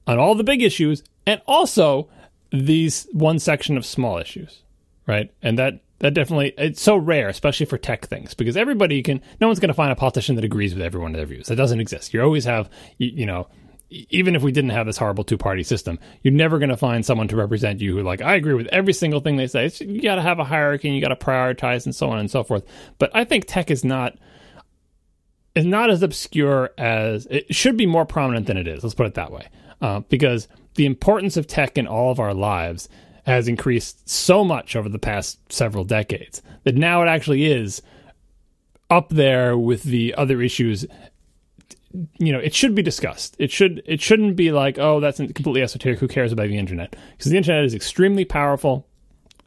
on all the big issues and also these one section of small issues, right? And that that definitely it's so rare, especially for tech things, because everybody can. No one's going to find a politician that agrees with every one of their views. That doesn't exist. You always have, you, you know, even if we didn't have this horrible two party system, you're never going to find someone to represent you who, like, I agree with every single thing they say. It's, you got to have a hierarchy and you got to prioritize and so on and so forth. But I think tech is not is not as obscure as it should be more prominent than it is. Let's put it that way, uh, because the importance of tech in all of our lives has increased so much over the past several decades that now it actually is up there with the other issues. You know it should be discussed. It should it shouldn't be like oh that's completely esoteric. Who cares about the internet? Because the internet is extremely powerful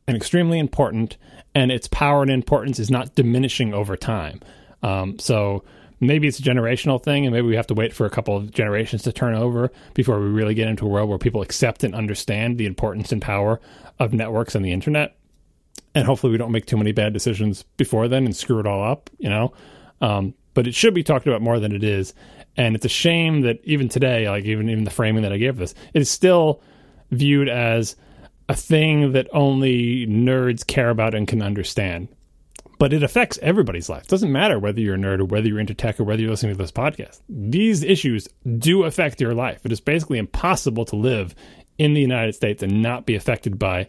and extremely important and its power and importance is not diminishing over time. Um, so maybe it's a generational thing and maybe we have to wait for a couple of generations to turn over before we really get into a world where people accept and understand the importance and power of networks and the internet. And hopefully we don't make too many bad decisions before then and screw it all up you know? Um, but it should be talked about more than it is. And it's a shame that even today like even even the framing that i gave this it is still viewed as a thing that only nerds care about and can understand but it affects everybody's life. It doesn't matter whether you're a nerd or whether you're into tech or whether you're listening to this podcast. These issues do affect your life. It is basically impossible to live in the United States and not be affected by,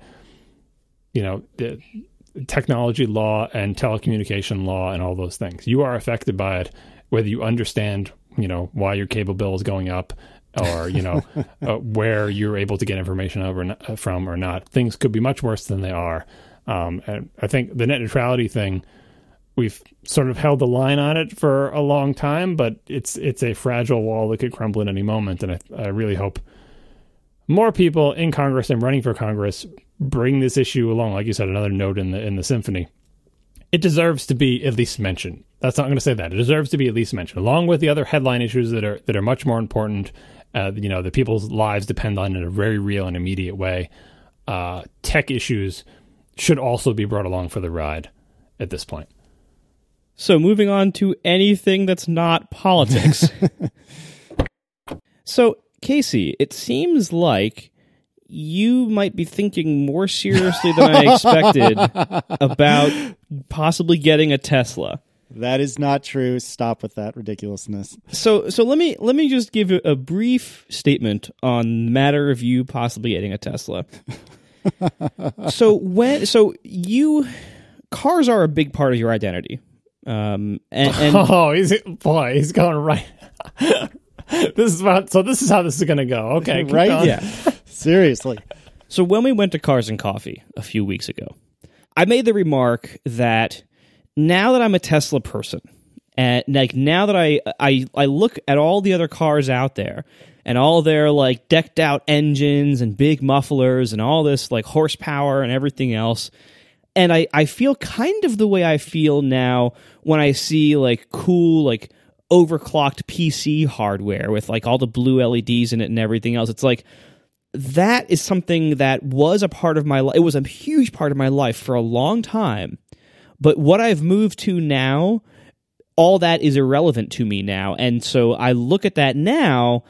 you know, the technology law and telecommunication law and all those things. You are affected by it, whether you understand, you know, why your cable bill is going up or you know uh, where you're able to get information over from or not. Things could be much worse than they are. Um, and I think the net neutrality thing, we've sort of held the line on it for a long time, but it's it's a fragile wall that could crumble at any moment. And I, I really hope more people in Congress and running for Congress bring this issue along. Like you said, another note in the in the symphony. It deserves to be at least mentioned. That's not going to say that. It deserves to be at least mentioned, along with the other headline issues that are that are much more important. Uh, you know, that people's lives depend on in a very real and immediate way. Uh, tech issues should also be brought along for the ride at this point. So, moving on to anything that's not politics. so, Casey, it seems like you might be thinking more seriously than I expected about possibly getting a Tesla. That is not true. Stop with that ridiculousness. So, so let me let me just give a brief statement on the matter of you possibly getting a Tesla so when so you cars are a big part of your identity. Um, and, and oh, he's boy, he's going right. this is about so. This is how this is going to go. Okay, right? Going. Yeah, seriously. So when we went to Cars and Coffee a few weeks ago, I made the remark that now that I'm a Tesla person, and like now that I I I look at all the other cars out there, and all their like decked out engines and big mufflers and all this like horsepower and everything else. And I, I feel kind of the way I feel now when I see like cool, like overclocked PC hardware with like all the blue LEDs in it and everything else. It's like that is something that was a part of my life. It was a huge part of my life for a long time. But what I've moved to now, all that is irrelevant to me now. And so I look at that now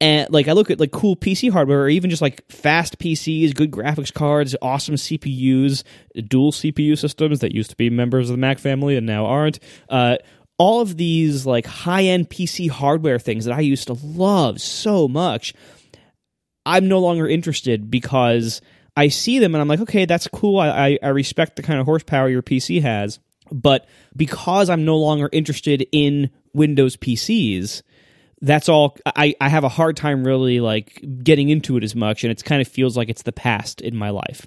and like I look at like cool PC hardware, or even just like fast PCs, good graphics cards, awesome CPUs, dual CPU systems that used to be members of the Mac family and now aren't. Uh, all of these like high end PC hardware things that I used to love so much, I'm no longer interested because I see them and I'm like, okay, that's cool. I, I, I respect the kind of horsepower your PC has, but because I'm no longer interested in Windows PCs that's all I, I have a hard time really like getting into it as much and it kind of feels like it's the past in my life.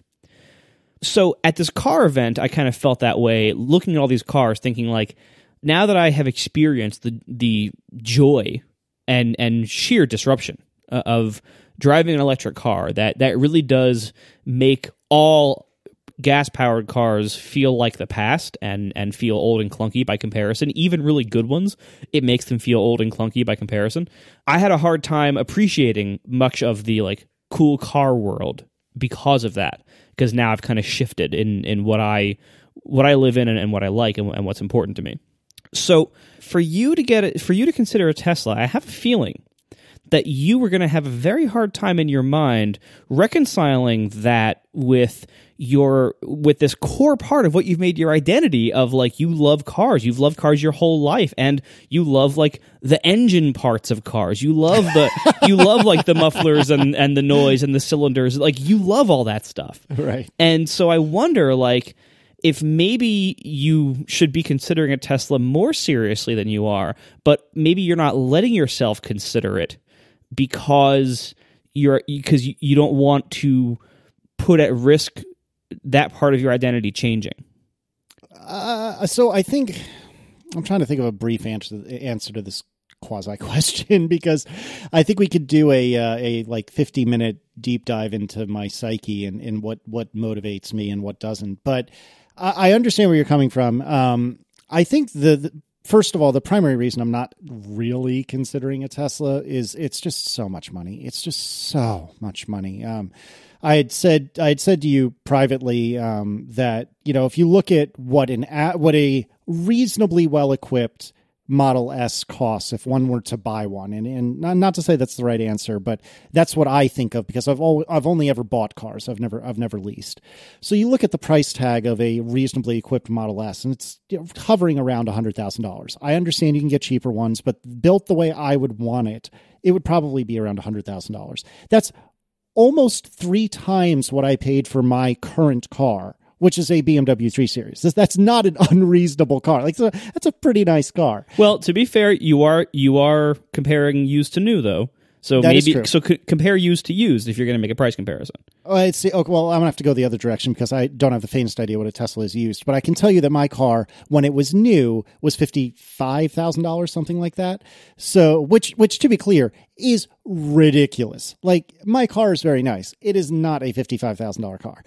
So at this car event i kind of felt that way looking at all these cars thinking like now that i have experienced the the joy and and sheer disruption uh, of driving an electric car that that really does make all gas powered cars feel like the past and and feel old and clunky by comparison even really good ones it makes them feel old and clunky by comparison i had a hard time appreciating much of the like cool car world because of that. Because now I've kind of shifted in in what I what I live in and, and what I like and, and what's important to me. So for you to get it, for you to consider a Tesla, I have a feeling that you were going to have a very hard time in your mind reconciling that with your with this core part of what you've made your identity of like you love cars. You've loved cars your whole life and you love like the engine parts of cars. You love the you love like the mufflers and and the noise and the cylinders. Like you love all that stuff. Right. and so I wonder, like, if maybe you should be considering a Tesla more seriously than you are, but maybe you're not letting yourself consider it because you're because you, you don't want to put at risk that part of your identity changing. Uh, so I think I'm trying to think of a brief answer answer to this quasi question because I think we could do a uh, a like 50 minute deep dive into my psyche and, and what what motivates me and what doesn't. But I, I understand where you're coming from. Um, I think the, the first of all, the primary reason I'm not really considering a Tesla is it's just so much money. It's just so much money. Um, I had said I had said to you privately um, that you know if you look at what an what a reasonably well equipped Model S costs if one were to buy one, and and not, to say that's the right answer, but that's what I think of because I've al- I've only ever bought cars. I've never I've never leased. So you look at the price tag of a reasonably equipped Model S, and it's you know, hovering around hundred thousand dollars. I understand you can get cheaper ones, but built the way I would want it, it would probably be around hundred thousand dollars. That's almost three times what I paid for my current car, which is a BMW 3 Series. That's- not an unreasonable car. Like so that's a pretty nice car. Well, to be fair, you are you are comparing used to new though. So That maybe so c- compare used to used if you're going to make a price comparison. Oh, I'd say, okay, well, I'm gonna have to go the other direction because I don't have the faintest idea what a Tesla is used. But I can tell you that my car, when it was new, was fifty five thousand dollars, something like that. So, which, which, to be clear, is ridiculous. Like my car is very nice. It is not a fifty five thousand dollar car.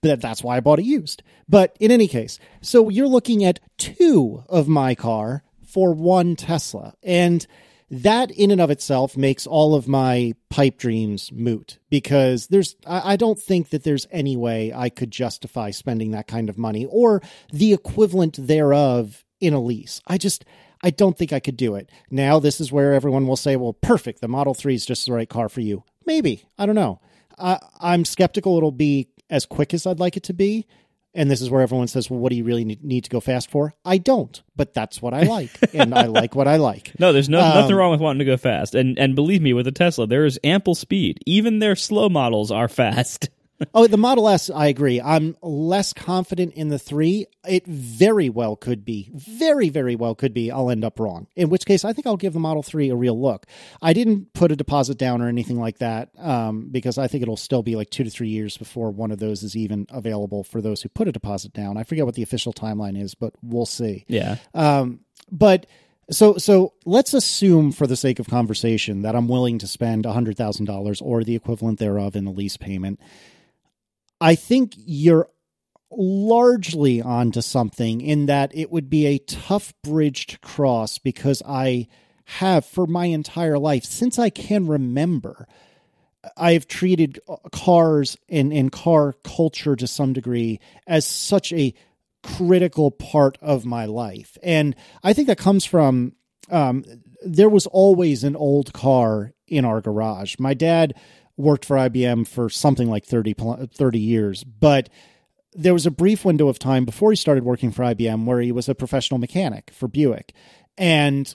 That's why I bought it used. But in any case, so you're looking at two of my car for one Tesla, and that in and of itself makes all of my pipe dreams moot because there's I, don't think that there's any way I could justify spending that kind of money or the equivalent thereof in a lease. I just I don't think I could do it. Now this is where everyone will say, "Well, perfect. The Model 3 is just the right car for you." Maybe. I don't know. I, I'm skeptical it'll be as quick as I'd like it to be. And this is where everyone says, well, what do you really need, to go fast for? I don't, but that's what I like. and I like what I like. No, there's no Um, nothing wrong with wanting to go fast. And and believe me, with a Tesla, there is ample speed. Even their slow models are fast. Oh, the Model S, I agree. I'm less confident in the three. It very well could be, very, very well could be. I'll end up wrong. In which case, I think I'll give the Model 3 a real look. I didn't put a deposit down or anything like that um, because I think it'll still be like two to three years before one of those is even available for those who put a deposit down. I forget what the official timeline is, but we'll see. Yeah. Um, but so so let's assume for the sake of conversation that I'm willing to spend $100,000 or the equivalent thereof in a lease payment. I think you're largely onto something in that it would be a tough bridge to cross because I have for my entire life since I can remember I've treated cars and, and car culture to some degree as such a critical part of my life. And I think that comes from um, there was always an old car in our garage. My dad worked for IBM for something like 30, 30 years, but there was a brief window of time before he started working for IBM where he was a professional mechanic for Buick. And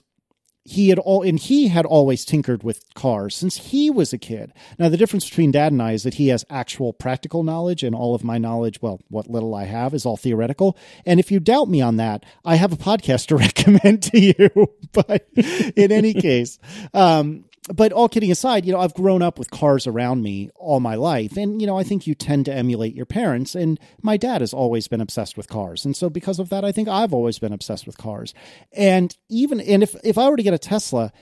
he had all and he had always tinkered with cars since he was a kid. Now the difference between dad and I is that he has actual practical knowledge and all of my knowledge, well, what little I have is all theoretical. And if you doubt me on that, I have a podcast to recommend to you. but in any case, um but all kidding aside, you know, I've grown up with cars around me all my life. And, you know, I think you tend to emulate your parents. And my dad has always been obsessed with cars. And so because of that, I think I've always been obsessed with cars. And even, and if, if I were to get a Tesla,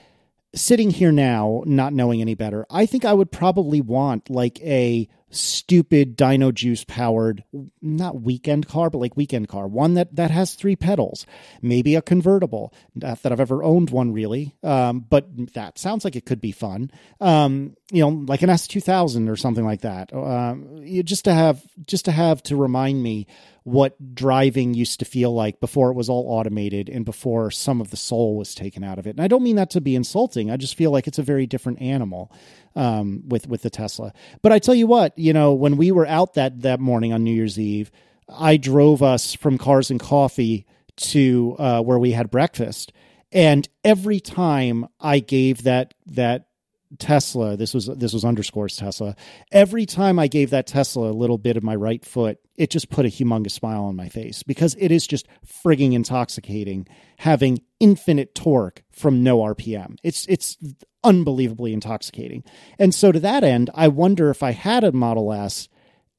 sitting here now, not knowing any better, I think I would probably want like a stupid Dino Juice powered, not weekend car, but like weekend car, one that that has three pedals, maybe a convertible. Not that I've ever owned one really, um, but that sounds like it could be fun. Um, you know, like an S two thousand or something like that. Um, just to have just to have to remind me what driving used to feel like before it was all automated and before some of the soul was taken out of it. And I don't mean that to be insulting. I just feel like it's a very different animal um, with with the Tesla. But I tell you what, you know, when we were out that that morning on New Year's Eve, I drove us from Cars and Coffee to uh, where we had breakfast, and every time I gave that that Tesla, this was this was Underscore's Tesla. Every time I gave that Tesla a little bit of my right foot, it just put a humongous smile on my face because it is just frigging intoxicating having infinite torque from no RPM. It's it's unbelievably intoxicating. And so to that end, I wonder if I had a Model S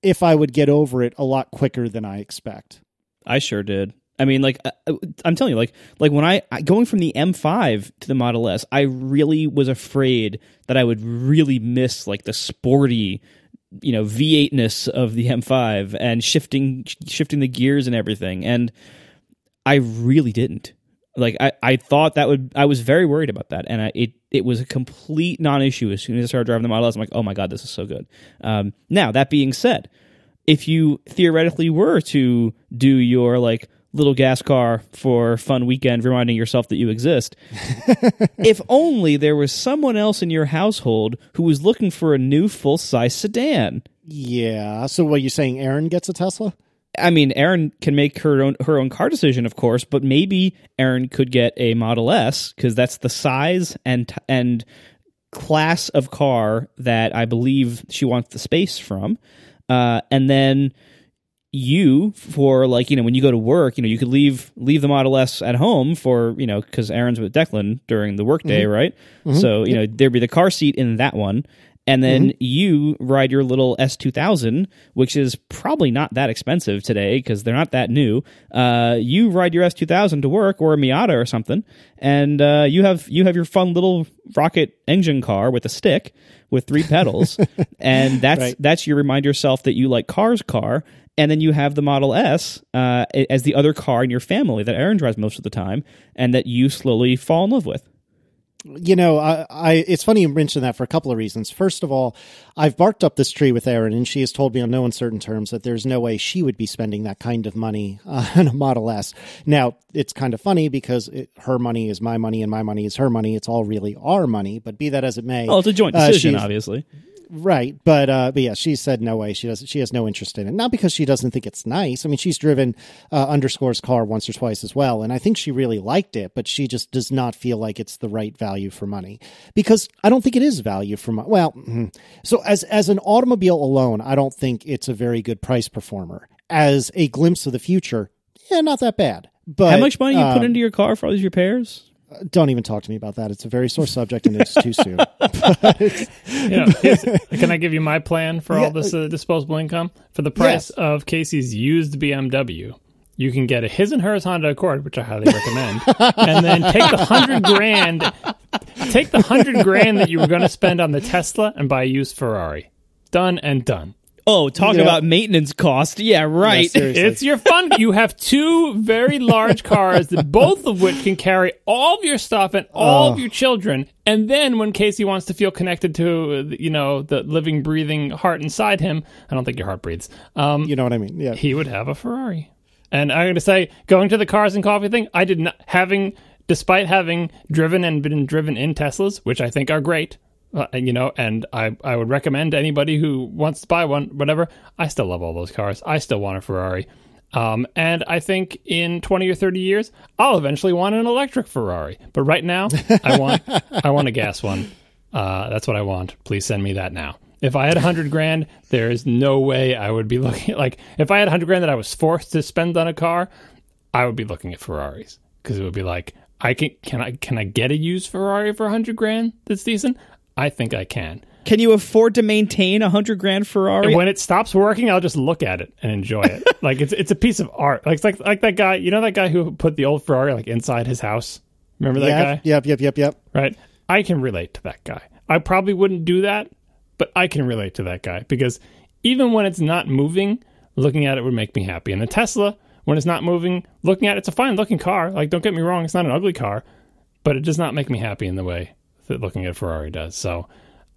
if I would get over it a lot quicker than I expect. I sure did. I mean, like uh, uh, I'm telling you, like like when I going from the M5 to the Model S, I really was afraid that I would really miss like the sporty, you know, V8ness of the M5 and shifting shifting the gears and everything, and I really didn't. Like I, I thought that would I was very worried about that, and I, it it was a complete non-issue as soon as I started driving the Model S. I'm like, oh my god, this is so good. Um, now that being said, if you theoretically were to do your like little gas car for fun weekend, reminding yourself that you exist. if only there was someone else in your household who was looking for a new full size sedan. Yeah. So what you saying? Erin gets a Tesla? I mean, Erin can make her own her own car decision, of course, but maybe Erin could get a Model S because that's the size and and class of car that I believe she wants the space from. Uh, and then you for like you know when you go to work you know you could leave leave the model s at home for you know because Erin's with declan during the workday mm-hmm. right mm-hmm. so you yep. know there'd be the car seat in that one and then mm-hmm. you ride your little S2000, which is probably not that expensive today because they're not that new. Uh, you ride your S2000 to work or a Miata or something, and uh, you have you have your fun little rocket engine car with a stick with three pedals, and that's right. that's your remind yourself that you like cars car. And then you have the Model S uh, as the other car in your family that Erin drives most of the time, and that you slowly fall in love with you know, I, I, it's funny you mention that for a couple of reasons. First of all, I've barked up this tree with Erin, and she has told me on no uncertain terms that there's no way she would be spending that kind of money uh, on a Model S. Now, it's kind of funny because it, her money is my money, and my money is her money. It's all really our money, but be that as it may. Oh, it's a joint uh, decision, uh, obviously. Right, but uh, but yeah, she said no way. She doesn't. She has no interest in it. Not because she doesn't think it's nice. I mean, she's driven uh, Underscore's car once or twice as well, and I think she really liked it. But she just does not feel like it's the right value for money because I don't think it is value for money. Well, mm-hmm. so as as an automobile alone, I don't think it's a very good price performer. As a glimpse of the future, yeah, not that bad. But how much money you um, put into your car for all these repairs? Don't even talk to me about that. It's a very sore subject, and it's too soon. you know, can I give you my plan for yeah. all this uh, disposable income for the price yes. of Casey's used BMW? You can get a his and hers Honda Accord, which I highly recommend, and then take the hundred grand, take the hundred grand that you were going to spend on the Tesla and buy a used Ferrari. Done and done. Oh, talk yeah. about maintenance cost. Yeah, right. Yeah, it's your fun. You have two very large cars, both of which can carry all of your stuff and all oh. of your children. And then when Casey wants to feel connected to, you know, the living, breathing heart inside him, I don't think your heart breathes. Um, you know what I mean? Yeah. He would have a Ferrari. And I'm going to say, going to the cars and coffee thing, I did not, having, despite having driven and been driven in Teslas, which I think are great, you know, and I, I would recommend anybody who wants to buy one, whatever. I still love all those cars. I still want a Ferrari. Um, and I think in 20 or 30 years, I'll eventually want an electric Ferrari. But right now, I want I want a gas one. Uh, that's what I want. Please send me that now. If I had a hundred grand, there is no way I would be looking at, like if I had a hundred grand that I was forced to spend on a car, I would be looking at Ferraris because it would be like I can can I can I get a used Ferrari for a hundred grand that's decent? I think I can. Can you afford to maintain a hundred grand Ferrari? And when it stops working, I'll just look at it and enjoy it. like it's it's a piece of art. Like it's like like that guy. You know that guy who put the old Ferrari like inside his house. Remember that yep, guy? Yep, yep, yep, yep. Right. I can relate to that guy. I probably wouldn't do that, but I can relate to that guy because even when it's not moving, looking at it would make me happy. And the Tesla, when it's not moving, looking at it, it's a fine looking car. Like, don't get me wrong, it's not an ugly car, but it does not make me happy in the way that looking at Ferrari does. So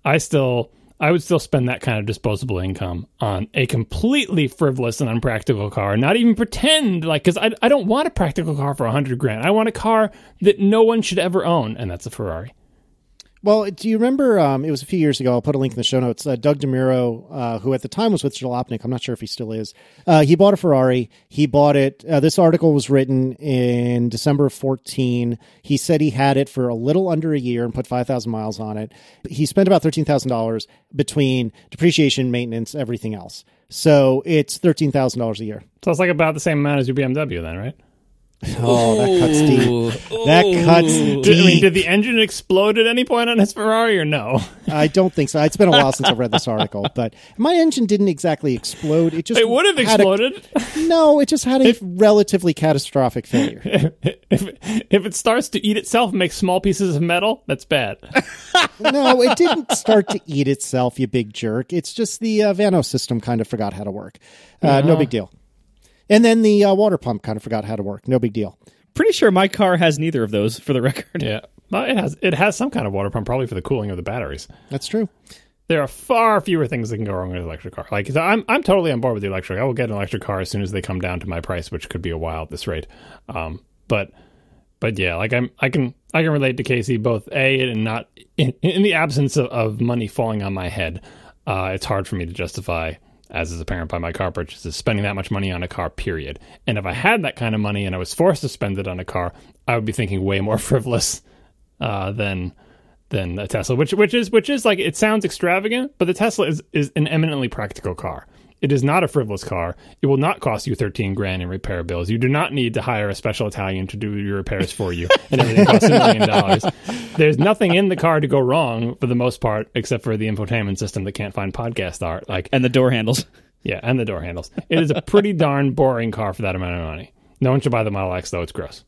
I still. I would still spend that kind of disposable income on a completely frivolous and unpractical car. Not even pretend like, because I, I don't want a practical car for a hundred grand. I want a car that no one should ever own, and that's a Ferrari. Well, do you remember? Um, it was a few years ago. I'll put a link in the show notes. Uh, Doug DeMuro, uh, who at the time was with Jalopnik, I'm not sure if he still is. Uh, he bought a Ferrari. He bought it. Uh, this article was written in December of 14. He said he had it for a little under a year and put 5,000 miles on it. He spent about $13,000 between depreciation, maintenance, everything else. So it's $13,000 a year. So it's like about the same amount as your BMW, then, right? Oh, that cuts deep. That cuts Did, I mean, deep. did the engine explode at any point on his Ferrari, or no? I don't think so. It's been a while since I've read this article, but my engine didn't exactly explode. It just It would have had a- exploded no, it just had a relatively catastrophic failure. if if it starts to eat itself and make small pieces of metal. That's bad. no, it didn't start to eat itself, you big jerk. It's just the uh, VANOS system kind of forgot how to work. Uh, No big deal. And then the uh, water pump kind of forgot how to work. No big deal. Pretty sure my car has neither of those for the record. yeah, well, it has it has some kind of water pump, probably for the cooling of the batteries. That's true. There are far fewer things that can go wrong with an electric car. Like I'm I'm totally on board with the electric. I will get an electric car as soon as they come down to my price, which could be a while at this rate. Um, but but yeah, like I'm I can I can relate to Casey both a and not in, in the absence of, of money falling on my head. Uh, it's hard for me to justify, as is apparent by my car purchases, spending that much money on a car. Period. And if I had that kind of money and I was forced to spend it on a car, I would be thinking way more frivolous uh, than than a Tesla, which which is which is like it sounds extravagant, but the Tesla is is an eminently practical car. It is not a frivolous car. It will not cost you thirteen grand in repair bills. You do not need to hire a special Italian to do your repairs for you, and everything costs a million dollars. There's nothing in the car to go wrong for the most part, except for the infotainment system that can't find podcast art. Like And the door handles. yeah, and the door handles. It is a pretty darn boring car for that amount of money. No one should buy the Model X though; it's gross.